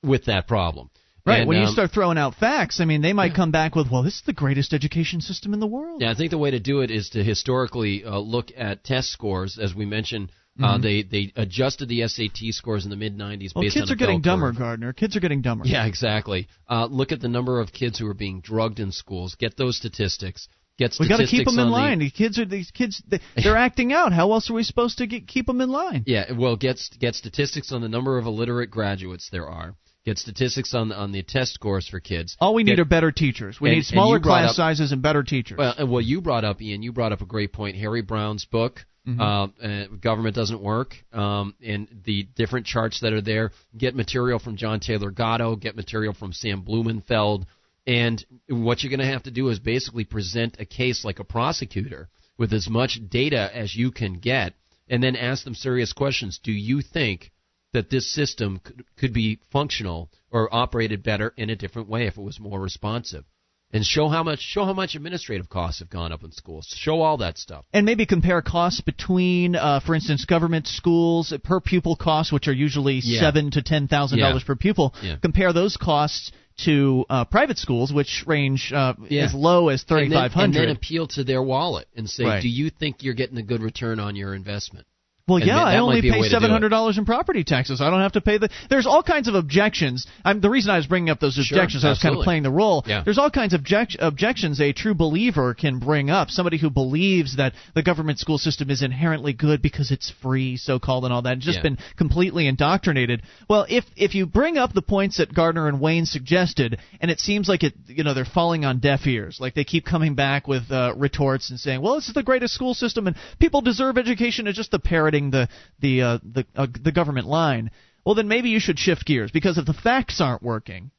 with that problem. Right. And, when you um, start throwing out facts, I mean, they might come back with, well, this is the greatest education system in the world. Yeah, I think the way to do it is to historically uh, look at test scores, as we mentioned. Uh, Mhm. they they adjusted the SAT scores in the mid '90s Well, based kids on are getting dumber, curve. Gardner. Kids are getting dumber. Yeah, exactly. Uh, look at the number of kids who are being drugged in schools. Get those statistics. Get We got to keep them in line. the-. These kids are these kids. They, they're acting out. How else are we supposed to get, keep them in line? Yeah, well, get get statistics on the number of illiterate graduates there are. get statistics on on the test scores for kids. All we need get, are better teachers. We and, need smaller class up, sizes and better teachers. Well, well, you brought up Ian. You brought up a great point. Harry Browne's book. Mm-hmm. Uh, uh, government doesn't work, um, and the different charts that are there. Get material from John Taylor Gatto. Get material from Sam Blumenfeld. And what you're going to have to do is basically present a case like a prosecutor with as much data as you can get, and then ask them serious questions. Do you think that this system could, could be functional or operated better in a different way if it was more responsive? and show how much show how much administrative costs have gone up in schools. Show all that stuff. And maybe compare costs between, uh, for instance, government schools per pupil costs, which are usually yeah. seven to ten thousand yeah. dollars per pupil. Yeah. Compare those costs to uh, private schools, which range uh, yeah. as low as thirty five hundred. And then appeal to their wallet and say, right. do you think you're getting a good return on your investment? Well, yeah, I only pay seven hundred dollars in property taxes. I don't have to pay the. There's all kinds of objections. I'm the reason I was bringing up those objections. Sure, I was kind of playing the role. Yeah. There's all kinds of object, objections a true believer can bring up. Somebody who believes that the government school system is inherently good because it's free, so called, and all that, and just Yeah. been completely indoctrinated. Well, if if you bring up the points that Gardner and Wayne suggested, and it seems like it, you know, they're falling on deaf ears. Like they keep coming back with uh, retorts and saying, "Well, this is the greatest school system, and people deserve education," and just the parroting the the uh, the uh, the government line. Well, then maybe you should shift gears because if the facts aren't working,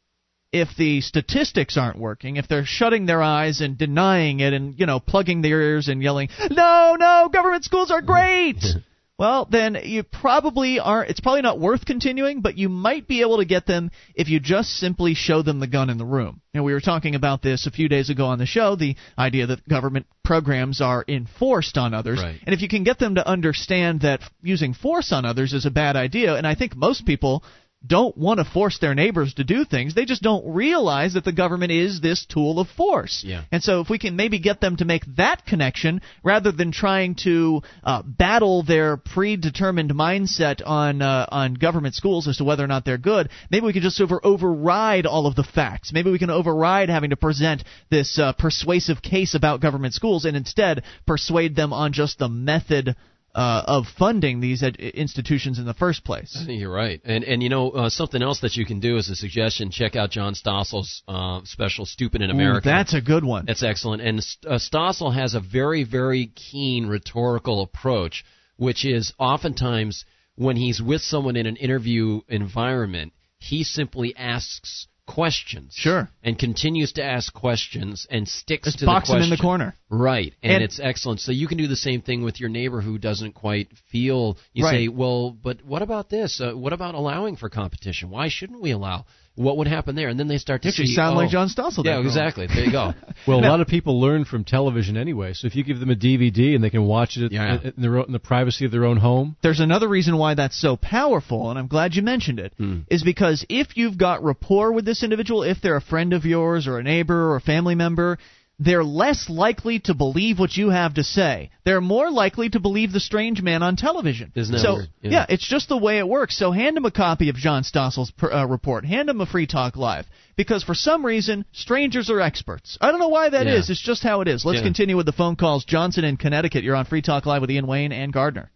if the statistics aren't working, if they're shutting their eyes and denying it and you know plugging their ears and yelling, "No, no, government schools are great." Well, then you probably aren't. It's probably not worth continuing, but you might be able to get them if you just simply show them the gun in the room. You know, we were talking about this a few days ago on the show. The idea that government programs are enforced on others, Right. and if you can get them to understand that using force on others is a bad idea, and I think most people don't want to force their neighbors to do things. They just don't realize that the government is this tool of force. Yeah. And so if we can maybe get them to make that connection rather than trying to uh, battle their predetermined mindset on uh, on government schools as to whether or not they're good, maybe we can just over override all of the facts. Maybe we can override having to present this uh, persuasive case about government schools and instead persuade them on just the method uh, of funding these ed- institutions in the first place. I think you're right. And and you know uh, something else that you can do as a suggestion. Check out John Stossel's uh, special "Stupid in Ooh, America." that's a good one. That's excellent. And uh, Stossel has a very, very keen rhetorical approach, which is oftentimes when he's with someone in an interview environment, he simply asks questions. Sure. And continues to ask questions and sticks Just to box the question. in the corner. Right. And, And- it's excellent. So you can do the same thing with your neighbor who doesn't quite feel. You Right. say, well, but what about this? Uh, what about allowing for competition? Why shouldn't we allow? What would happen there? And then they start to You actually see. sound oh, like John Stossel. Yeah, exactly. There you go. Well, a lot of people learn from television anyway. So if you give them a DVD and they can watch it Yeah. in, their in the privacy of their own home, There's another reason why that's so powerful, and I'm glad you mentioned it, is Hmm. because if you've got rapport with this individual, if they're a friend of yours or a neighbor or a family member, they're less likely to believe what you have to say. They're more likely to believe the strange man on television. Isn't that so, weird? Yeah. Yeah. it's just the way it works. So hand him a copy of John Stossel's per, uh, report. Hand him a Free Talk Live. Because for some reason, strangers are experts. I don't know why that is. Yeah. It's just how it is. Let's Yeah. continue with the phone calls. Johnson in Connecticut, you're on Free Talk Live with Ian Wayne and Gardner.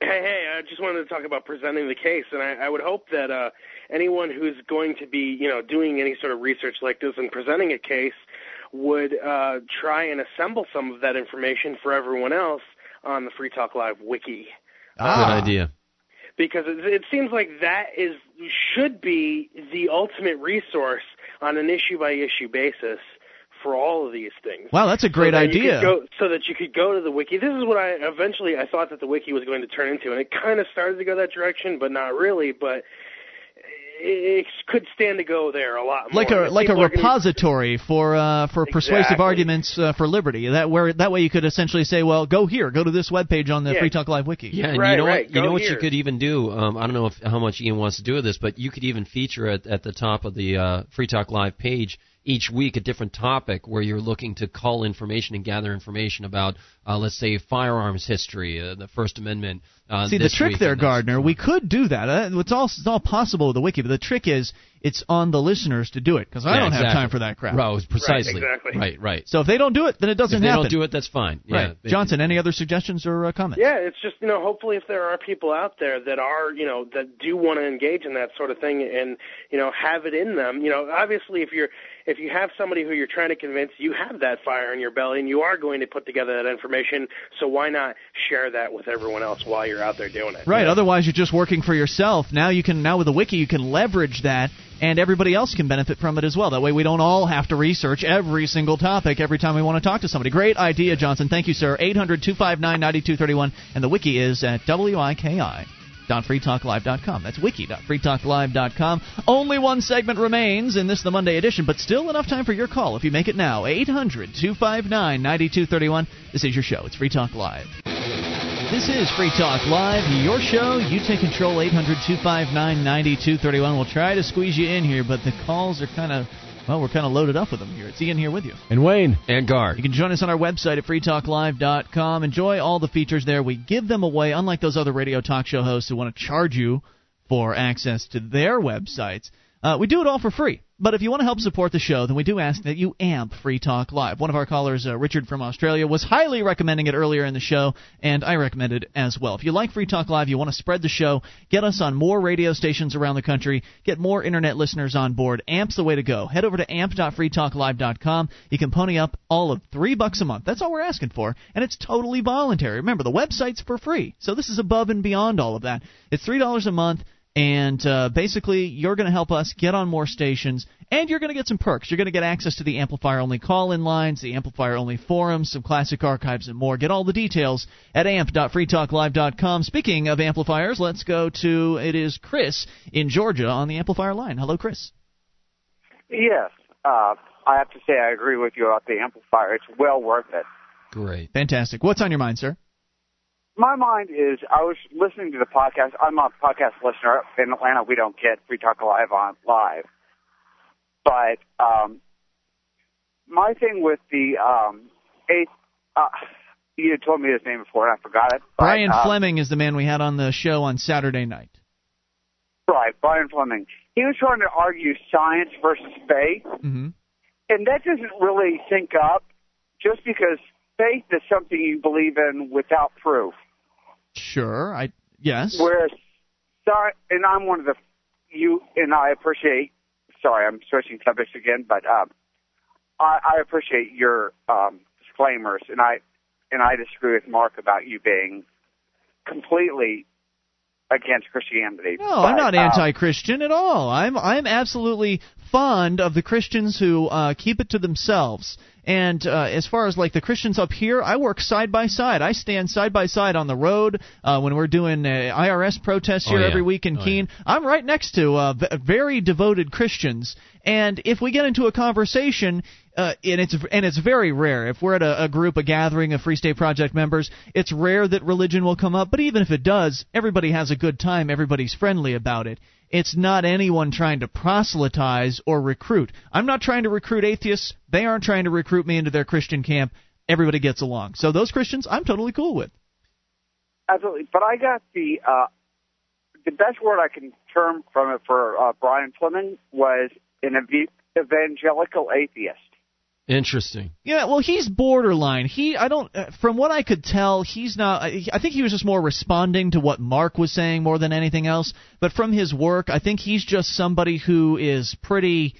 Hey, hey, I just wanted to talk about presenting the case, and I, I would hope that uh, anyone who's going to be, you know, doing any sort of research like this and presenting a case would uh, try and assemble some of that information for everyone else on the Free Talk Live wiki. Ah. Good idea. Because it, it seems like that is should be the ultimate resource on an issue by issue basis for all of these things. Wow, that's a great so that idea. go, so that you could go to the wiki. This is what I eventually I thought that the wiki was going to turn into, and it kind of started to go that direction, but not really. But it, it could stand to go there a lot more. like a If like a people are gonna- repository for uh, for persuasive Exactly. arguments uh, for liberty. That where that way you could essentially say, well, go here, go to this webpage on the Yeah. Free Talk Live wiki. Yeah, and Right, you know right. what? You Go know what you could even do. Um, I don't know if, how much Ian wants to do with this, but you could even feature at at the top of the uh, Free Talk Live page each week a different topic where you're looking to cull information and gather information about, uh, let's say, firearms history, uh, the First Amendment. Uh, See the trick there, Gardner. We could do that. Uh, it's all it's all possible with the wiki, but the trick is It's on the listeners to do it because I Yeah, don't exactly. have time for that crap. Right, precisely. Right, exactly. Right, right. So if they don't do it, then it doesn't if they happen. don't do it, that's fine. Yeah. right, Johnson. Any other suggestions or uh, comments? Yeah, it's just you know, hopefully, if there are people out there that are you know that do want to engage in that sort of thing and you know have it in them, you know, obviously, if you're if you have somebody who you're trying to convince, you have that fire in your belly, and you are going to put together that information. So why not share that with everyone else while you're out there doing it? Right. Otherwise, you're just working for yourself. Now you can now with the wiki, you can leverage that, and everybody else can benefit from it as well. That way, we don't all have to research every single topic every time we want to talk to somebody. Great idea, Johnson. Thank you, sir. 800-259-9231, and the wiki is at wiki. www.freetalklive.com. That's wiki.freetalklive.com. Only one segment remains in this, the Monday edition, but still enough time for your call if you make it now. 800 259 9231. This is your show. It's Free Talk Live. This is Free Talk Live, your show. You take control, 800 259 9231. We'll try to squeeze you in here, but the calls are kind of. Well, we're kind of loaded up with them here. It's Ian here with you. And Wayne. And Guard. You can join us on our website at freetalklive.com. Enjoy all the features there. We give them away, unlike those other radio talk show hosts who want to charge you for access to their websites. Uh, we do it all for free. But if you want to help support the show, then we do ask that you amp Free Talk Live. One of our callers, uh, Richard from Australia, was highly recommending it earlier in the show, and I recommend it as well. If you like Free Talk Live, you want to spread the show, get us on more radio stations around the country, get more internet listeners on board. Amp's the way to go. Head over to amp.freetalklive.com. You can pony up all of three bucks a month. That's all we're asking for, and it's totally voluntary. Remember, the website's for free, so this is above and beyond all of that. It's three dollars a month. And uh, basically, you're going to help us get on more stations, and you're going to get some perks. You're going to get access to the Amplifier only call in lines, the Amplifier only forums, some classic archives, and more. Get all the details at amp.freetalklive.com. Speaking of amplifiers, let's go to it is Chris in Georgia on the Amplifier line. Hello, Chris. Yes, uh, I have to say I agree with you about the amplifier. It's well worth it. Great. Fantastic. What's on your mind, sir? My mind is I was listening to the podcast. I'm a podcast listener in Atlanta. We don't get Free Talk Live on live, but um, my thing with the um, eighth. Uh, you had told me his name before and I forgot it. but, Brian uh, Flemming is the man we had on the show on Saturday night. Right, Brian Flemming. He was trying to argue science versus faith, Mm-hmm. and that doesn't really sync up. Just because faith is something you believe in without proof. Sure. I yes. Whereas, sorry, and I'm one of the you and I appreciate. Sorry, I'm switching subjects again, but um, I, I appreciate your um, disclaimers, and I and I disagree with Mark about you being completely against Christianity. No, I'm not um, anti-Christian at all. I'm I'm absolutely fond of the Christians who uh, keep it to themselves. And uh, as far as like the Christians up here, I work side by side. I stand side by side on the road uh, when we're doing uh, IRS protests Oh, here yeah. every week in Oh, Keene. I'm right next to uh, v- very devoted Christians, and if we get into a conversation, uh, and it's and it's very rare. If we're at a, a group, a gathering of Free State Project members, it's rare that religion will come up. But even if it does, everybody has a good time. Everybody's friendly about it. It's not anyone trying to proselytize or recruit. I'm not trying to recruit atheists. They aren't trying to recruit me into their Christian camp. Everybody gets along. So those Christians, I'm totally cool with. Absolutely, but I got the uh, the best word I can term from it for uh, Brian Flemming was an ev- evangelical atheist. Interesting. Yeah, well, he's borderline. He, I don't, uh, from what I could tell, he's not. I I think he was just more responding to what Mark was saying more than anything else. But from his work, I think he's just somebody who is pretty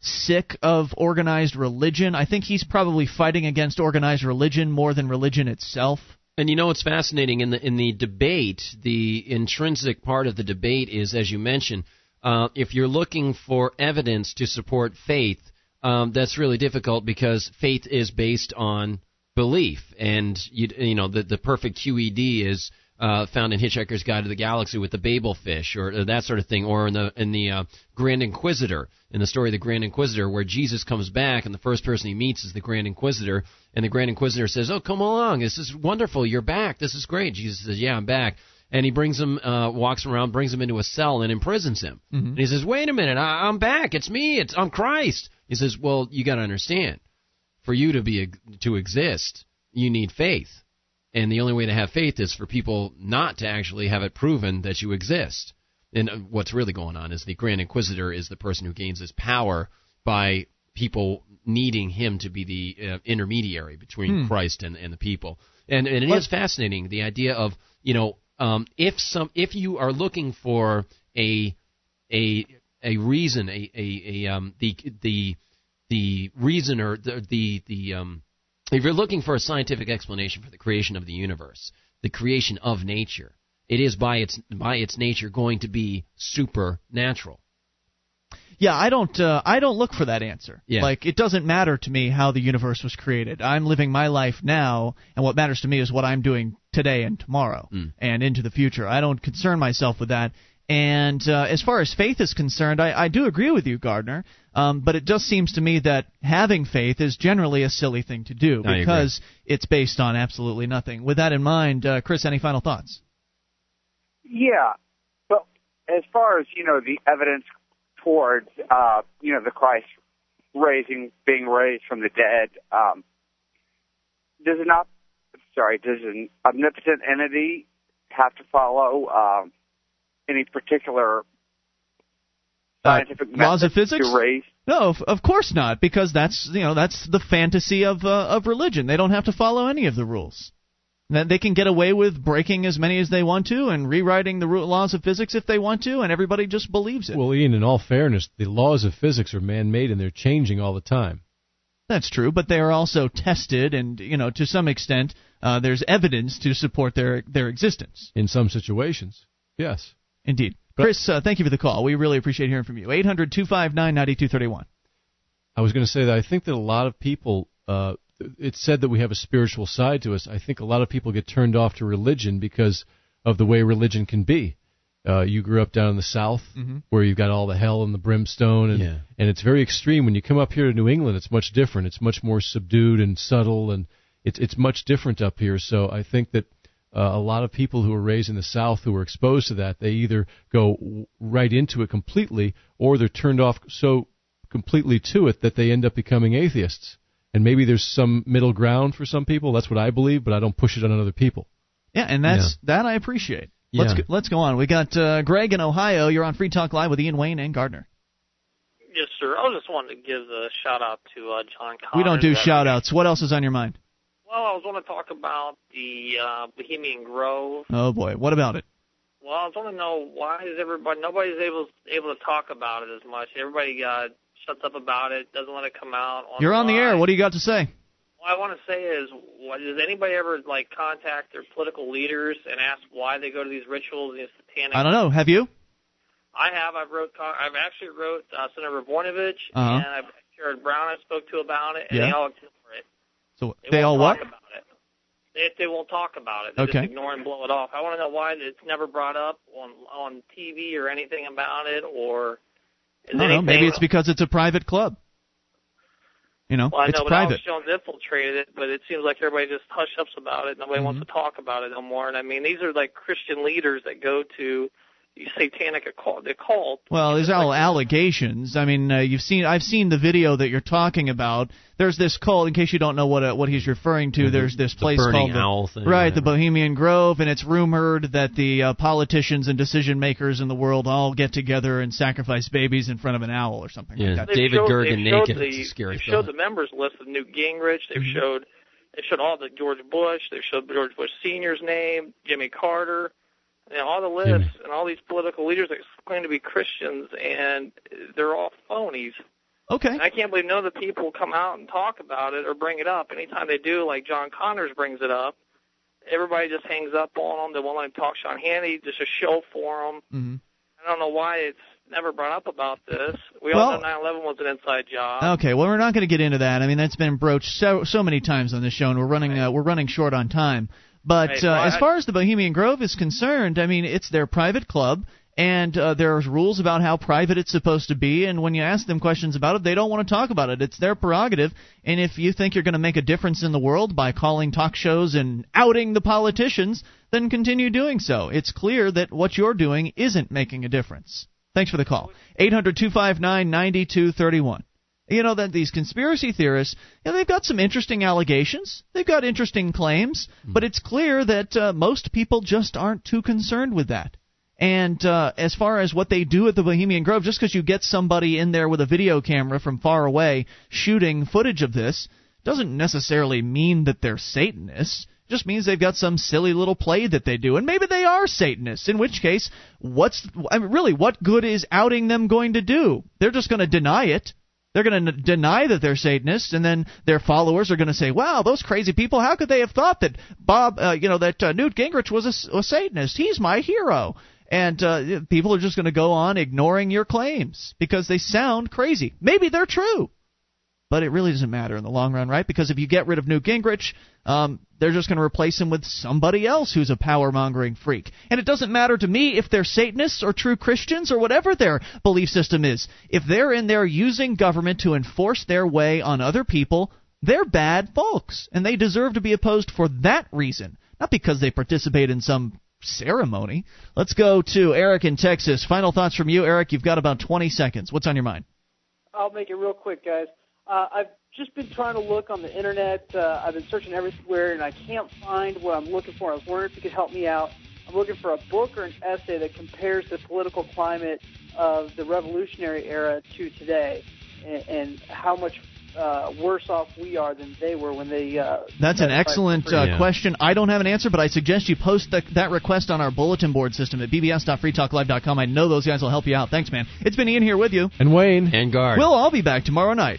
sick of organized religion. I think he's probably fighting against organized religion more than religion itself. And you know it's fascinating in the in the debate, the intrinsic part of the debate is, as you mentioned, uh, if you're looking for evidence to support faith, um, that's really difficult because faith is based on belief, and you you know the the perfect QED is uh, found in Hitchhiker's Guide to the Galaxy with the Babel fish or, or that sort of thing, or in the in the uh, Grand Inquisitor in the story of the Grand Inquisitor, where Jesus comes back and the first person he meets is the Grand Inquisitor, and the Grand Inquisitor says, "Oh, come along, this is wonderful, you're back, this is great." Jesus says, "Yeah, I'm back." And he brings him, uh, walks him around, brings him into a cell, and imprisons him. Mhm. And he says, "Wait a minute, I, I'm back. It's me. It's I'm Christ." He says, "Well, you got to understand, for you to be to exist, you need faith, and the only way to have faith is for people not to actually have it proven that you exist. and uh, what's really going on is the Grand Inquisitor is the person who gains his power by people needing him to be the uh, intermediary between Hmm. Christ and, and the people. And, and it is fascinating the idea of you know um, if some if you are looking for a a a reason a a, a um, the the the reason or the the, the um, if you're looking for a scientific explanation for the creation of the universe, the creation of nature, it is by its by its nature going to be supernatural. Yeah, I don't. Uh, I don't look for that answer. Yeah. Like it doesn't matter to me how the universe was created. I'm living my life now, and what matters to me is what I'm doing today and tomorrow Mm. and into the future. I don't concern myself with that. And uh, as far as faith is concerned, I, I do agree with you, Gardner. Um, but it just seems to me that having faith is generally a silly thing to do I because it's based on absolutely nothing. With that in mind, uh, Chris, any final thoughts? Yeah, Well, as far as you know, the evidence towards uh, you know the Christ raising, being raised from the dead, um, does it not? Sorry, does an omnipotent entity have to follow um, any particular scientific laws of physics? to? No, of, of course not, because that's you know that's the fantasy of uh, of religion. They don't have to follow any of the rules. That they can get away with breaking as many as they want to and rewriting the laws of physics if they want to, and everybody just believes it. Well, Ian, in all fairness, the laws of physics are man-made and they're changing all the time. That's true, but they are also tested, and you know to some extent uh, there's evidence to support their their existence. In some situations, yes. Indeed, Chris, uh, thank you for the call. We really appreciate hearing from you. Eight hundred two five nine ninety two thirty one. I was going to say that I think that a lot of people. Uh, it's said that we have a spiritual side to us. I think a lot of people get turned off to religion because of the way religion can be. Uh, you grew up down in the South, Mhm. where you've got all the hell and the brimstone, and Yeah. and it's very extreme. When you come up here to New England, it's much different. It's much more subdued and subtle, and it's it's much different up here. So I think that uh, a lot of people who are raised in the South who are exposed to that, they either go right into it completely, or they're turned off so completely to it that they end up becoming atheists. And maybe there's some middle ground for some people. That's what I believe, but I don't push it on other people. Yeah, and that's that I appreciate. Let's Yeah. go, let's go on. We got uh, Greg in Ohio. You're on Free Talk Live with Ian Wayne and Gardner. Yes, sir. I was just wanting to give a shout out to uh, John Connors. We don't do That- shout outs. What else is on your mind? Well, I was want to talk about the uh, Bohemian Grove. Oh boy, what about it? Well, I was want to know why is everybody nobody's able able to talk about it as much. Everybody uh, shuts up about it, doesn't want it come out. On You're on the air. What do you got to say? What I want to say is, what, does anybody ever like contact their political leaders and ask why they go to these rituals and satanic? I don't know. Have you? I have. I've wrote. I've actually wrote uh, Senator Voinovich Uh-huh. and I've Sherrod Brown. I spoke to about it, and Yeah. they all. So They, they all what? about it. They, they won't talk about it. They Okay. just ignore and blow it off. I want to know why it's never brought up on on TV or anything about it, or I don't know. Maybe it's because it's a private club. You know, Well, I it's know, but private. Alex Jones infiltrated it, but it seems like everybody just hush ups about it. Nobody wants Mm-hmm. to talk about it no more. And I mean, these are like Christian leaders that go to satanic occult, the cult. Well, there's all allegations. I mean, uh, you've seen. I've seen the video that you're talking about. There's this cult. In case you don't know what uh, what he's referring to, there's this place Mm-hmm. burning called owl the, thing, right, yeah. the Bohemian Grove, and it's rumored that the uh, politicians and decision makers in the world all get together and sacrifice babies in front of an owl or something Yeah, like that. David showed, Gergen they've showed naked. The, It's a scary they've showed the members list of Newt Gingrich. They've Mm-hmm. showed they showed all the George Bush. They've showed George Bush Senior's name, Jimmy Carter, and all the lists, Jimmy. and all these political leaders that claim to be Christians, and they're all phonies. Okay. And I can't believe none of the people come out and talk about it or bring it up. Anytime they do, like John Connors brings it up, everybody just hangs up on them. They won't let him talk. Sean Hannity, just a show for them. hmm I don't know why it's never brought up about this. We Well- all know 9/11 was an inside job. Okay, well we're not going to get into that. I mean that's been broached so so many times on this show, and we're running uh, we're running short on time. But Right, uh, as far as the Bohemian Grove is concerned, I mean it's their private club, and uh, there's rules about how private it's supposed to be. And when you ask them questions about it, they don't want to talk about it. It's their prerogative. And if you think you're going to make a difference in the world by calling talk shows and outing the politicians, then continue doing so. It's clear that what you're doing isn't making a difference. Thanks for the call. 800-259-9231. You know that these conspiracy theorists, you know, they've got some interesting allegations. They've got interesting claims, but it's clear that uh, most people just aren't too concerned with that. And uh, as far as what they do at the Bohemian Grove, just because you get somebody in there with a video camera from far away shooting footage of this, doesn't necessarily mean that they're Satanists. It just means they've got some silly little play that they do, and maybe they are Satanists. In which case, what's I mean, really what good is outing them going to do? They're just going to deny it. They're going to n- deny that they're Satanists, and then their followers are going to say, "Wow, those crazy people! How could they have thought that Bob, uh, you know, that uh, Newt Gingrich was a, a Satanist? He's my hero." And uh, people are just going to go on ignoring your claims because they sound crazy. Maybe they're true, but it really doesn't matter in the long run, right? Because if you get rid of Newt Gingrich, um, they're just going to replace him with somebody else who's a power mongering freak. And it doesn't matter to me if they're Satanists or true Christians or whatever their belief system is. If they're in there using government to enforce their way on other people, they're bad folks. And they deserve to be opposed for that reason, not because they participate in some ceremony. Let's go to Eric in Texas. Final thoughts from you, Eric. You've got about 20 seconds. What's on your mind? I'll make it real quick, guys. Uh, I've just been trying to look on the internet. Uh, I've been searching everywhere, and I can't find what I'm looking for. I was wondering if you could help me out. I'm looking for a book or an essay that compares the political climate of the Revolutionary era to today, and, and how much uh, worse off we are than they were when they. Uh, That's an tried to fight for excellent uh, freedom. question. I don't have an answer, but I suggest you post the, that request on our bulletin board system at bbs.freetalklive.com. I know those guys will help you out. Thanks, man. It's been Ian here with you. And Wayne. And Guard. We'll all be back tomorrow night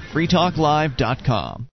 Amazon.freetalklive.com.